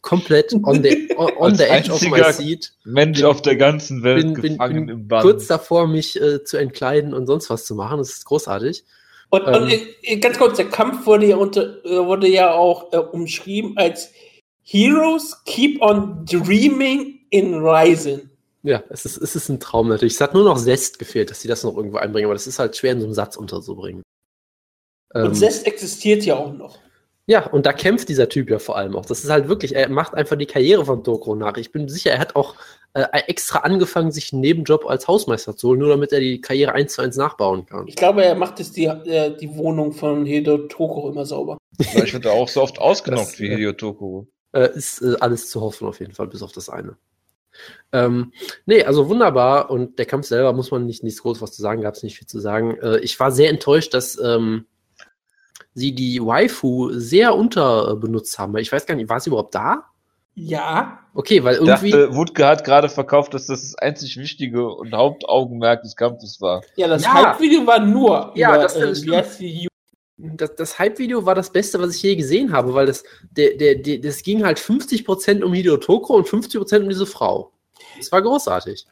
komplett on the, on the edge of my seat. Mensch auf der ganzen Welt bin, gefangen bin im Bann. kurz davor, mich äh, zu entkleiden und sonst was zu machen. Das ist großartig. Und, ähm, und äh, ganz kurz, der Kampf wurde ja, unter, äh, wurde ja auch äh, umschrieben als Heroes keep on dreaming in Rising. Ja, es ist, es ist ein Traum natürlich. Es hat nur noch Zest gefehlt, dass sie das noch irgendwo einbringen, aber das ist halt schwer in so einem Satz unterzubringen. Und ähm, Zest existiert ja auch noch. Ja, und da kämpft dieser Typ ja vor allem auch. Das ist halt wirklich, er macht einfach die Karriere von Tokro nach. Ich bin sicher, er hat auch äh, extra angefangen, sich einen Nebenjob als Hausmeister zu holen, nur damit er die Karriere eins zu eins nachbauen kann. Ich glaube, er macht jetzt die, äh, die Wohnung von Hideo Tokoro immer sauber. Vielleicht wird er auch so oft ausgenockt das, wie Hideo Tokoro. Äh, ist äh, alles zu hoffen auf jeden Fall, bis auf das eine. Ähm, nee, also wunderbar. Und der Kampf selber muss man nicht nichts groß was zu sagen, gab es nicht viel zu sagen. Äh, ich war sehr enttäuscht, dass ähm, sie die Waifu sehr unterbenutzt haben. Ich weiß gar nicht, war sie überhaupt da? Ja. Okay, weil irgendwie. Dachte, Wutke hat gerade verkauft, dass das das einzig wichtige und Hauptaugenmerk des Kampfes war. Ja, das ja. Hype-Video war nur. Ja, über, das, äh, das, das Hype-Video war das Beste, was ich je gesehen habe, weil das, der, der, der, das ging halt 50% um Hideo Toko und 50% um diese Frau. Das war großartig.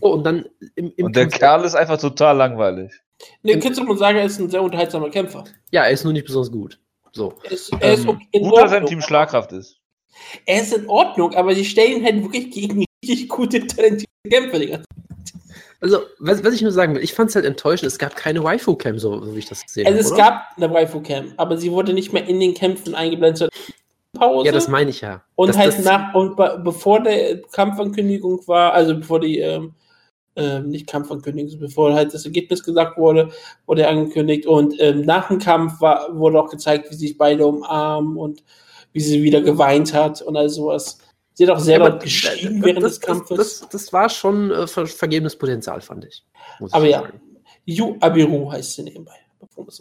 Oh, und dann im, im Und der Kerl ist einfach total langweilig. Ne, Kitzelmann sagen, er ist ein sehr unterhaltsamer Kämpfer. Ja, er ist nur nicht besonders gut. So. Er ist, er ist ähm, gut, dass sein Team Schlagkraft ist. Er ist in Ordnung, aber sie stellen halt wirklich gegen richtig gute, talentierte Kämpfer die ganze Zeit. Also, was, was ich nur sagen will, ich fand es halt enttäuschend, es gab keine Waifu-Cam, so, so, wie ich das gesehen also habe. Also, es oder? gab eine Waifu-Cam, aber sie wurde nicht mehr in den Kämpfen eingeblendet. Pause. Ja, das meine ich ja. Und das, halt das nach, und bevor der Kampfankündigung war, also bevor die ähm, ähm, nicht Kampfankündigung, bevor halt das Ergebnis gesagt wurde, wurde angekündigt und ähm, nach dem Kampf war, wurde auch gezeigt, wie sich beide umarmen und wie sie wieder geweint hat und all sowas. Sie hat auch selber ja, geschrien während das, des Kampfes. Das, das, das war schon äh, ver vergebenes Potenzial, fand ich. Aber ich ja, Yu Abiru heißt sie nebenbei.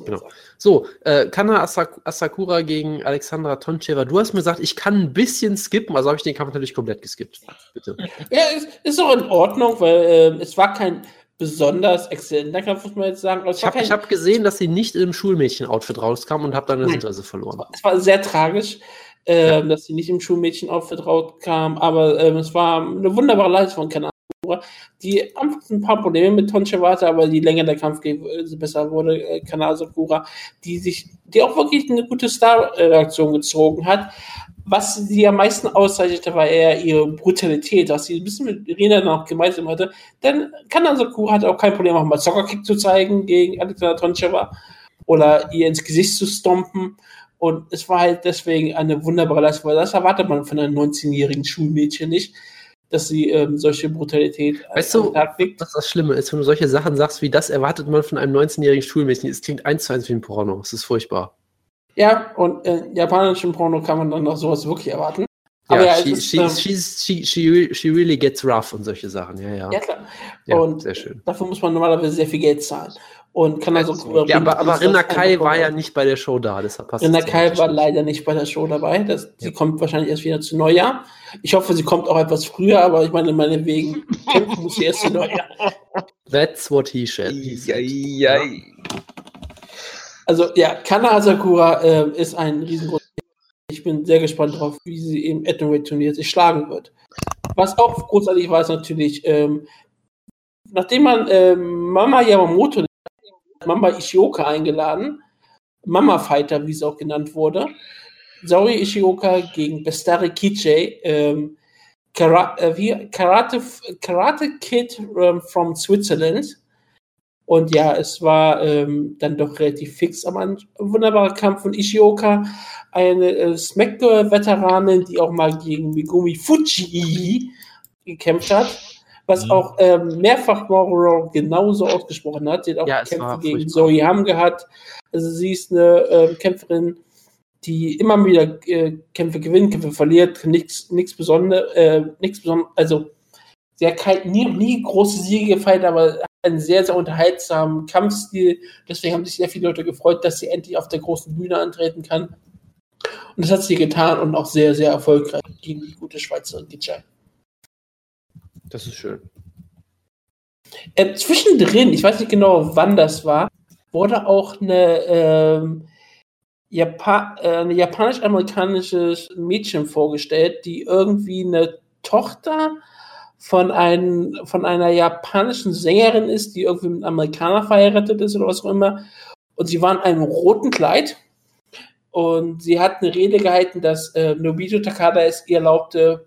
Genau. So, äh, Kana Asakura gegen Alexandra Toncheva. Du hast mir gesagt, ich kann ein bisschen skippen, also habe ich den Kampf natürlich komplett geskippt. Bitte. Ja, ist, ist auch in Ordnung, weil äh, es war kein besonders exzellenter Kampf, muss man jetzt sagen. ich habe hab gesehen, dass sie nicht im Schulmädchen-Outfit rauskam und habe dann das Interesse verloren. Es war sehr tragisch. Äh, ja. dass sie nicht im Schulmädchen-Outfit rauskam, aber äh, es war eine wunderbare Leistung von Kana die anfangs ein paar Probleme mit Tonchewata, aber die länger der Kampf besser wurde, äh, Kanal Sakura, die sich, die auch wirklich eine gute Star-Reaktion gezogen hat. was sie am meisten auszeichnete, war eher ihre Brutalität, was sie ein bisschen mit Rena noch gemeinsam hatte. Denn Kanan Sakura hatte auch kein Problem, auch mal Soccerkick zu zeigen gegen Alexander Toncheva oder ihr ins Gesicht zu stompen. Und es war halt deswegen eine wunderbare Leistung, weil das erwartet man von einem 19-jährigen Schulmädchen nicht, dass sie ähm, solche Brutalität weißt du, was das Schlimme ist, wenn du solche Sachen sagst, wie das erwartet man von einem 19-jährigen Schulmädchen. Es klingt eins zu eins wie ein Porno. Es ist furchtbar. Ja, und äh, japanischen Porno kann man dann noch sowas wirklich erwarten. Aber ja, she, ist, she, ähm, she, she, she, really gets rough und solche Sachen, ja, ja. Ja, klar. Ja, und sehr schön. dafür muss man normalerweise sehr viel Geld zahlen. Und kann also. also ja, aber, aber Rinna Kai war ja nicht bei der Show da, deshalb passt Rinna Kai war leider nicht bei der Show dabei. Das, ja. Sie kommt wahrscheinlich erst wieder zu Neujahr. Ich hoffe, sie kommt auch etwas früher, aber ich meine, meine wegen [LAUGHS] kämpfen muss sie erst zu Neujahr. That's what he said. He said. Ja. Also ja, Kana Asakura äh, ist ein riesengroßes. Ich bin sehr gespannt darauf, wie sie im Atomweight-Turnier sich schlagen wird. Was auch großartig war, ist natürlich, ähm, nachdem man ähm, Mama Yamamoto, Mama Ishioka eingeladen, Mama Fighter, wie es auch genannt wurde, Saori Ishioka gegen Bestari Kiche, ähm, Karate, äh, Karate, Karate Kid ähm, from Switzerland und ja, es war ähm, dann doch relativ fix am Anfang. Wunderbarer Kampf von Ishioka, eine äh, Smackdown-Veteranin, die auch mal gegen Megumi Fuji gekämpft hat. Was mhm. auch ähm, mehrfach Morrow genauso ausgesprochen hat. Sie hat auch ja, Kämpfe gegen Zoe Ham gehabt. Also sie ist eine äh, Kämpferin, die immer wieder äh, Kämpfe gewinnt, Kämpfe verliert, nichts nichts Besonderes, äh, nichts Besonderes, also sie hat kein, nie, nie große Siege gefeiert, aber einen sehr, sehr unterhaltsamen Kampfstil. Deswegen haben sich sehr viele Leute gefreut, dass sie endlich auf der großen Bühne antreten kann. Und das hat sie getan und auch sehr, sehr erfolgreich gegen die gute Schweizerin Gitschei. Das ist schön. Äh, zwischendrin, ich weiß nicht genau, wann das war, wurde auch eine, ähm, Japa äh, japanisch-amerikanisches Mädchen vorgestellt, die irgendwie eine Tochter von, ein, von einer japanischen Sängerin ist, die irgendwie mit einem Amerikaner verheiratet ist oder was auch immer. Und sie war in einem roten Kleid. Und sie hat eine Rede gehalten, dass äh, Nobito Takada es ihr erlaubte,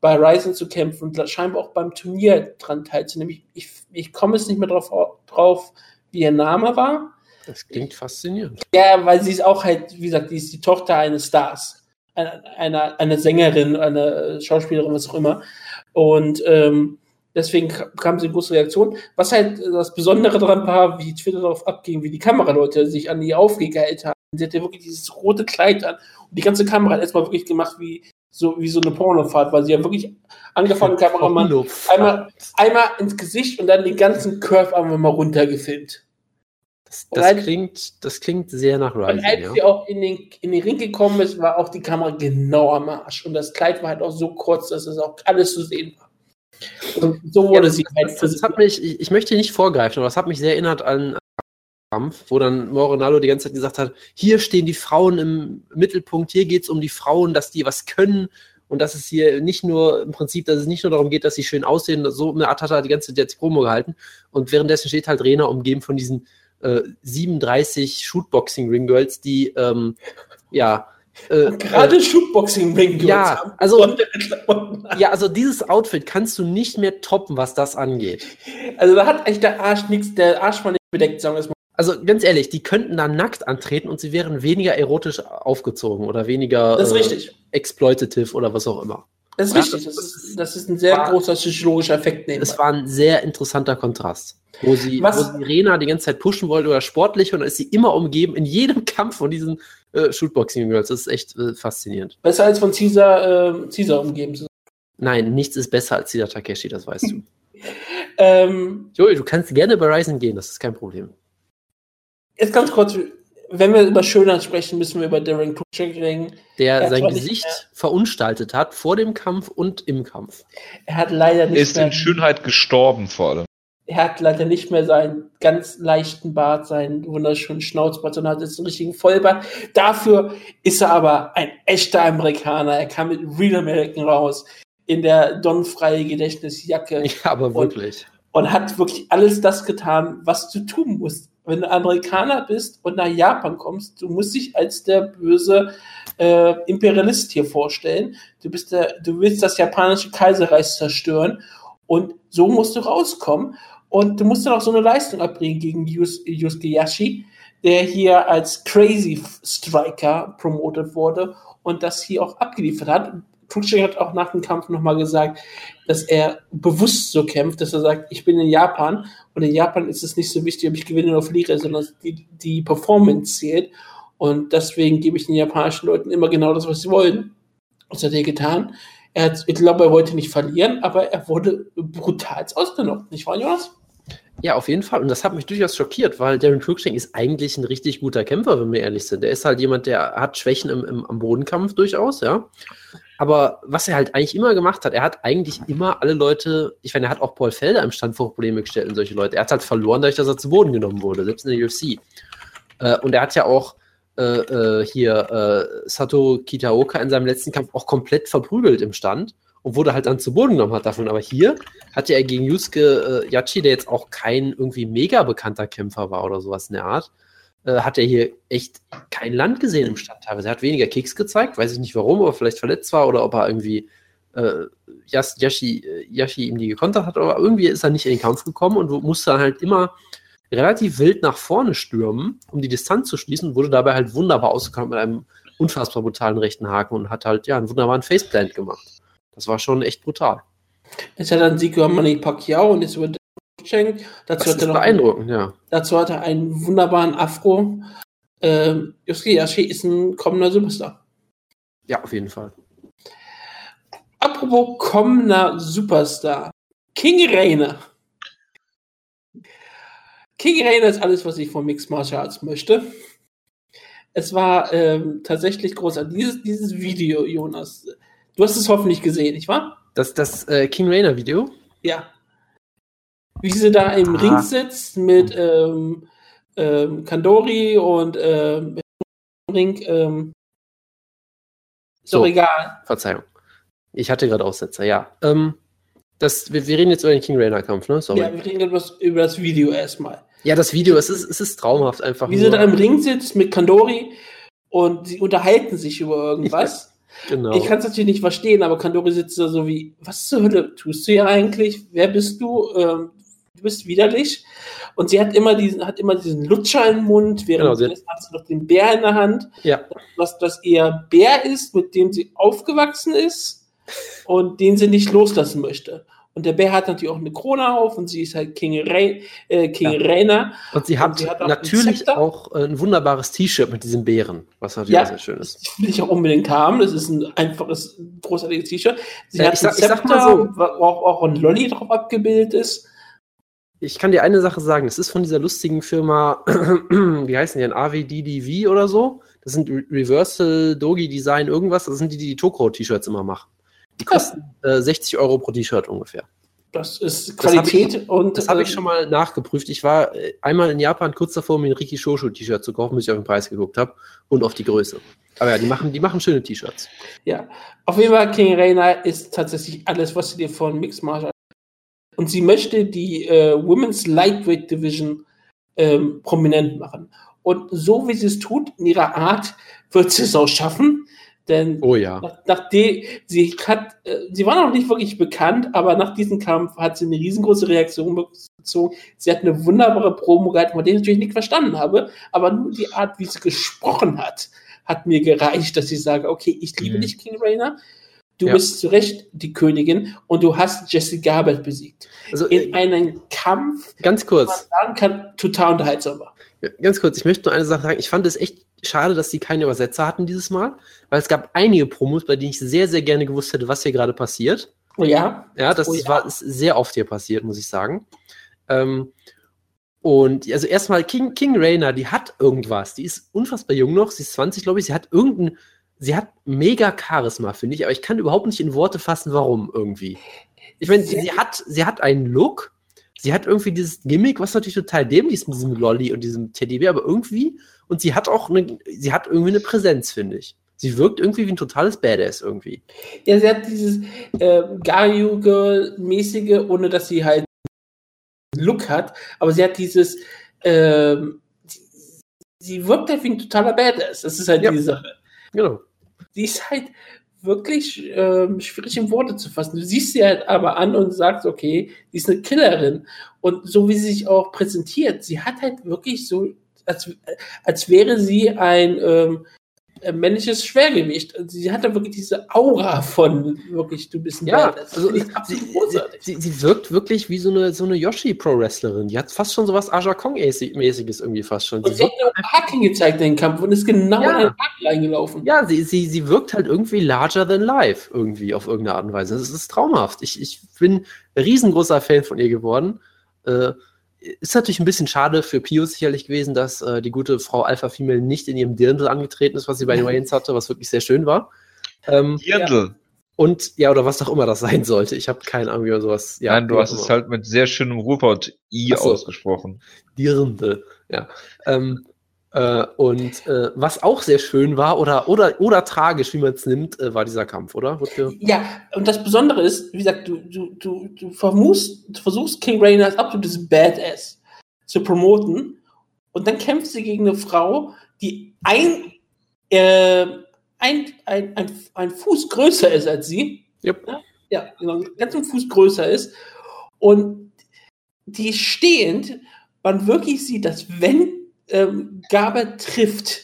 bei Ryzen zu kämpfen und scheinbar auch beim Turnier dran teilzunehmen. Ich, ich, ich komme jetzt nicht mehr drauf, drauf, wie ihr Name war. Das klingt faszinierend. Ja, weil sie ist auch halt, wie gesagt, die ist die Tochter eines Stars. Einer, einer, einer Sängerin, einer Schauspielerin, was auch immer. Und ähm, deswegen kam sie in große Reaktion. Was halt das Besondere daran war, wie Twitter darauf abging, wie die Kameraleute sich an ihr aufgegeilt haben. Sie hatte wirklich dieses rote Kleid an. Und die ganze Kamera hat erstmal wirklich gemacht wie so, wie so eine Pornofahrt, weil sie ja wirklich angefangen, Kameramann, einmal, einmal ins Gesicht und dann den ganzen Curve einfach mal runtergefilmt. Das, das halt, klingt, das klingt sehr nach Rising. Und als ja. sie auch in den, in den Ring gekommen ist, war auch die Kamera genau am Arsch. Und das Kleid war halt auch so kurz, dass es auch alles zu sehen war. Und so wurde ja, sie halt. Das, das hat mich, ich, ich, möchte nicht vorgreifen, aber das hat mich sehr erinnert an Kampf, wo dann Moronalo die ganze Zeit gesagt hat: Hier stehen die Frauen im Mittelpunkt, hier geht es um die Frauen, dass die was können und dass es hier nicht nur im Prinzip, dass es nicht nur darum geht, dass sie schön aussehen, so eine Art hat er die ganze Zeit jetzt Promo gehalten und währenddessen steht halt Rena umgeben von diesen äh, 37 Shootboxing Ring Girls, die ähm, ja äh, gerade äh, Shootboxing Ring Girls ja, haben. Also, ja, also dieses Outfit kannst du nicht mehr toppen, was das angeht. Also da hat echt der Arsch nichts, der Arsch von nicht bedeckt, sagen wir es mal. Also ganz ehrlich, die könnten da nackt antreten und sie wären weniger erotisch aufgezogen oder weniger das äh, exploitative oder was auch immer. Das ist ja, richtig, das ist, das ist ein sehr war, großer psychologischer Effekt. Nebenbei. Es war ein sehr interessanter Kontrast. Wo sie, wo sie Rena die ganze Zeit pushen wollte oder sportlich und dann ist sie immer umgeben in jedem [LAUGHS] Kampf von diesen äh, Shootboxing-Girls. Das ist echt äh, faszinierend. Besser als von Caesar, äh, Caesar umgeben zu sein. Nein, nichts ist besser als Caesar Takeshi, das weißt du. [LAUGHS] ähm, Joey, du kannst gerne bei Ryzen gehen, das ist kein Problem. Jetzt ganz kurz, wenn wir über Schönheit sprechen, müssen wir über Darren Kutcher reden. Der sein Gesicht verunstaltet hat vor dem Kampf und im Kampf. Er hat leider nicht. Er ist in Schönheit gestorben vor allem. Er hat leider nicht mehr seinen ganz leichten Bart, seinen wunderschönen Schnauzbart, sondern hat jetzt einen richtigen Vollbart. Dafür ist er aber ein echter Amerikaner. Er kam mit Real American raus in der Don-freie Gedächtnisjacke. Ja, aber wirklich. Und, und hat wirklich alles das getan, was du tun musst wenn du Amerikaner bist und nach Japan kommst, du musst dich als der böse äh, Imperialist hier vorstellen. Du bist der, du willst das japanische Kaiserreich zerstören und so musst du rauskommen. Und du musst dann auch so eine Leistung abbringen gegen Yus Yusuke Yashi, der hier als Crazy Striker promotet wurde und das hier auch abgeliefert hat. Cruikshank hat auch nach dem Kampf nochmal gesagt, dass er bewusst so kämpft, dass er sagt, ich bin in Japan und in Japan ist es nicht so wichtig, ob ich gewinne oder verliere, sondern die, die Performance zählt. Und deswegen gebe ich den japanischen Leuten immer genau das, was sie wollen. Das hat er getan. Er hat, ich glaube, er wollte nicht verlieren, aber er wurde brutal ausgenockt, nicht wahr, Jonas? Ja, auf jeden Fall. Und das hat mich durchaus schockiert, weil Darren Cruikshank ist eigentlich ein richtig guter Kämpfer, wenn wir ehrlich sind. Der ist halt jemand, der hat Schwächen im, im, am Bodenkampf durchaus, ja. Aber was er halt eigentlich immer gemacht hat, er hat eigentlich immer alle Leute, ich meine, er hat auch Paul Felder im Stand vor Probleme gestellt und solche Leute. Er hat halt verloren, dadurch, dass er zu Boden genommen wurde, selbst in der UFC. Äh, und er hat ja auch äh, äh, hier äh, Sato Kitaoka in seinem letzten Kampf auch komplett verprügelt im Stand und wurde halt dann zu Boden genommen hat davon. Aber hier hatte er gegen Yusuke äh, Yachi, der jetzt auch kein irgendwie mega bekannter Kämpfer war oder sowas in der Art, äh, hat er hier echt kein Land gesehen im Stand teilweise. Er hat weniger Kicks gezeigt, weiß ich nicht warum, ob er vielleicht verletzt war oder ob er irgendwie äh, Yashi, äh, Yashi ihm die gekontert hat, aber irgendwie ist er nicht in den Kampf gekommen und musste dann halt immer relativ wild nach vorne stürmen, um die Distanz zu schließen, wurde dabei halt wunderbar ausgekommen mit einem unfassbar brutalen rechten Haken und hat halt ja einen wunderbaren Faceplant gemacht. Das war schon echt brutal. Es hat dann Sieg über Manny Pacquiao und jetzt über Cruikshank. Dazu das hat er ist beeindruckend, ja. Dazu hat er einen wunderbaren Afro. Ähm, Yusuke Yashi ist ein kommender Superstar. Ja, auf jeden Fall. Apropos kommender Superstar. King Rainer. King Rainer ist alles, was ich von Mixed Martial Arts möchte. Es war ähm, tatsächlich großartig. Dieses, dieses Video, Jonas, du hast es hoffentlich gesehen, nicht wahr? Das, das äh, King Rainer Video? Ja wie sie da im ah. Ring sitzt mit ähm, ähm, Kandori und ähm, Ring. Ähm, so, egal. Verzeihung. Ich hatte gerade Aussetzer, ja. Ähm, das, wir, wir, reden jetzt über den King Rainer Kampf, ne? Sorry. Ja, wir reden über das, über das Video erstmal. Ja, das Video, es ist, es ist traumhaft einfach. Wie nur. sie da im Ring sitzt mit Kandori und sie unterhalten sich über irgendwas. Ja, genau. Ich kann es natürlich nicht verstehen, aber Kandori sitzt da so wie, was zur Hölle tust du hier eigentlich? Wer bist du? Ähm, du bist widerlich. Und sie hat immer diesen, hat immer diesen Lutscher im Mund, während genau, sie hat sie noch den Bär in der Hand. Ja. Was das eher Bär ist, mit dem sie aufgewachsen ist und den sie nicht loslassen möchte. Und der Bär hat natürlich auch eine Krone auf und sie ist halt King, Re äh, King ja. Rainer. Und sie hat, und sie hat auch natürlich auch ein wunderbares T-Shirt mit diesem Bären, was natürlich ja, auch sehr schön ist. Das will ich auch unbedingt haben. Das ist ein einfaches, großartiges T-Shirt. Sie äh, hat ich, sag, Zepter, ich sag mal so, wo auch, auch ein Lolly drauf abgebildet ist ich kann dir eine Sache sagen, es ist von dieser lustigen Firma, [CLEARS THROAT] wie heißen die denn, AWDDV oder so? Das sind Reversal Dogi Design irgendwas, das sind die, die die Tokro-T-Shirts immer machen. Die kosten äh, 60 Euro pro T-Shirt ungefähr. Das ist Qualität das ich, und. Das habe ich äh, schon mal nachgeprüft. Ich war äh, einmal in Japan kurz davor, mir ein Riki Shoshu T-Shirt zu kaufen, bis ich auf den Preis geguckt habe und auf die Größe. Aber ja, die machen, die machen schöne T-Shirts. Ja, auf jeden Fall King Rainer ist tatsächlich alles, was du dir von Mix Martial und sie möchte die äh, Women's Lightweight Division ähm, prominent machen. Und so wie sie es tut, in ihrer Art, wird sie es auch schaffen. Denn oh ja. nach, nachdem sie hat, äh, sie war noch nicht wirklich bekannt, aber nach diesem Kampf hat sie eine riesengroße Reaktion bezogen. Sie hat eine wunderbare Promo gehalten, von der ich natürlich nicht verstanden habe, aber nur die Art, wie sie gesprochen hat, hat mir gereicht, dass ich sage, okay, ich liebe mhm. dich, King Rainer. Du ja. bist zu Recht die Königin und du hast Jesse Garbett besiegt. Also, in äh, einem Kampf, ganz kurz, man sagen kann, total unterhaltsam war. Ganz kurz, ich möchte nur eine Sache sagen. Ich fand es echt schade, dass sie keine Übersetzer hatten dieses Mal, weil es gab einige Promos, bei denen ich sehr, sehr gerne gewusst hätte, was hier gerade passiert. Oh ja? Ja, das oh ja. war ist sehr oft hier passiert, muss ich sagen. Ähm, und also erstmal King, King Rainer, die hat irgendwas. Die ist unfassbar jung noch, sie ist 20, glaube ich. Sie hat irgendein sie hat mega Charisma, finde ich, aber ich kann überhaupt nicht in Worte fassen, warum irgendwie. Ich meine, sie, sie, hat, sie hat einen Look, sie hat irgendwie dieses Gimmick, was natürlich total dämlich ist mit diesem Lolly und diesem Teddybär, aber irgendwie, und sie hat auch eine, sie hat irgendwie eine Präsenz, finde ich. Sie wirkt irgendwie wie ein totales Badass irgendwie. Ja, sie hat dieses äh, Garyuge-mäßige, ohne dass sie halt Look hat, aber sie hat dieses sie, sie wirkt halt wie ein totaler Badass. Das ist halt Ja. die Sache. Genau. Die ist halt wirklich ähm, schwierig in Worte zu fassen. Du siehst sie halt aber an und sagst, okay, die ist eine Killerin. Und so wie sie sich auch präsentiert, sie hat halt wirklich so, als, als wäre sie ein ähm, äh, männliches Schwergewicht. Sie hat da wirklich diese Aura von wirklich, du bist ein Ja, Badass. Das also sie, sie, großartig. sie, sie wirkt wirklich wie so eine, so eine Yoshi-Pro-Wrestlerin. Die hat fast schon sowas Aja Kong-mäßiges irgendwie fast schon. Und sie hat wirkt, mir auch Hacking gezeigt in den Kampf und ist genau Ja. in einen Haken reingelaufen. ja, sie, sie, sie wirkt halt irgendwie larger than life, irgendwie auf irgendeine Art und Weise. Das ist traumhaft. Ich, ich bin ein riesengroßer Fan von ihr geworden. Äh, ist natürlich ein bisschen schade für Pius sicherlich gewesen, dass äh, die gute Frau Alpha Female nicht in ihrem Dirndl angetreten ist, was sie bei den Waynes hatte, was wirklich sehr schön war. Ähm, Dirndl. und ja, oder was auch immer das sein sollte. Ich habe keine Ahnung, wie man sowas. Ja, Nein, du hast auch es immer. halt mit sehr schönem Ruhrpott-I Ach so. ausgesprochen. Dirndl. Ja. Ähm, äh, und äh, was auch sehr schön war oder, oder, oder tragisch, wie man es nimmt, äh, war dieser Kampf, oder? Wurde Ja, und das Besondere ist, wie gesagt, du, du, du, du, versuchst, du versuchst King Rainer als absolutes Badass zu promoten und dann kämpft sie gegen eine Frau, die ein, äh, ein, ein, ein, ein Fuß größer ist als sie. Yep. Ja, ja, genau, ganz ein Fuß größer ist und die stehend, man wirklich sieht, dass wenn ähm, Gaber trifft,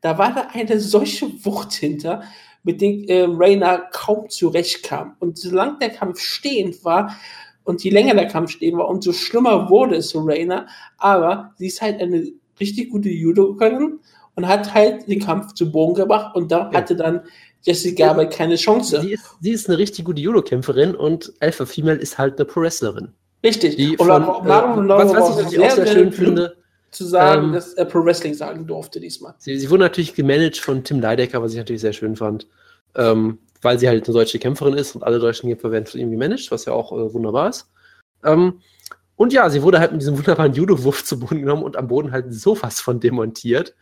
da war da eine solche Wucht hinter, mit dem äh, Rainer kaum zurechtkam. Und solange der Kampf stehend war und je länger der Kampf stehend war, umso schlimmer wurde es für Rainer. Aber sie ist halt eine richtig gute Judokerin und hat halt den Kampf zu Boden gebracht und da Ja. hatte dann Jesse Gaber keine Chance. Sie ist, sie ist eine richtig gute Judo-Kämpferin und Alpha Female ist halt eine Pro-Wrestlerin. Richtig. Die und von, äh, was, was ich auch sehr sehr schön finde, zu sagen, ähm, dass er Pro Wrestling sagen durfte diesmal. sie, sie wurde natürlich gemanagt von Tim Leidecker, was ich natürlich sehr schön fand, ähm, weil sie halt eine deutsche Kämpferin ist und alle deutschen Kämpfer werden von ihm gemanagt, was ja auch äh, wunderbar ist. Ähm, und ja, sie wurde halt mit diesem wunderbaren Judo-Wurf zu Boden genommen und am Boden halt sowas von demontiert.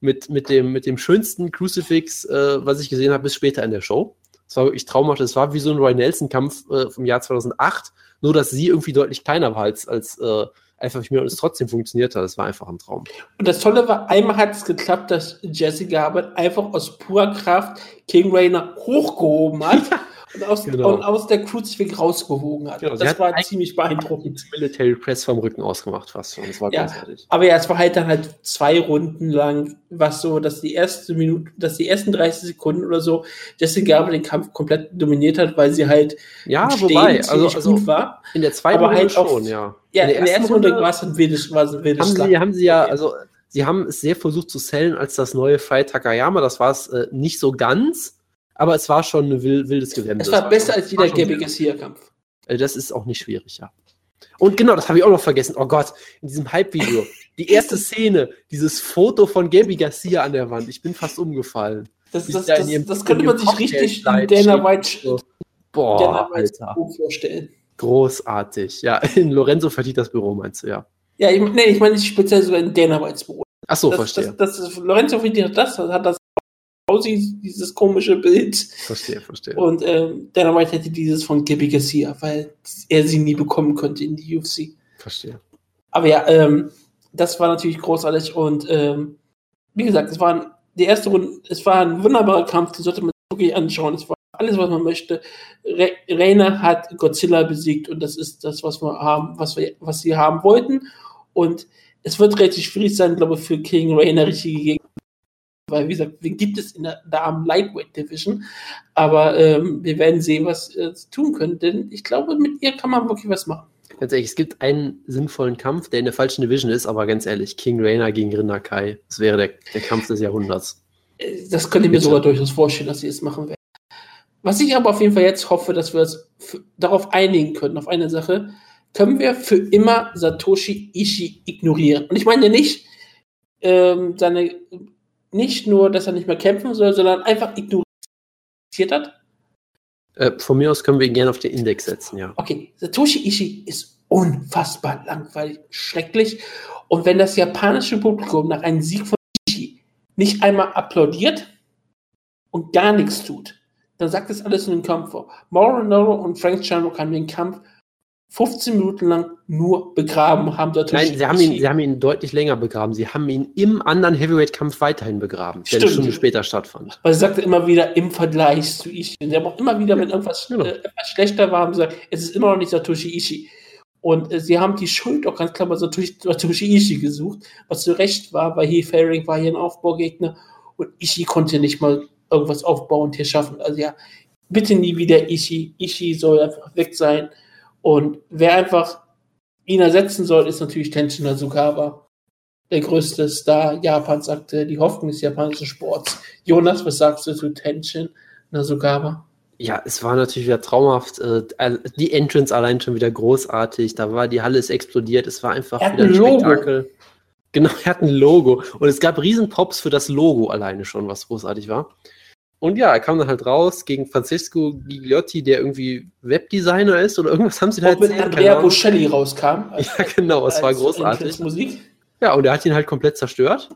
Mit, mit, dem, mit dem schönsten Crucifix, äh, was ich gesehen habe, bis später in der Show. Es war wirklich traumhaft. Es war wie so ein Roy Nelson-Kampf äh, vom Jahr 2008, nur dass sie irgendwie deutlich kleiner war als, als äh, einfach mir und es trotzdem funktioniert hat. Das war einfach ein Traum. Und das Tolle war, einmal hat es geklappt, dass Jesse Gabbard einfach aus purer Kraft King Rainer hochgehoben hat [LAUGHS] und, aus, Genau. und aus der Crucifix rausgewogen hat. Genau, das war ziemlich beeindruckend. Military Press vom Rücken ausgemacht fast schon. Das war Ja. großartig. Aber ja, es war halt dann halt zwei Runden lang, was so, dass die erste Minute, dass die ersten 30 Sekunden oder so Jesse Gabbard den Kampf komplett dominiert hat, weil sie halt Ja, wobei, also, also gut war. in der zweiten aber Runde halt schon, ja. Ja, in der, ersten Runde war es ein wildes, war es ein wildes haben Schlag. sie, haben sie ja, also sie haben es sehr versucht zu sellen als das neue Fight Takayama. Das war es äh, nicht so ganz, aber es war schon ein wild, wildes Gelände. Es war besser schon- als jeder sehr- Garcia-Kampf. Äh, Das ist auch nicht schwierig, ja. Und genau, das habe ich auch noch vergessen. Oh Gott, in diesem Hype-Video. Die erste Szene, dieses Foto von Gabby Garcia an der Wand. Ich bin fast umgefallen. Das, das, da das, ihrem- das könnte man sich richtig in Dana. White, So. Dana Boah, White vorstellen. Großartig. Ja, in Lorenzo verdient das Büro, meinst du, ja. Ja, ich, nee, ich meine nicht speziell sogar in Dana Whites Büro. Ach so, das, verstehe. Das, das Lorenzo verdient das, hat das aussieht, dieses komische Bild. verstehe, verstehe. Und ähm, Dana White hätte dieses von Gabby Garcia, weil er sie nie bekommen konnte in die UFC. verstehe. Aber ja, ähm, das war natürlich großartig und ähm, wie gesagt, es war ein, die erste Runde, es war ein wunderbarer Kampf, den sollte man sich wirklich anschauen. Es war alles, was man möchte. Re Reina hat Godzilla besiegt und das ist das, was wir haben, was wir, was sie haben wollten. Und es wird relativ schwierig sein, glaube ich, für King Reina richtige Gegner. Weil, wie gesagt, wen gibt es in der Damen Lightweight Division? Aber ähm, wir werden sehen, was äh, sie tun können, denn ich glaube, mit ihr kann man wirklich was machen. Ganz ehrlich, es gibt einen sinnvollen Kampf, der in der falschen Division ist, aber ganz ehrlich, King Rainer gegen Rinna Kai, das wäre der, der Kampf des Jahrhunderts. Äh, Das könnte ich mir Bitte. sogar durchaus vorstellen, dass sie es machen werden. Was ich aber auf jeden Fall jetzt hoffe, dass wir uns darauf einigen können, auf eine Sache, können wir für immer Satoshi Ishii ignorieren. Und ich meine nicht, ähm, seine, nicht nur, dass er nicht mehr kämpfen soll, sondern einfach ignoriert hat. Äh, von mir aus können wir ihn gerne auf den Index setzen, ja. Okay, Satoshi Ishii ist unfassbar langweilig, schrecklich. Und wenn das japanische Publikum nach einem Sieg von Ishii nicht einmal applaudiert und gar nichts tut, dann sagt das alles in den Kampf vor. Mauro Ronaldo und Frank Shamrock haben den Kampf 15 Minuten lang nur begraben haben. Dort Nein, sie haben, ihn, sie haben ihn deutlich länger begraben. Sie haben ihn im anderen Heavyweight-Kampf weiterhin begraben, der eine Stunde später stattfand. Weil sie sagte immer wieder im Vergleich zu Ishii. Sie haben auch immer wieder, wenn irgendwas, genau. äh, etwas schlechter war, haben sie gesagt, es ist immer noch nicht Satoshi Ishii. Und äh, sie haben die Schuld auch ganz klar bei Satoshi, Satoshi Ishii gesucht, was zu Recht war, weil Heath Herring war hier ein Aufbaugegner und Ishii konnte nicht mal irgendwas aufbauend hier schaffen. Also ja, bitte nie wieder Ishii. Ishii soll einfach weg sein. Und wer einfach ihn ersetzen soll, ist natürlich Tenshin Nasukawa. Der größte Star Japans sagte, die Hoffnung des japanischen Sports. Jonas, was sagst du zu Tenshin Nasukawa? Ja, es war natürlich wieder traumhaft. Äh, die Entrance allein schon wieder großartig. Da war die Halle ist explodiert. Es war einfach wieder ein Spektakel. Genau, [LAUGHS] er hat ein Logo. Und es gab riesen Pops für das Logo alleine schon, was großartig war. Und ja, er kam dann halt raus gegen Francesco Gigliotti, der irgendwie Webdesigner ist oder irgendwas haben sie da erzählt. mit Andrea Bocelli rauskam. [LAUGHS] Ja, genau, es war großartig. Musik. Ja, und er hat ihn halt komplett zerstört.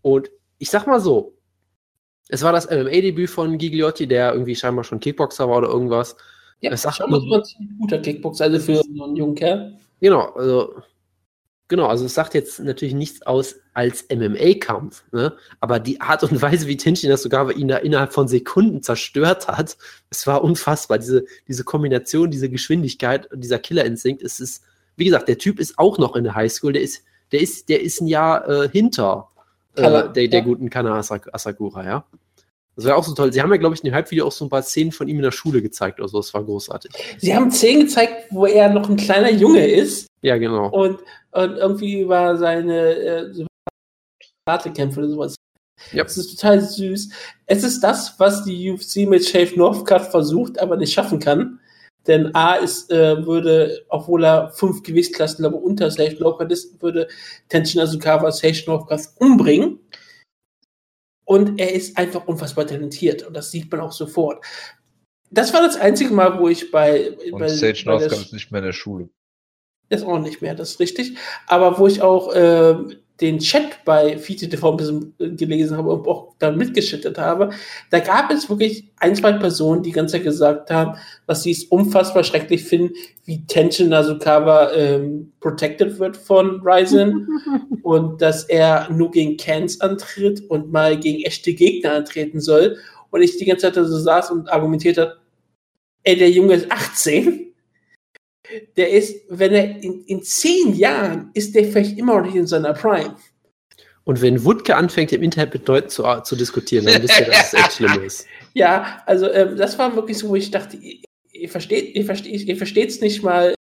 Und ich sag mal so, es war das MMA-Debüt von Gigliotti, der irgendwie scheinbar schon Kickboxer war oder irgendwas. Ja, das ist schon mal ein guter Kickboxer, also für so einen jungen Kerl. Genau, also Genau, also es sagt jetzt natürlich nichts aus als MMA-Kampf, ne? aber die Art und Weise, wie Tenshin das sogar ihn da innerhalb von Sekunden zerstört hat, es war unfassbar. Diese, diese Kombination, diese Geschwindigkeit, dieser Killer-Instinkt, es ist, wie gesagt, der Typ ist auch noch in der Highschool, der ist, der ist, der ist ein Jahr äh, hinter äh, der, der ja. guten Kana Asakura, ja. Das wäre auch so toll. Sie haben ja, glaube ich, in dem Halbvideo auch so ein paar Szenen von ihm in der Schule gezeigt oder so. Das war großartig. Sie haben Szenen gezeigt, wo er noch ein kleiner Junge ist. Ja, genau. Und, und irgendwie war seine äh, Karatekämpfe oder sowas. Ja. Es ist total süß. Es ist das, was die UFC mit Shave Northcutt versucht, aber nicht schaffen kann. Denn A ist, äh, würde, obwohl er fünf Gewichtsklassen aber unter Sage Northcutt ist, würde Tenshin Asukawa Sage Northcutt umbringen. Und er ist einfach unfassbar talentiert und das sieht man auch sofort. Das war das einzige Mal, wo ich bei. Und bei, Sage Northcutt ist nicht mehr in der Schule. Ist auch nicht mehr, das ist richtig. Aber wo ich auch äh, den Chat bei FiTV ein bisschen äh, gelesen habe und auch da mitgeschüttet habe, da gab es wirklich ein, zwei Personen, die ganz gesagt haben, was sie es unfassbar schrecklich finden, wie Tenshin Nasukawa ähm, protected wird von Ryzen [LAUGHS] und dass er nur gegen Cans antritt und mal gegen echte Gegner antreten soll. Und ich die ganze Zeit so saß und argumentiert hat, ey, der Junge ist 18 der ist, wenn er in, in zehn Jahren ist der vielleicht immer noch nicht in seiner Prime. Und wenn Wutke anfängt, im Internet mit Leuten zu, zu diskutieren, dann wisst ihr, dass es echt schlimm ist. [LAUGHS] Ja, also ähm, das war wirklich so, wo ich dachte, ihr, ihr versteht, ihr versteht, ihr versteht es nicht mal,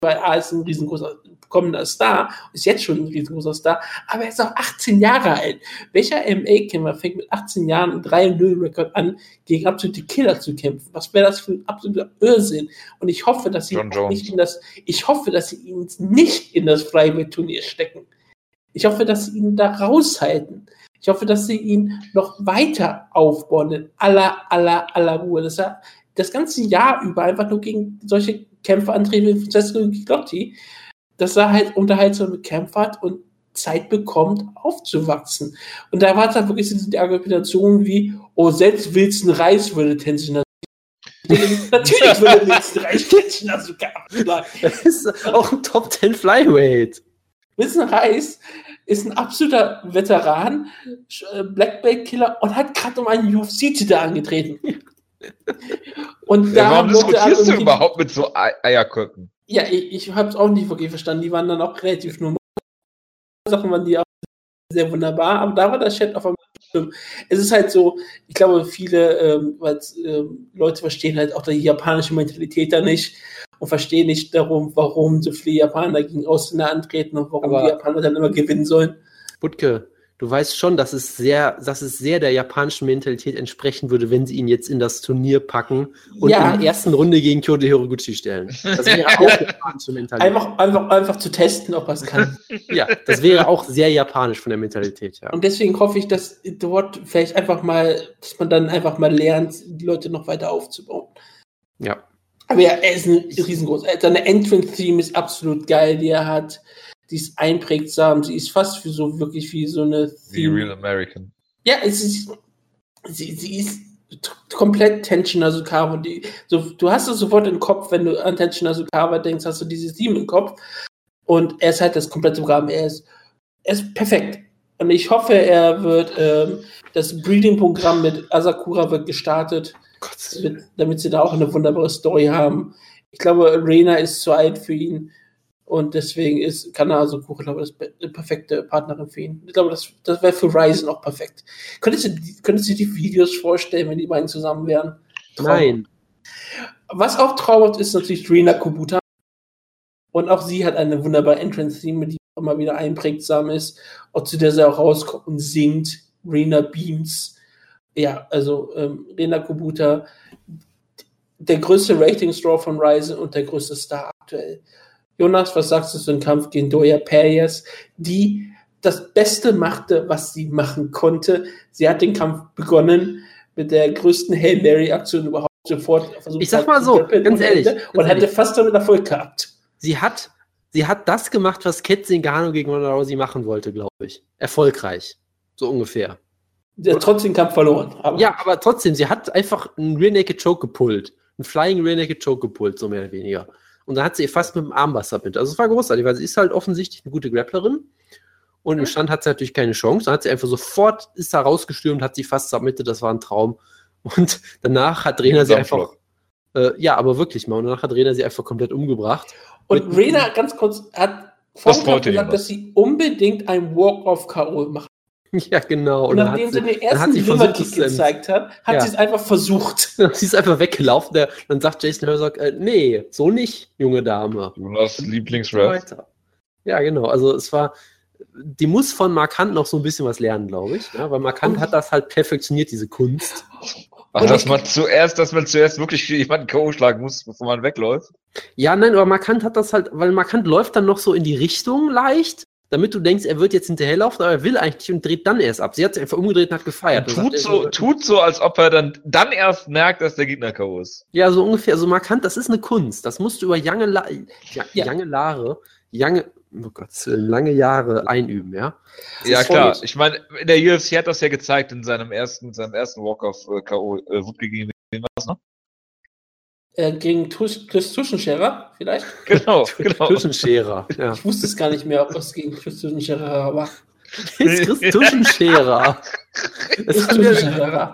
weil A ist ein riesengroßer kommender Star, ist jetzt schon ein riesengroßer Star, aber er ist auch 18 Jahre alt. Welcher MA-Kämpfer fängt mit 18 Jahren einen 3-0-Rekord an, gegen absolute Killer zu kämpfen? Was wäre das für ein absoluter Irrsinn? Und ich hoffe, dass sie nicht in das, ich hoffe, dass sie ihn nicht in das Flyweight-Turnier stecken. Ich hoffe, dass sie ihn da raushalten. Ich hoffe, dass sie ihn noch weiter aufbauen in aller, aller, aller Ruhe. Dass er das ganze Jahr über einfach nur gegen solche Kämpfer antreten wie Francesco Gigliotti, dass er halt unterhaltsame Kämpfe hat und Zeit bekommt, aufzuwachsen. Und da war es halt wirklich die Argumentation wie, oh, selbst Wilson Reis würde Tenzin [LAUGHS] Natürlich würde Wilson Reis Tenzin sogar Das ist auch ein Top 10 Flyweight. Wilson Reis ist ein absoluter Veteran, äh, Black Belt Killer und hat gerade um einen UFC-Titel angetreten. [LAUGHS] Und da ja, warum diskutierst du überhaupt mit so Eierköcken? Ja, ich, ich habe es auch nicht wirklich verstanden. Die waren dann auch relativ normal. Sachen waren die auch sehr wunderbar, aber da war der Chat auf einmal schlimm. Es ist halt so, ich glaube, viele ähm, ähm, Leute verstehen halt auch die japanische Mentalität da nicht und verstehen nicht darum, warum so viele Japaner gegen Ausländer antreten und warum aber die Japaner dann immer gewinnen sollen. Butke, du weißt schon, dass es sehr, dass es sehr der japanischen Mentalität entsprechen würde, wenn sie ihn jetzt in das Turnier packen und ja. in der ersten Runde gegen Kyoto Hiroguchi stellen. Das wäre [LAUGHS] auch japanische Mentalität. Einfach, einfach, einfach zu testen, ob er es kann. [LAUGHS] ja, das wäre auch sehr japanisch von der Mentalität, ja. Und deswegen hoffe ich, dass dort vielleicht einfach mal, dass man dann einfach mal lernt, die Leute noch weiter aufzubauen. Ja. Aber ja, er ist ein riesengroß. Seine Entrance-Theme ist absolut geil, die er hat die ist einprägsam, sie ist fast wie so wirklich wie so eine The Real American. Ja, es ist, sie, sie ist komplett Tension Nasukawa. Die, so, du hast es sofort im Kopf, wenn du an Tension Nasukawa denkst, hast du dieses Team im Kopf. Und er ist halt das komplette Programm. Er ist, er ist perfekt. Und ich hoffe, er wird, ähm, das Breeding-Programm mit Asakura wird gestartet, damit, damit sie da auch eine wunderbare Story haben. Ich glaube, Rena ist zu alt für ihn. Und deswegen ist Kanaso Kuchen, glaube ich, eine perfekte Partnerin für ihn. Ich glaube, das, das wäre für Ryzen auch perfekt. Könntest du, könntest du dir die Videos vorstellen, wenn die beiden zusammen wären? Traum. Nein. Was auch traumhaft ist, natürlich Rina Kubuta. Und auch sie hat eine wunderbare Entrance-Theme, die immer wieder einprägsam ist. Auch zu der sie auch rauskommt und singt. Rina Beams. Ja, also ähm, Rena Kubuta, der größte Rating-Straw von Ryzen und der größte Star aktuell. Jonas, was sagst du zu dem Kampf gegen Doya Perez, die das Beste machte, was sie machen konnte. Sie hat den Kampf begonnen mit der größten Hail Mary-Aktion überhaupt sofort versucht. Ich sag mal so, ganz ehrlich. Und, ganz hätte ehrlich. fast damit Erfolg gehabt. Sie hat, sie hat das gemacht, was Cat Zingano gegen Ronda Rousey machen wollte, glaube ich. Erfolgreich. So ungefähr. Sie hat trotzdem den Kampf verloren. Aber ja, aber trotzdem, sie hat einfach einen Rear Naked Choke gepullt. Einen Flying Rear Naked Choke gepullt, so mehr oder weniger. Und dann hat sie fast mit dem Armbar submitted. Also es war großartig, weil sie ist halt offensichtlich eine gute Grapplerin. Und im Stand hat sie natürlich keine Chance. Dann hat sie einfach sofort, ist da rausgestürmt, hat sie fast submitted, das war ein Traum. Und danach hat Rena sie einfach, äh, ja, aber wirklich mal, und danach hat Rena sie einfach komplett umgebracht. Und Rena, ganz kurz, hat vorhin gesagt, dass sie unbedingt ein Walk-off-K.O. machen [LAUGHS] Ja, genau. Und, nachdem sie, den ersten Liverkick gezeigt hat, hat ja. sie es einfach versucht. [LAUGHS] sie ist einfach weggelaufen. Der, dann sagt Jason Herzog, äh, nee, so nicht, junge Dame. Jonas Lieblingsrap. Ja, genau. Also es war, die muss von Markant noch so ein bisschen was lernen, glaube ich. Ja, weil Markant hat das halt perfektioniert, diese Kunst. Ach, dass man zuerst, dass man zuerst wirklich jemanden K.O. schlagen muss, bevor man wegläuft. Ja, nein, aber Markant hat das halt, weil Markant läuft dann noch so in die Richtung leicht damit du denkst, er wird jetzt hinterherlaufen, aber er will eigentlich und dreht dann erst ab. Sie hat sich einfach umgedreht und hat gefeiert. Und tut, so, tut so, als ob er dann, dann erst merkt, dass der Gegner K.O. ist. Ja, so ungefähr, so markant, das ist eine Kunst. Das musst du über lange, La ja, ja. lange Jahre, lange, oh Gott, lange Jahre einüben, ja? Das ja, klar. Ich meine, in der UFC hat das ja gezeigt in seinem ersten, seinem ersten Walk-Off-K.O. Äh, Wutke gegen wen war das, ne? Äh, gegen Chris Tuschenscherer, vielleicht? [LAUGHS] Genau, genau. Tuschenscherer, ja. Ich wusste es gar nicht mehr, ob es gegen Chris Tuschenscherer war. [LAUGHS] Chris Tuschenscherer. Das, ist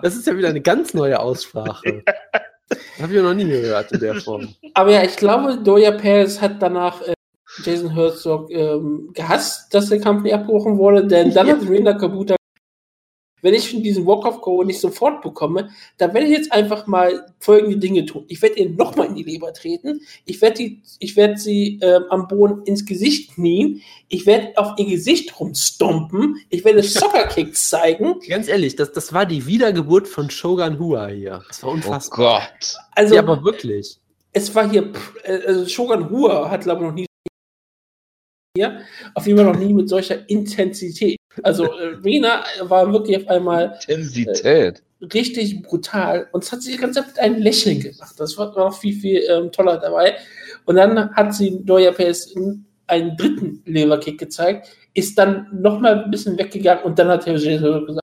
das ist ja wieder eine ganz neue Aussprache. Habe ich noch nie gehört in der Form. Aber ja, ich glaube, Doja Perez hat danach äh, Jason Herzog ähm, gehasst, dass der Kampf nicht abgebrochen wurde, denn dann hat Rina Kabuta wenn ich diesen Walk-of-Go nicht sofort bekomme, dann werde ich jetzt einfach mal folgende Dinge tun. Ich werde ihr nochmal in die Leber treten. Ich werde, die, ich werde sie äh, am Boden ins Gesicht knien. Ich werde auf ihr Gesicht rumstompen. Ich werde [LAUGHS] Soccer-Kicks zeigen. Ganz ehrlich, das, das war die Wiedergeburt von Shogun Hua hier. Das war unfassbar. Oh Gott. Also, ja, aber wirklich. Es war hier, äh, also Shogun Hua hat, glaube ich, noch nie hier, auf jeden Fall noch nie mit solcher Intensität. Also äh, Rena war wirklich auf einmal Intensität. Äh, richtig brutal und es hat sie ganze Zeit mit einem Lächeln gemacht. Das war noch viel, viel ähm, toller dabei. Und dann hat sie Doya Pace einen dritten Leverkick gezeigt, ist dann nochmal ein bisschen weggegangen und dann hat Herr gesagt,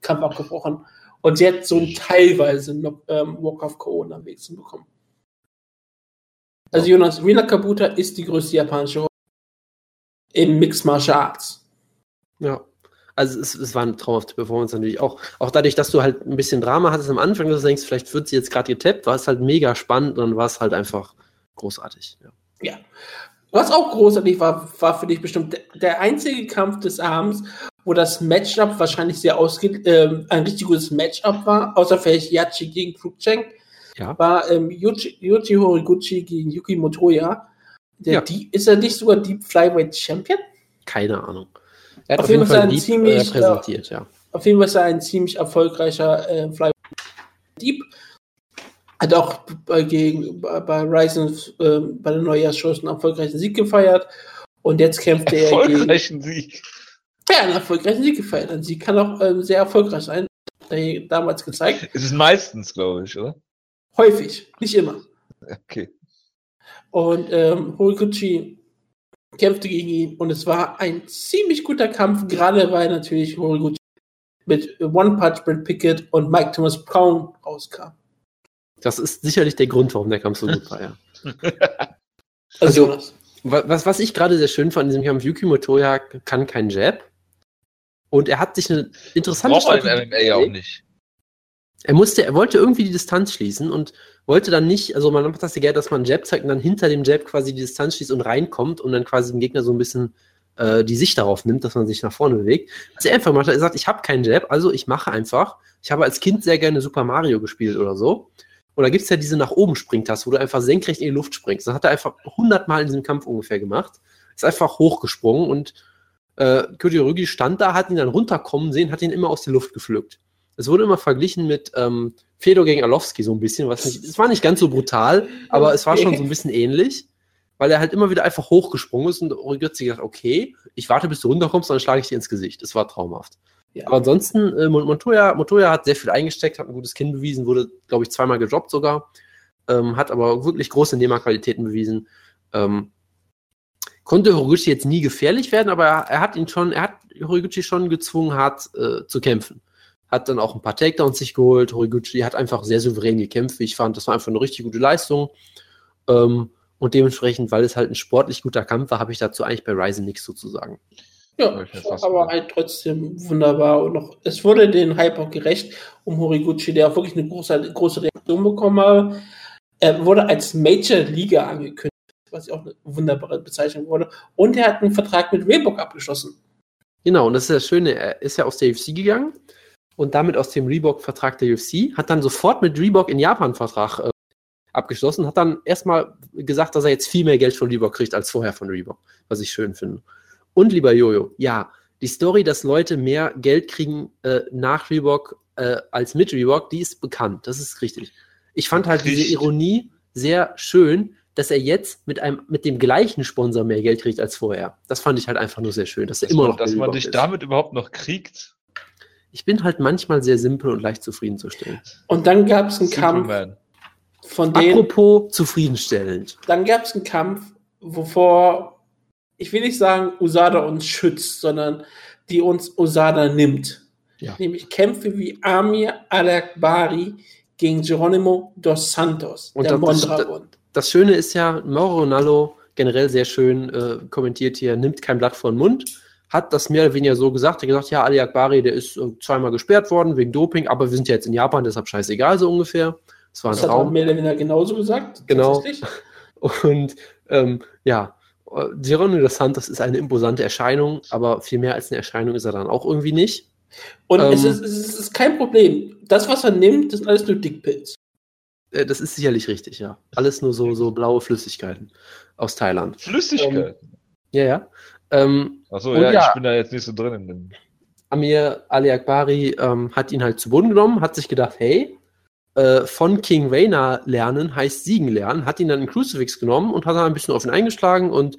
Kampf abgebrochen. Und sie hat so teilweise noch ähm, Walk of Corona am wenigsten bekommen. Also Jonas, Rina Kabuta ist die größte japanische im Mixed Martial Arts. Ja. Also es, es war eine traumhafte Performance natürlich auch. Auch dadurch, dass du halt ein bisschen Drama hattest am Anfang, dass du denkst, vielleicht wird sie jetzt gerade getappt, war es halt mega spannend und dann war es halt einfach großartig. Ja. ja. Was auch großartig war, war für dich bestimmt der einzige Kampf des Abends, wo das Matchup wahrscheinlich sehr ausgeht, äh, ein richtig gutes Matchup war, außer vielleicht Yachi gegen Krugchenk, ja. war ähm, Yuji, Yuji Horiguchi gegen Yuki Motoya. Der ja. Deep, ist er nicht sogar Deep Flyweight Champion? Keine Ahnung. Er hat auf, auf jeden Fall, Fall Deep ziemlich, präsentiert, ja. Auf jeden Fall ist er ein ziemlich erfolgreicher äh, Flyweight Deep. Hat auch bei, gegen, bei Ryzen äh, bei der Neujahrsshow einen erfolgreichen Sieg gefeiert. Und jetzt kämpft er gegen. Erfolgreichen Sieg. Ja, einen erfolgreichen Sieg gefeiert. Ein Sieg kann auch ähm, sehr erfolgreich sein. Damals gezeigt. Es ist meistens, glaube ich, oder? Häufig, nicht immer. Okay. Und ähm, Horiguchi kämpfte gegen ihn und es war ein ziemlich guter Kampf, gerade weil natürlich Horiguchi mit One Punch Brad Pickett und Mike Thomas Brown rauskam. Das ist sicherlich der Grund, warum der Kampf so gut war, ja. [LAUGHS] Also, Also, Was, was ich gerade sehr schön fand in diesem Kampf, Yuki Motoya kann keinen Jab. Und er hat sich eine interessante Braucht Strategie MMA ja auch nicht. Er musste, er wollte irgendwie die Distanz schließen und wollte dann nicht, also man macht das ja gerne, dass man einen Jab zeigt und dann hinter dem Jab quasi die Distanz schließt und reinkommt und dann quasi dem Gegner so ein bisschen äh, die Sicht darauf nimmt, dass man sich nach vorne bewegt. Was er einfach gemacht hat, er sagt, ich habe keinen Jab, also ich mache einfach. Ich habe als Kind sehr gerne Super Mario gespielt oder so. Und da gibt es ja diese nach oben Springtaste, wo du einfach senkrecht in die Luft springst. Das hat er einfach 100 Mal in diesem Kampf ungefähr gemacht. Ist einfach hochgesprungen und äh, Kyoji stand da, hat ihn dann runterkommen sehen, hat ihn immer aus der Luft gepflückt. Es wurde immer verglichen mit ähm, Fedor gegen Alowski so ein bisschen, was nicht, es war nicht ganz so brutal, aber es war schon so ein bisschen ähnlich, weil er halt immer wieder einfach hochgesprungen ist und sich gedacht, okay, ich warte, bis du runterkommst, dann schlage ich dir ins Gesicht. Das war traumhaft. Ja. Aber ansonsten, äh, Mon- Montoya, Montoya hat sehr viel eingesteckt, hat ein gutes Kinn bewiesen, wurde, glaube ich, zweimal gedroppt sogar, ähm, hat aber wirklich große Nehmerqualitäten bewiesen. Ähm, konnte Horiguchi jetzt nie gefährlich werden, aber er, er hat ihn schon, er hat Horiguchi schon gezwungen, hart äh, zu kämpfen. Hat dann auch ein paar Takedowns sich geholt. Horiguchi hat einfach sehr souverän gekämpft, wie ich fand. Das war einfach eine richtig gute Leistung. Ähm, und dementsprechend, weil es halt ein sportlich guter Kampf war, habe ich dazu eigentlich bei Ryzen nichts so zu sagen. Ja, aber halt trotzdem wunderbar und noch, es wurde den Hype auch gerecht um Horiguchi, der auch wirklich eine große, große Reaktion bekommen hat. Er wurde als Major Liga angekündigt, was ja auch eine wunderbare Bezeichnung wurde. Und er hat einen Vertrag mit Reebok abgeschlossen. Genau, und das ist das Schöne, er ist ja aus der UFC gegangen und damit aus dem Reebok-Vertrag der UFC, hat dann sofort mit Reebok in Japan Vertrag äh, abgeschlossen, hat dann erstmal gesagt, dass er jetzt viel mehr Geld von Reebok kriegt als vorher von Reebok, was ich schön finde. Und lieber Jojo, ja, die Story, dass Leute mehr Geld kriegen äh, nach Reebok äh, als mit Reebok, die ist bekannt, das ist richtig. Ich fand halt diese Richtig. Ironie sehr schön, dass er jetzt mit einem mit dem gleichen Sponsor mehr Geld kriegt als vorher. Das fand ich halt einfach nur sehr schön, dass er Dass immer man, noch bei dass man dich ist. damit überhaupt noch kriegt. Ich bin halt manchmal sehr simpel und leicht zufriedenzustellen. Und dann gab es einen Kampf, Superman. von dem, Apropos zufriedenstellend. dann gab es einen Kampf, wovor, ich will nicht sagen, Usada uns schützt, sondern die uns Usada nimmt. Ja. Nämlich Kämpfe wie Amir Al-Akbari gegen Geronimo dos Santos, Und der das- das- Mondragon. Das Schöne ist ja, Mauro Ronaldo generell sehr schön äh, kommentiert hier, nimmt kein Blatt vor den Mund, hat das mehr oder weniger so gesagt, er hat gesagt, ja, Ali Akbari, der ist äh, zweimal gesperrt worden wegen Doping, aber wir sind ja jetzt in Japan, deshalb scheißegal so ungefähr. Das war ein Das hat er Traum. mehr oder weniger genauso gesagt. Genau. tatsächlich. Und ähm, ja, Geronimo dos Santos ist eine imposante Erscheinung, aber viel mehr als eine Erscheinung ist er dann auch irgendwie nicht. Und es, Ähm. ist, es ist kein Problem. Das, was er nimmt, das sind alles nur Dickpills. Äh, das ist sicherlich richtig, ja. Alles nur so, so blaue Flüssigkeiten aus Thailand. Flüssigkeit. Ja, ja. Ähm, Achso, ja, ja. ich bin da jetzt nicht so drin in dem. Amir Ali Akbari ähm, hat ihn halt zu Boden genommen, hat sich gedacht, hey, äh, von King Rayner lernen heißt siegen lernen, hat ihn dann in Crucifix genommen und hat dann ein bisschen auf ihn eingeschlagen und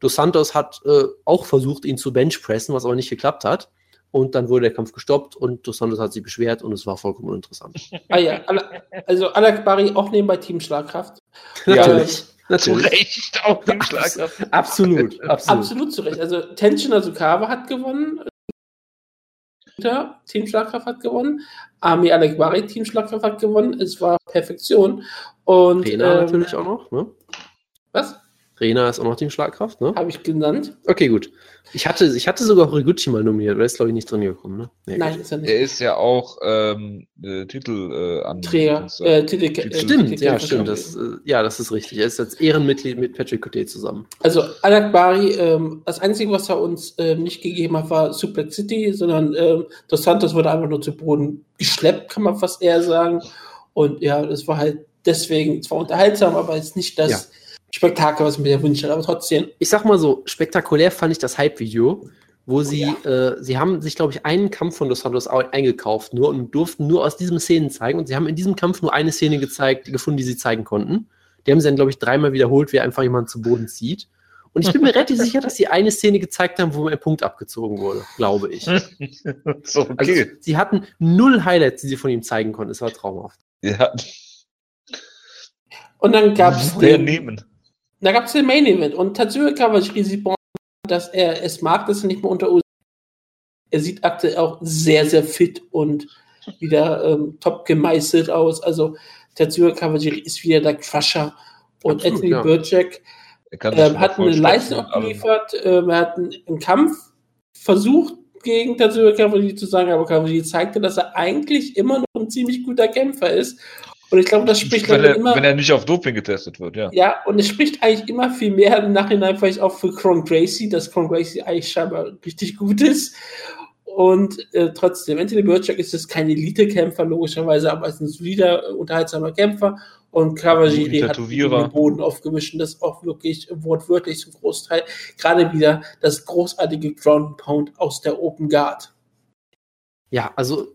Dos Santos hat äh, auch versucht, ihn zu benchpressen, was aber nicht geklappt hat. Und dann wurde der Kampf gestoppt und Dos Santos hat sich beschwert und es war vollkommen uninteressant. Ah ja, Al- also Al-Akbari auch nebenbei Team Schlagkraft. [LAUGHS] natürlich. Zu natürlich. Recht auf dem Schlag. [LAUGHS] Absolut, absolut. Absolut zu Recht. Also Tenshin Asukawa hat gewonnen. Team Schlagkraft hat gewonnen. Ami Alekbari, Team Schlagkraft hat gewonnen. Es war Perfektion. Und Rena ähm, natürlich auch noch, ne? was Rena ist auch noch Team Schlagkraft, ne? habe ich genannt? Okay, gut. Ich hatte, ich hatte sogar Horiguchi mal nominiert, aber ist, glaube ich, nicht drin gekommen, ne? Nee, Nein, gut. ist er nicht. Er ist ja auch ähm, äh, Titel äh, an Träger. Äh, Titel, äh, Stimmt, ja, Titelkämpfer stimmt. Das, äh, ja, das ist richtig. Er ist als Ehrenmitglied mit Patrick Cote zusammen. Also Al-Akbari, ähm, das Einzige, was er uns ähm, nicht gegeben hat, war Suplex City, sondern ähm, Dos Santos wurde einfach nur zu Boden geschleppt, kann man fast eher sagen. Und ja, das war halt deswegen zwar unterhaltsam, aber jetzt nicht das Ja. Spektakel, was ich mir der Wunsch hatte. Aber trotzdem, Ich sag mal so, spektakulär fand ich das Hype-Video, wo sie, äh, sie haben sich, glaube ich, einen Kampf von Dos Santos au- eingekauft nur und durften nur aus diesen Szenen zeigen. Und sie haben in diesem Kampf nur eine Szene gezeigt, gefunden, die sie zeigen konnten. Die haben sie dann, glaube ich, dreimal wiederholt, wie einfach jemand zu Boden zieht. Und ich bin mir [LAUGHS] relativ sicher, dass sie eine Szene gezeigt haben, wo ein Punkt abgezogen wurde, glaube ich. so, [LAUGHS] Also, okay. sie hatten null Highlights, die sie von ihm zeigen konnten. Es war traumhaft. ja, und dann gab es der den, nehmen. Da gab's den Main Event und Tatsuya Kawashiri sieht, dass er es mag, dass er nicht mehr unter Us Er sieht aktuell auch sehr, sehr fit und wieder ähm, top gemeißelt aus. Also Tetsuya Kawajiri ist wieder der Crusher. Und Absolut, Anthony ja. Burchak ähm, hat eine Leistung abgeliefert. Ähm, er hat einen, einen Kampf versucht, gegen Tetsuya Kawajiri zu sagen, aber Kawajiri zeigte, dass er eigentlich immer noch ein ziemlich guter Kämpfer ist. Und ich glaube, das spricht wenn, dann er, immer. wenn er nicht auf Doping getestet wird, ja. Ja, und es spricht eigentlich immer viel mehr im Nachhinein vielleicht auch für Cron Gracie, dass Cron Gracie eigentlich scheinbar richtig gut ist. Und äh, trotzdem, Anthony Burchak ist jetzt kein Elite-Kämpfer, logischerweise, aber ist ein solider, unterhaltsamer Kämpfer. Und Kawajiri hat den Boden aufgemischt und das auch wirklich wortwörtlich zum Großteil. Gerade wieder das großartige Ground Pound aus der Open Guard. Ja, also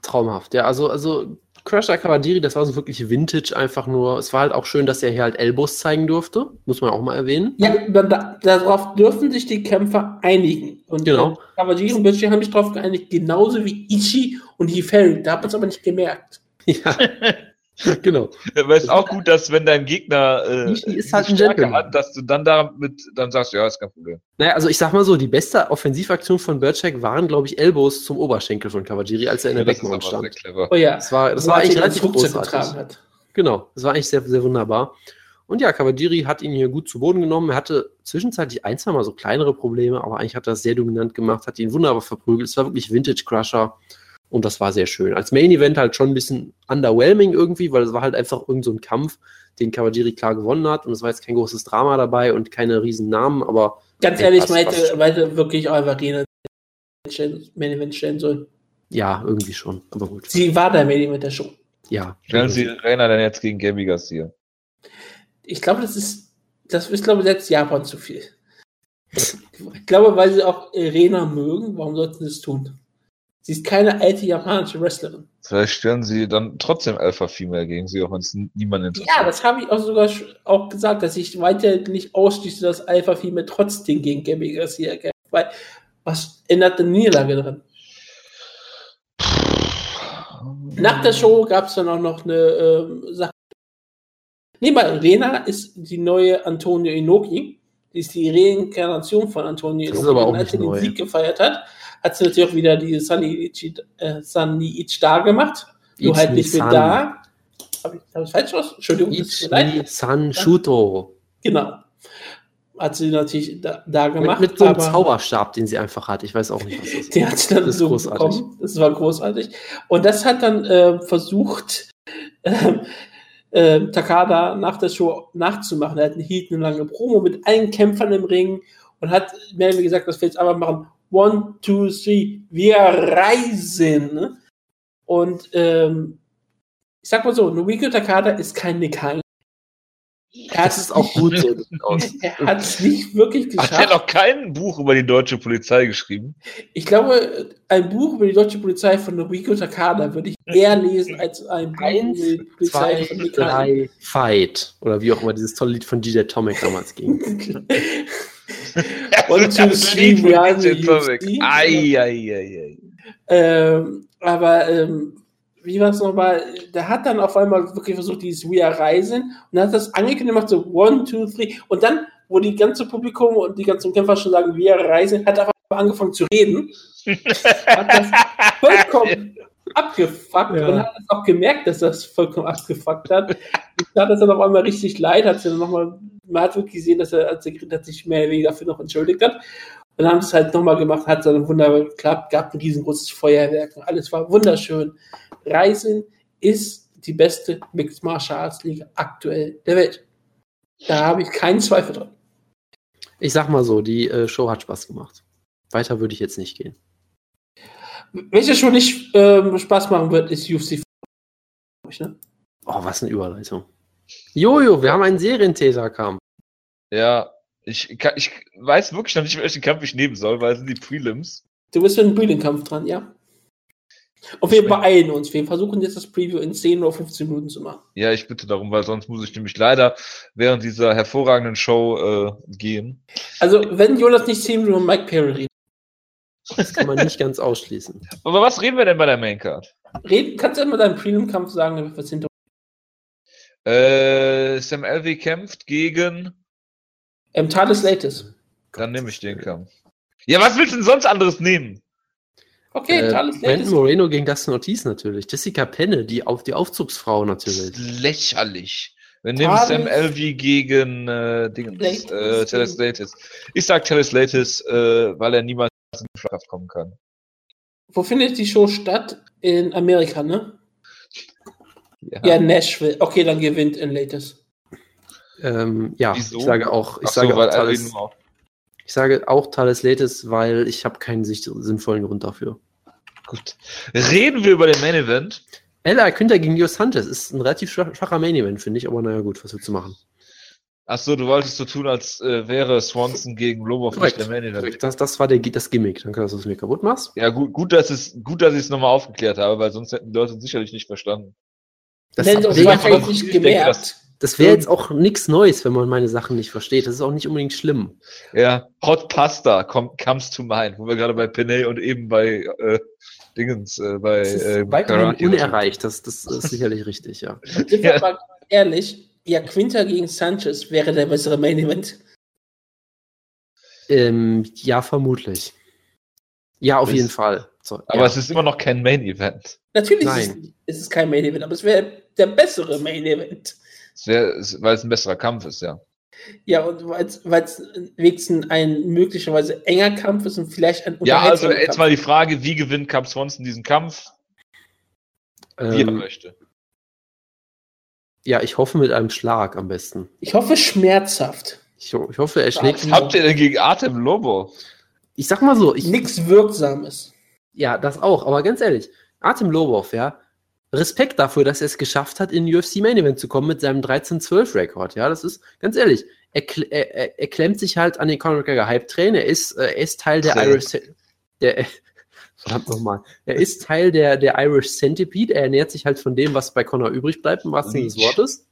traumhaft. Ja, also, also Crusher Kawajiri, das war so wirklich Vintage einfach nur. Es war halt auch schön, dass er hier halt Elbows zeigen durfte. Muss man auch mal erwähnen. Ja, da, darauf dürfen sich die Kämpfer einigen. Und Genau. äh, Kawajiri und Burchak haben sich darauf geeinigt, genauso wie Ichi und Hiferi. Da hat man es aber nicht gemerkt. [LAUGHS] Ja. [LAUGHS] [LAUGHS] genau. Aber es ist auch gut, dass wenn dein Gegner äh, ist halt ein Stärke hat, dass du dann damit dann sagst, ja, ist kein Problem. Naja, also ich sag mal so, die beste Offensivaktion von Burchak waren, glaube ich, Elbows zum Oberschenkel von Kawajiri, als er in der das ist Backmount stand. clever. Oh ja. Das war, das Wo war eigentlich relativ großartig. getragen hat. Genau, das war eigentlich sehr, sehr wunderbar. Und ja, Kawajiri hat ihn hier gut zu Boden genommen. Er hatte zwischenzeitlich ein, zwei Mal so kleinere Probleme, aber eigentlich hat er das sehr dominant gemacht, hat ihn wunderbar verprügelt. Es war wirklich Vintage Crusher und das war sehr schön. Als Main Event halt schon ein bisschen underwhelming irgendwie, weil es war halt einfach irgend so ein Kampf, den Kawajiri klar gewonnen hat und es war jetzt kein großes Drama dabei und keine riesen Namen, aber Ganz ehrlich, passt, man hätte schon. weiter wirklich auch einfach Rena Main Event stellen sollen. ja, irgendwie schon. Aber gut. Sie war der Main Event der Show. Ja. Stellen Sie Rainer denn jetzt gegen Gabby Garcia? Ich glaube, das ist, das ist, glaube ich, selbst Japan zu viel. Ich glaube, weil sie auch Rena mögen, warum sollten sie das tun? Sie ist keine alte japanische Wrestlerin. Vielleicht stellen Sie dann trotzdem Alpha Female gegen sie, auch wenn es niemand interessiert. Ja, das habe ich auch sogar auch gesagt, dass ich weiter nicht ausschließe, dass Alpha Female trotzdem gegen Gabby Garcia kämpft. Weil, was ändert eine Niederlage dran? Nach der Show gab es dann auch noch eine ähm, Sache. Nee, mal, Rena ist die neue Antonio Inoki. Die ist die Reinkarnation von Antonio Inoki. sie den neu. Sieg gefeiert hat, hat sie natürlich auch wieder die Sunny Ichi, äh, Sunny Ichi da gemacht. Nur halt nicht mit Ichi-san. da. Habe ich, hab ich falsch aus? Entschuldigung, mir. Ichi San Shuto. Genau. Hat sie natürlich da, da Mit, gemacht. mit so einem Zauberstab, den sie einfach hat. Ich weiß auch nicht, was das ist. Die hat sie dann so großartig. bekommen. Das war großartig. Und das hat dann äh, versucht, ähm, äh, Takada nach der Show nachzumachen. Er hat hielt eine lange Promo mit allen Kämpfern im Ring und hat mehr wie gesagt, dass wir jetzt einfach machen. One, two, three, wir reisen. Und ähm, ich sag mal so, Noriko Takada ist kein Nick Hein. Er Das ist auch gut so. aus. [LAUGHS] Er hat es nicht wirklich Hat geschafft. er noch kein Buch über die deutsche Polizei geschrieben? Ich glaube, ein Buch über die deutsche Polizei von Noriko Takada würde ich eher lesen als ein Buch Eins, über die Polizei Zwei, von drei, Fight. Oder wie auch immer dieses tolle Lied von DJ Atomic damals ging. [LAUGHS] One, two, three, we are the ei. Ähm, aber ähm, wie war es nochmal? Der hat dann auf einmal wirklich versucht, dieses We Are Rising und hat das angekündigt gemacht, so one, two, three. Und dann, wo die ganze Publikum und die ganzen Kämpfer schon sagen, We Are Rising, hat er einmal angefangen zu reden. [LAUGHS] hat das vollkommen abgefuckt Ja. und hat es auch gemerkt, dass das vollkommen abgefuckt hat. Und hat das dann auf einmal richtig leid, hat sie dann nochmal, man hat wirklich gesehen, dass er, als er hat, sich mehr oder weniger dafür noch entschuldigt hat. Und dann haben sie es halt nochmal gemacht, hat dann wunderbar geklappt, gab ein riesengroßes Feuerwerk und alles war wunderschön. Reisen ist die beste Mixed Martial Arts Liga aktuell der Welt. Da habe ich keinen Zweifel dran. Ich sag mal so, die äh, Show hat Spaß gemacht. Weiter würde ich jetzt nicht gehen. Welche schon nicht ähm, Spaß machen wird, ist UFC. ne? Oh, was eine Überleitung. Jojo, wir haben einen Serientäter kam. Ja, ich, kann, ich weiß wirklich noch nicht, welchen Kampf ich nehmen soll, weil es sind die Prelims. Du bist mit dem Breeding-Kampf dran, ja? Und wir beeilen uns. Wir versuchen jetzt das Preview in 10 oder 15 Minuten zu machen. Ja, ich bitte darum, weil sonst muss ich nämlich leider während dieser hervorragenden Show äh, gehen. Also, wenn Jonas nicht 10 Minuten mit Mike Perry Das kann man nicht ganz ausschließen. Aber was reden wir denn bei der Maincard? reden, kannst du immer deinen Prelim-Kampf sagen, damit wir es hinter. Äh, Sam Elvey kämpft gegen. Ähm, Thales Lates. Dann nehme ich den Kampf. Ja, was willst du denn sonst anderes nehmen? Okay, äh, alles Brandon Moreno gegen Dustin Ortiz natürlich. Jessica Penne, die, auf, die Aufzugsfrau natürlich. Lächerlich. Wir nehmen Sam Elvey gegen äh, Dingens, äh, Teleslatis. Ich sag Teleslatis, äh, weil er niemals in die Schlacht kommen kann. Wo findet die Show statt? In Amerika, ne? Ja, ja Nashville. Okay, dann gewinnt in Latest. Ähm, ja, Wieso? ich sage auch, ich Ach sage so, auch, Thales, ich sage auch Thales Lates, weil ich habe keinen sinnvollen Grund dafür. Gut. Reden wir über den Main Event. Ella Günther gegen Jos Sanchez ist ein relativ schwacher Main Event, finde ich, aber naja, gut, was willst du machen? Achso, du wolltest so tun, als äh, wäre Swanson gegen Lobov nicht der Event. Das, das war der, das Gimmick. Danke, dass du es mir kaputt machst. Ja, gut, gut dass, es, gut, dass ich es nochmal aufgeklärt habe, weil sonst hätten die Leute sicherlich nicht verstanden. Das das nicht gemerkt. Das, das wäre jetzt auch nichts Neues, wenn man meine Sachen nicht versteht. Das ist auch nicht unbedingt schlimm. Ja, Hot Pasta kommt, comes to mind, wo wir gerade bei Penne und eben bei äh, Dingens, äh, bei äh, weiterhin unerreicht. Das, das ist sicherlich [LAUGHS] richtig, ja. Sind wir ja. mal ehrlich, ja, Quinter gegen Sanchez wäre der bessere Main Event. Ähm, ja, vermutlich. Ja, auf das jeden Fall. So, aber ja. es ist immer noch kein Main Event. Natürlich Nein. ist es kein Main Event, aber es wäre der bessere Main Event. weil es ein besserer Kampf ist, ja. Ja, und weil es wenigstens ein möglicherweise enger Kampf ist und vielleicht ein Ja, also jetzt Kampf. mal die Frage, wie gewinnt Cap Swanson diesen Kampf? Ähm, wie er ähm, möchte. Ja, ich hoffe mit einem Schlag am besten. Ich hoffe schmerzhaft. Ich, ich hoffe, er schlägt. Was habt ihr denn gegen Artem Lobo? Ich sag mal so, ich. Nichts Wirksames. Ja, das auch, aber ganz ehrlich, Artem Lobov, ja, Respekt dafür, dass er es geschafft hat, in UFC Main Event zu kommen mit seinem 13-12-Rekord. Ja, das ist ganz ehrlich. Er, er, er, klemmt sich halt an den Conor McGregor Hype Train. Er ist, äh, er ist Teil der Irish. Der, verdammt nochmal. Er ist Teil der, der Irish Centipede. Er ernährt sich halt von dem, was bei Conor übrig bleibt, im wahrsten Sinne des Wortes.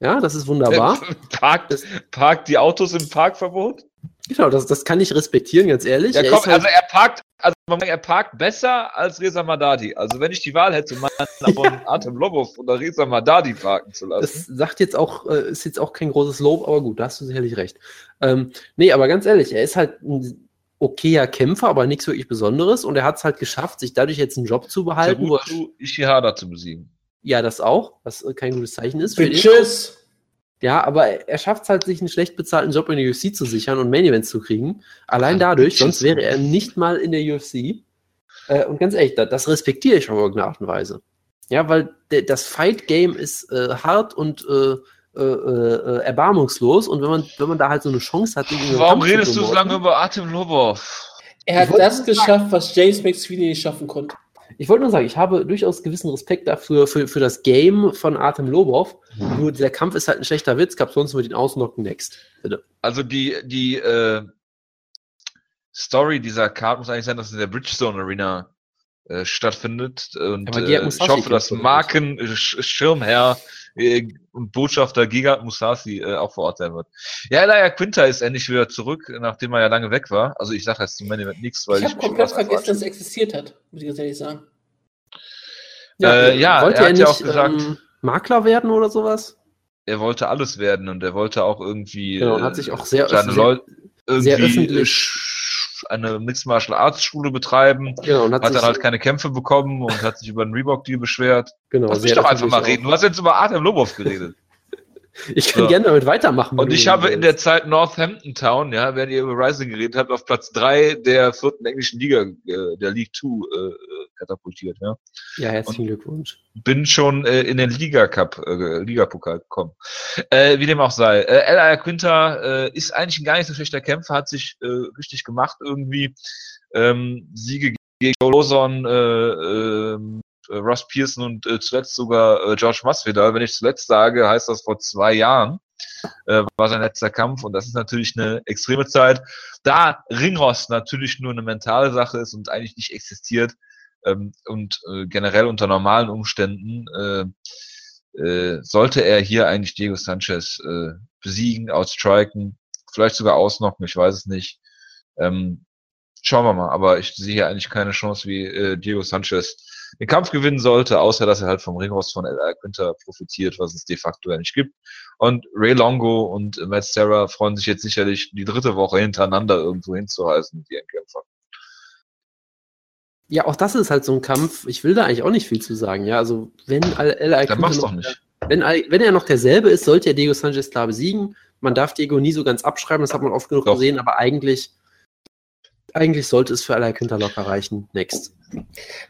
Ja, das ist wunderbar. [LAUGHS] Parkt, das, parkt die Autos im Parkverbot? Genau, das, das kann ich respektieren, ganz ehrlich. Ja, komm, halt also er parkt, also er parkt besser als Reza Madadi. Also wenn ich die Wahl hätte, meinen [LAUGHS] von Artem Lobov oder Reza Madadi parken zu lassen. Das sagt jetzt auch, äh, ist jetzt auch kein großes Lob, aber gut, da hast du sicherlich recht. Ähm, nee, aber ganz ehrlich, er ist halt ein okayer Kämpfer, aber nichts wirklich Besonderes und er hat es halt geschafft, sich dadurch jetzt einen Job zu behalten. Teruto Ishihara zu besiegen. Ja, das auch, was kein gutes Zeichen ist. Tschüss. Ja, aber er schafft es halt, sich einen schlecht bezahlten Job in der UFC zu sichern und Main Events zu kriegen. Allein dadurch, sonst wäre er nicht mal in der UFC. Äh, und ganz ehrlich, das, das respektiere ich auf irgendeine Art und Weise. Ja, weil das Fight-Game ist äh, hart und äh, äh, äh, erbarmungslos und wenn man, wenn man da halt so eine Chance hat, Warum redest du so lange über Artem Lobov? Er hat das geschafft, was James McSweeney nicht schaffen konnte. Ich wollte nur sagen, ich habe durchaus gewissen Respekt dafür, für, für das Game von Artem Lobov. Mhm. Nur der Kampf ist halt ein schlechter Witz, gab sonst mit den Ausnocken next. Bitte. Also die, die äh, Story dieser Card muss eigentlich sein, dass in der Bridgestone Arena äh, stattfindet. Und äh, ich hoffe, dass Marken Schirmherr äh, und Botschafter Giga Musasi äh, auch vor Ort sein wird. Ja, Elia Quinter ist endlich wieder zurück, nachdem er ja lange weg war. Also ich sage jetzt zum Ende nichts, weil ich. Ich habe komplett vergessen, dass es existiert hat, muss ich ganz ehrlich sagen. Ja, äh, ja wollte er, er nicht, auch gesagt, ähm, Makler werden oder sowas? Er wollte alles werden und er wollte auch irgendwie genau, hat sich auch sehr, seine sehr, Leute irgendwie sehr öffentlich eine Mixed Martial Arts Schule betreiben. Genau, und hat, hat dann halt keine Kämpfe bekommen und hat sich über einen Reebok-Deal beschwert. Genau. Lass mich doch einfach mal reden. Du hast jetzt über Artem Lobov geredet. [LAUGHS] Ich kann so. gerne damit weitermachen. Und ich habe in der Zeit Northampton Town, ja, während ihr über Rising geredet habt, auf Platz 3 der vierten englischen Liga, äh, der League 2, äh, katapultiert, ja. Ja, herzlichen Und Glückwunsch. Bin schon äh, in den Liga Cup, äh, Liga-Pokal gekommen. Äh, wie dem auch sei. Äh, L.A. Quinter äh, ist eigentlich ein gar nicht so schlechter Kämpfer, hat sich äh, richtig gemacht irgendwie. Ähm, Siege gegen Joe Lawson, äh, äh, Ross Pearson und äh, zuletzt sogar äh, George Masvidal. Wenn ich zuletzt sage, heißt das vor zwei Jahren äh, war sein letzter Kampf und das ist natürlich eine extreme Zeit. Da Ringrost natürlich nur eine mentale Sache ist und eigentlich nicht existiert, ähm, und äh, generell unter normalen Umständen äh, äh, sollte er hier eigentlich Diego Sanchez äh, besiegen, outstriken, vielleicht sogar ausnocken, ich weiß es nicht. Ähm, schauen wir mal, aber ich sehe hier eigentlich keine Chance, wie äh, Diego Sanchez den Kampf gewinnen sollte, außer dass er halt vom Ringhost von L.A. Quinter profitiert, was es de facto ja nicht gibt. Und Ray Longo und Matt Serra freuen sich jetzt sicherlich die dritte Woche hintereinander irgendwo hinzuheißen mit ihren. Ja, auch das ist halt so ein Kampf. Ich will da eigentlich auch nicht viel zu sagen. Ja, also wenn L.A. Dann mach's doch nicht. Wenn, wenn er noch derselbe ist, sollte er Diego Sanchez klar besiegen. Man darf Diego nie so ganz abschreiben, das hat man oft genug doch. gesehen, aber eigentlich, eigentlich sollte es für Al Quinta locker reichen. Next.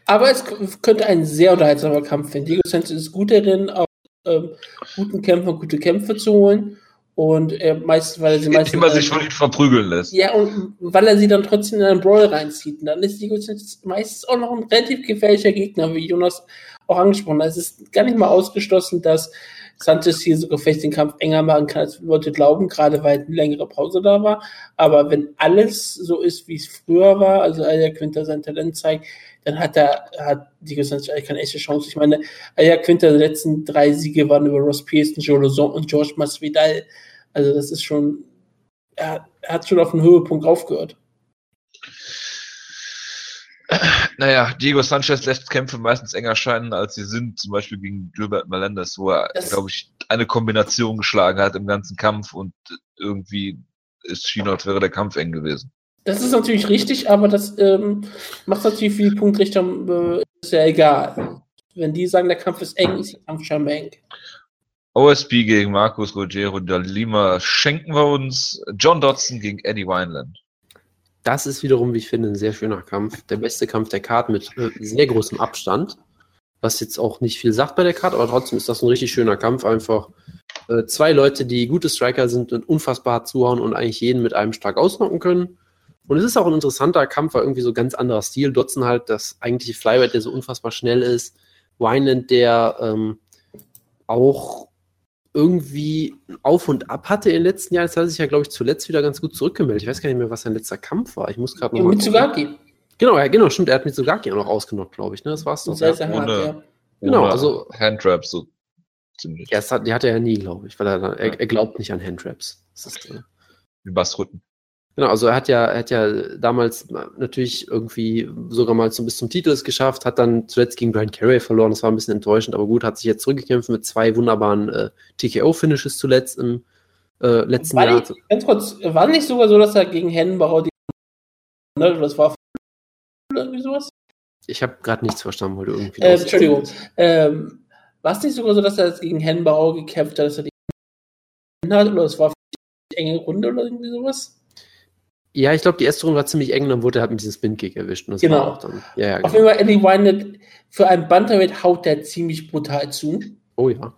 Aber es könnte ein sehr unterhaltsamer Kampf werden. Diego Sanchez ist gut darin, auch ähm, guten Kämpfer gute Kämpfe zu holen. Und er meist, weil er sie meistens. Immer sich von ihm verprügeln lässt. Ja, und weil er sie dann trotzdem in einen Brawl reinzieht. Und dann ist Sanchez meistens auch noch ein relativ gefährlicher Gegner, wie Jonas auch angesprochen hat. Es ist gar nicht mal ausgeschlossen, dass Sanchez hier sogar vielleicht den Kampf enger machen kann, als Leute glauben, gerade weil eine längere Pause da war. Aber wenn alles so ist, wie es früher war, also Aya Quinter sein Talent zeigt, dann hat er, hat Diego Sanchez eigentlich keine echte Chance. Ich meine, Aya Quinter, die letzten drei Siege waren über Ross Pearson, Joe Lozon und George Masvidal. Also das ist schon, er, er hat schon auf den Höhepunkt aufgehört. Naja, Diego Sanchez lässt Kämpfe meistens enger scheinen, als sie sind, zum Beispiel gegen Gilbert Melendez, wo er, glaube ich, eine Kombination geschlagen hat im ganzen Kampf und irgendwie ist schien, als wäre der Kampf eng gewesen. Das ist natürlich richtig, aber das ähm, macht natürlich die Punktrichter äh, ist ja egal. Wenn die sagen, der Kampf ist eng, ist der Kampf scheinbar eng. OSP gegen Marcos Rogero de Lima schenken wir uns. John Dodson gegen Eddie Wineland. Das ist wiederum, wie ich finde, ein sehr schöner Kampf. Der beste Kampf der Karte mit äh, sehr großem Abstand. Was jetzt auch nicht viel sagt bei der Karte, aber trotzdem ist das ein richtig schöner Kampf. Einfach äh, zwei Leute, die gute Striker sind und unfassbar hart zuhauen und eigentlich jeden mit einem stark ausnocken können. Und es ist auch ein interessanter Kampf, weil irgendwie so ganz anderer Stil. Dotzen halt das eigentliche Flyweight, der so unfassbar schnell ist. Wineland, der ähm, auch irgendwie Auf und Ab hatte in den letzten Jahren. Jetzt hat er sich ja, glaube ich, zuletzt wieder ganz gut zurückgemeldet. Ich weiß gar nicht mehr, was sein letzter Kampf war. Ich muss gerade noch ja, Mitsugaki. Genau, ja, genau, stimmt. Er hat Mitsugaki auch noch ausgenockt, glaube ich. Ne? Das war's doch. Sehr, sehr hart, ja. Genau, also. Handtraps, so ziemlich. Ja, hat, die hatte er ja nie, glaube ich, weil er, er, er, glaubt nicht an Handtraps. Das ist, äh, Bassrücken. Genau, also er hat ja, er hat ja damals natürlich irgendwie sogar mal zum, bis zum Titel es geschafft, hat dann zuletzt gegen Brian Carey verloren, das war ein bisschen enttäuschend, aber gut, hat sich jetzt zurückgekämpft mit zwei wunderbaren äh, TKO-Finishes zuletzt im äh, letzten war Jahr. Nicht, ganz kurz, war nicht sogar so, dass er gegen Hennenbauer die ne, das war irgendwie sowas? Ich habe gerade nichts verstanden, du irgendwie. Äh, Entschuldigung. Ähm, war es nicht sogar so, dass er jetzt gegen Hennenbauer gekämpft hat, dass er die hat, oder es war eine enge Runde oder irgendwie sowas? Ja, ich glaube, die erste Runde war ziemlich eng, dann wurde er halt mit diesem Spin-Kick erwischt. genau. Dann, ja, ja, Auf genau. jeden Fall, Eddie Wynett, für einen Bantamweight haut der ziemlich brutal zu. Oh ja.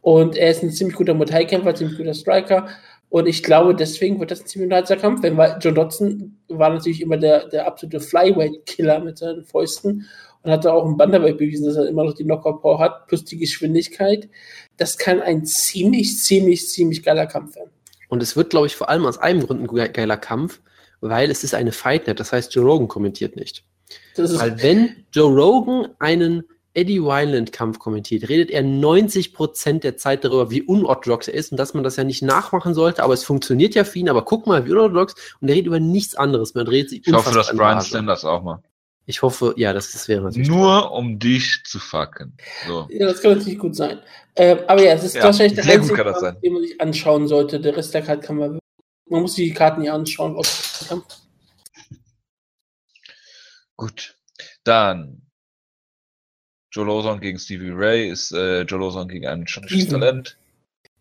Und er ist ein ziemlich guter Muay ziemlich guter Striker. Und ich glaube, deswegen wird das ein ziemlich unterhaltsamer Kampf werden, weil John Dodson war natürlich immer der, der absolute Flyweight-Killer mit seinen Fäusten und hat auch im Bantamweight bewiesen, dass er immer noch die Knockout-Power hat, plus die Geschwindigkeit. Das kann ein ziemlich, ziemlich, ziemlich geiler Kampf werden. Und es wird, glaube ich, vor allem aus einem Grund ein geiler Kampf, weil es ist eine Fightnet, das heißt, Joe Rogan kommentiert nicht. weil wenn Joe Rogan einen Eddie Wineland-Kampf kommentiert, redet er 90% der Zeit darüber, wie unorthodox er ist und dass man das ja nicht nachmachen sollte, aber es funktioniert ja für ihn, aber guck mal, wie unorthodox und er redet über nichts anderes. Man dreht sich Ich hoffe, dass Brian Sanders auch mal. Ich hoffe, ja, das, das wäre natürlich. Nur toll. um dich zu fucken. So. Ja, das kann natürlich gut sein. Ähm, aber ja, es ist ja, wahrscheinlich der einzige, Kampf, den man sich anschauen sollte. Der Rest der Karte kann man man muss die Karten ja anschauen, was. Gut. Dann Joe Lawson gegen Stevie Ray ist äh, Joe Lawson gegen ein schottisches Talent.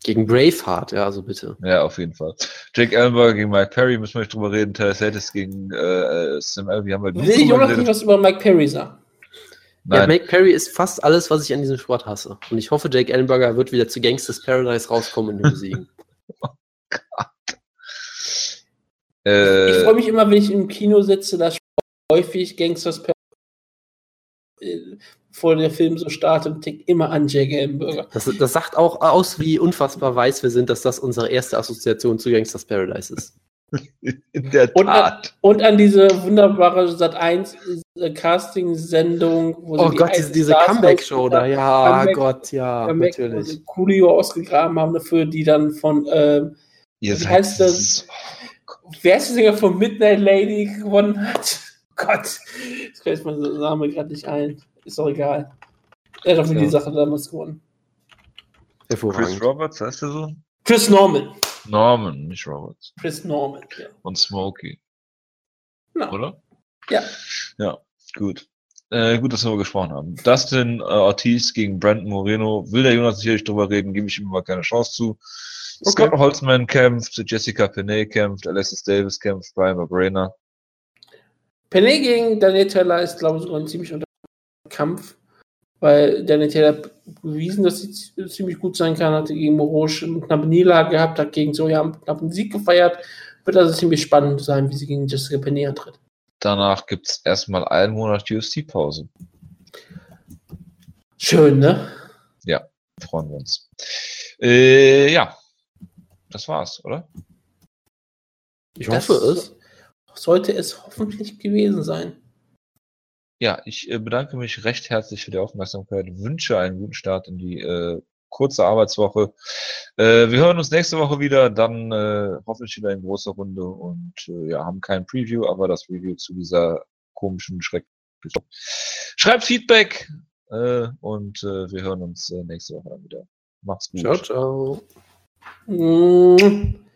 Gegen Braveheart, ja, also bitte. Ja, auf jeden Fall. Jake Ellenberg gegen Mike Perry, müssen wir nicht drüber reden. Hedges gegen äh, Sam Alvey haben wir Will ich auch noch nicht was über Mike Perry sagen? Nein. Ja, Mike Perry ist fast alles, was ich an diesem Sport hasse. Und ich hoffe, Jake Ellenberger wird wieder zu Gangsters Paradise rauskommen und den besiegen. [LAUGHS] Gott. Äh, ich freue mich immer, wenn ich im Kino sitze, dass häufig Gangsters vor der Film so startet und tickt immer an Jake Ellenberger. Das, das sagt auch aus, wie unfassbar weiß wir sind, dass das unsere erste Assoziation zu Gangsters Paradise ist. [LAUGHS] In der Tat. Und an, und an diese wunderbare Sat 1 äh, Casting-Sendung, wo Oh Gott, diese, diese Comeback-Show da, ja, Comeback, Gott, ja, Comeback, natürlich. Coolio ausgegraben haben dafür, die dann von, ähm, wie heißt das? Wer ist der Sänger von Midnight Lady gewonnen hat? Oh Gott, das fällt mir der Name gerade nicht ein. Ist doch egal. Er hat für ja. die Sache damals gewonnen. Chris Roberts, heißt der so? Chris Norman. Norman, nicht Roberts. Chris Norman, ja. Und Smokey. No. Oder? Ja. Ja. Gut. Äh, gut, dass wir gesprochen haben. Dustin äh, Ortiz gegen Brandon Moreno. Will der Jonas sicherlich drüber reden, gebe ich ihm aber keine Chance zu. Okay. Scott Holzman kämpft, Jessica Penney kämpft, Alexis Davis kämpft, Brian Barberena. Penney gegen Daniel Taylor ist, glaube ich, sogar ein ziemlich unter Kampf, weil Daniel Taylor bewiesen, dass sie ziemlich gut sein kann, hatte gegen Morosch eine knappe Niederlage gehabt, hat gegen Soja einen knappen Sieg gefeiert. Wird also ziemlich spannend sein, wie sie gegen Jessica Penney antritt. Danach gibt es erstmal einen Monat UFC-Pause. Schön, ne? Ja, freuen wir uns. Äh, ja, das war's, oder? Ich das hoffe es. Sollte es hoffentlich gewesen sein. Ja, ich äh, bedanke mich recht herzlich für die Aufmerksamkeit, wünsche einen guten Start in die äh, kurze Arbeitswoche. Äh, wir hören uns nächste Woche wieder, dann äh, hoffentlich wieder in großer Runde und äh, ja, haben kein Preview, aber das Review zu dieser komischen Schreck. Schreibt Feedback äh, und äh, wir hören uns äh, nächste Woche dann wieder. Macht's gut. Ciao, ciao. 嗯。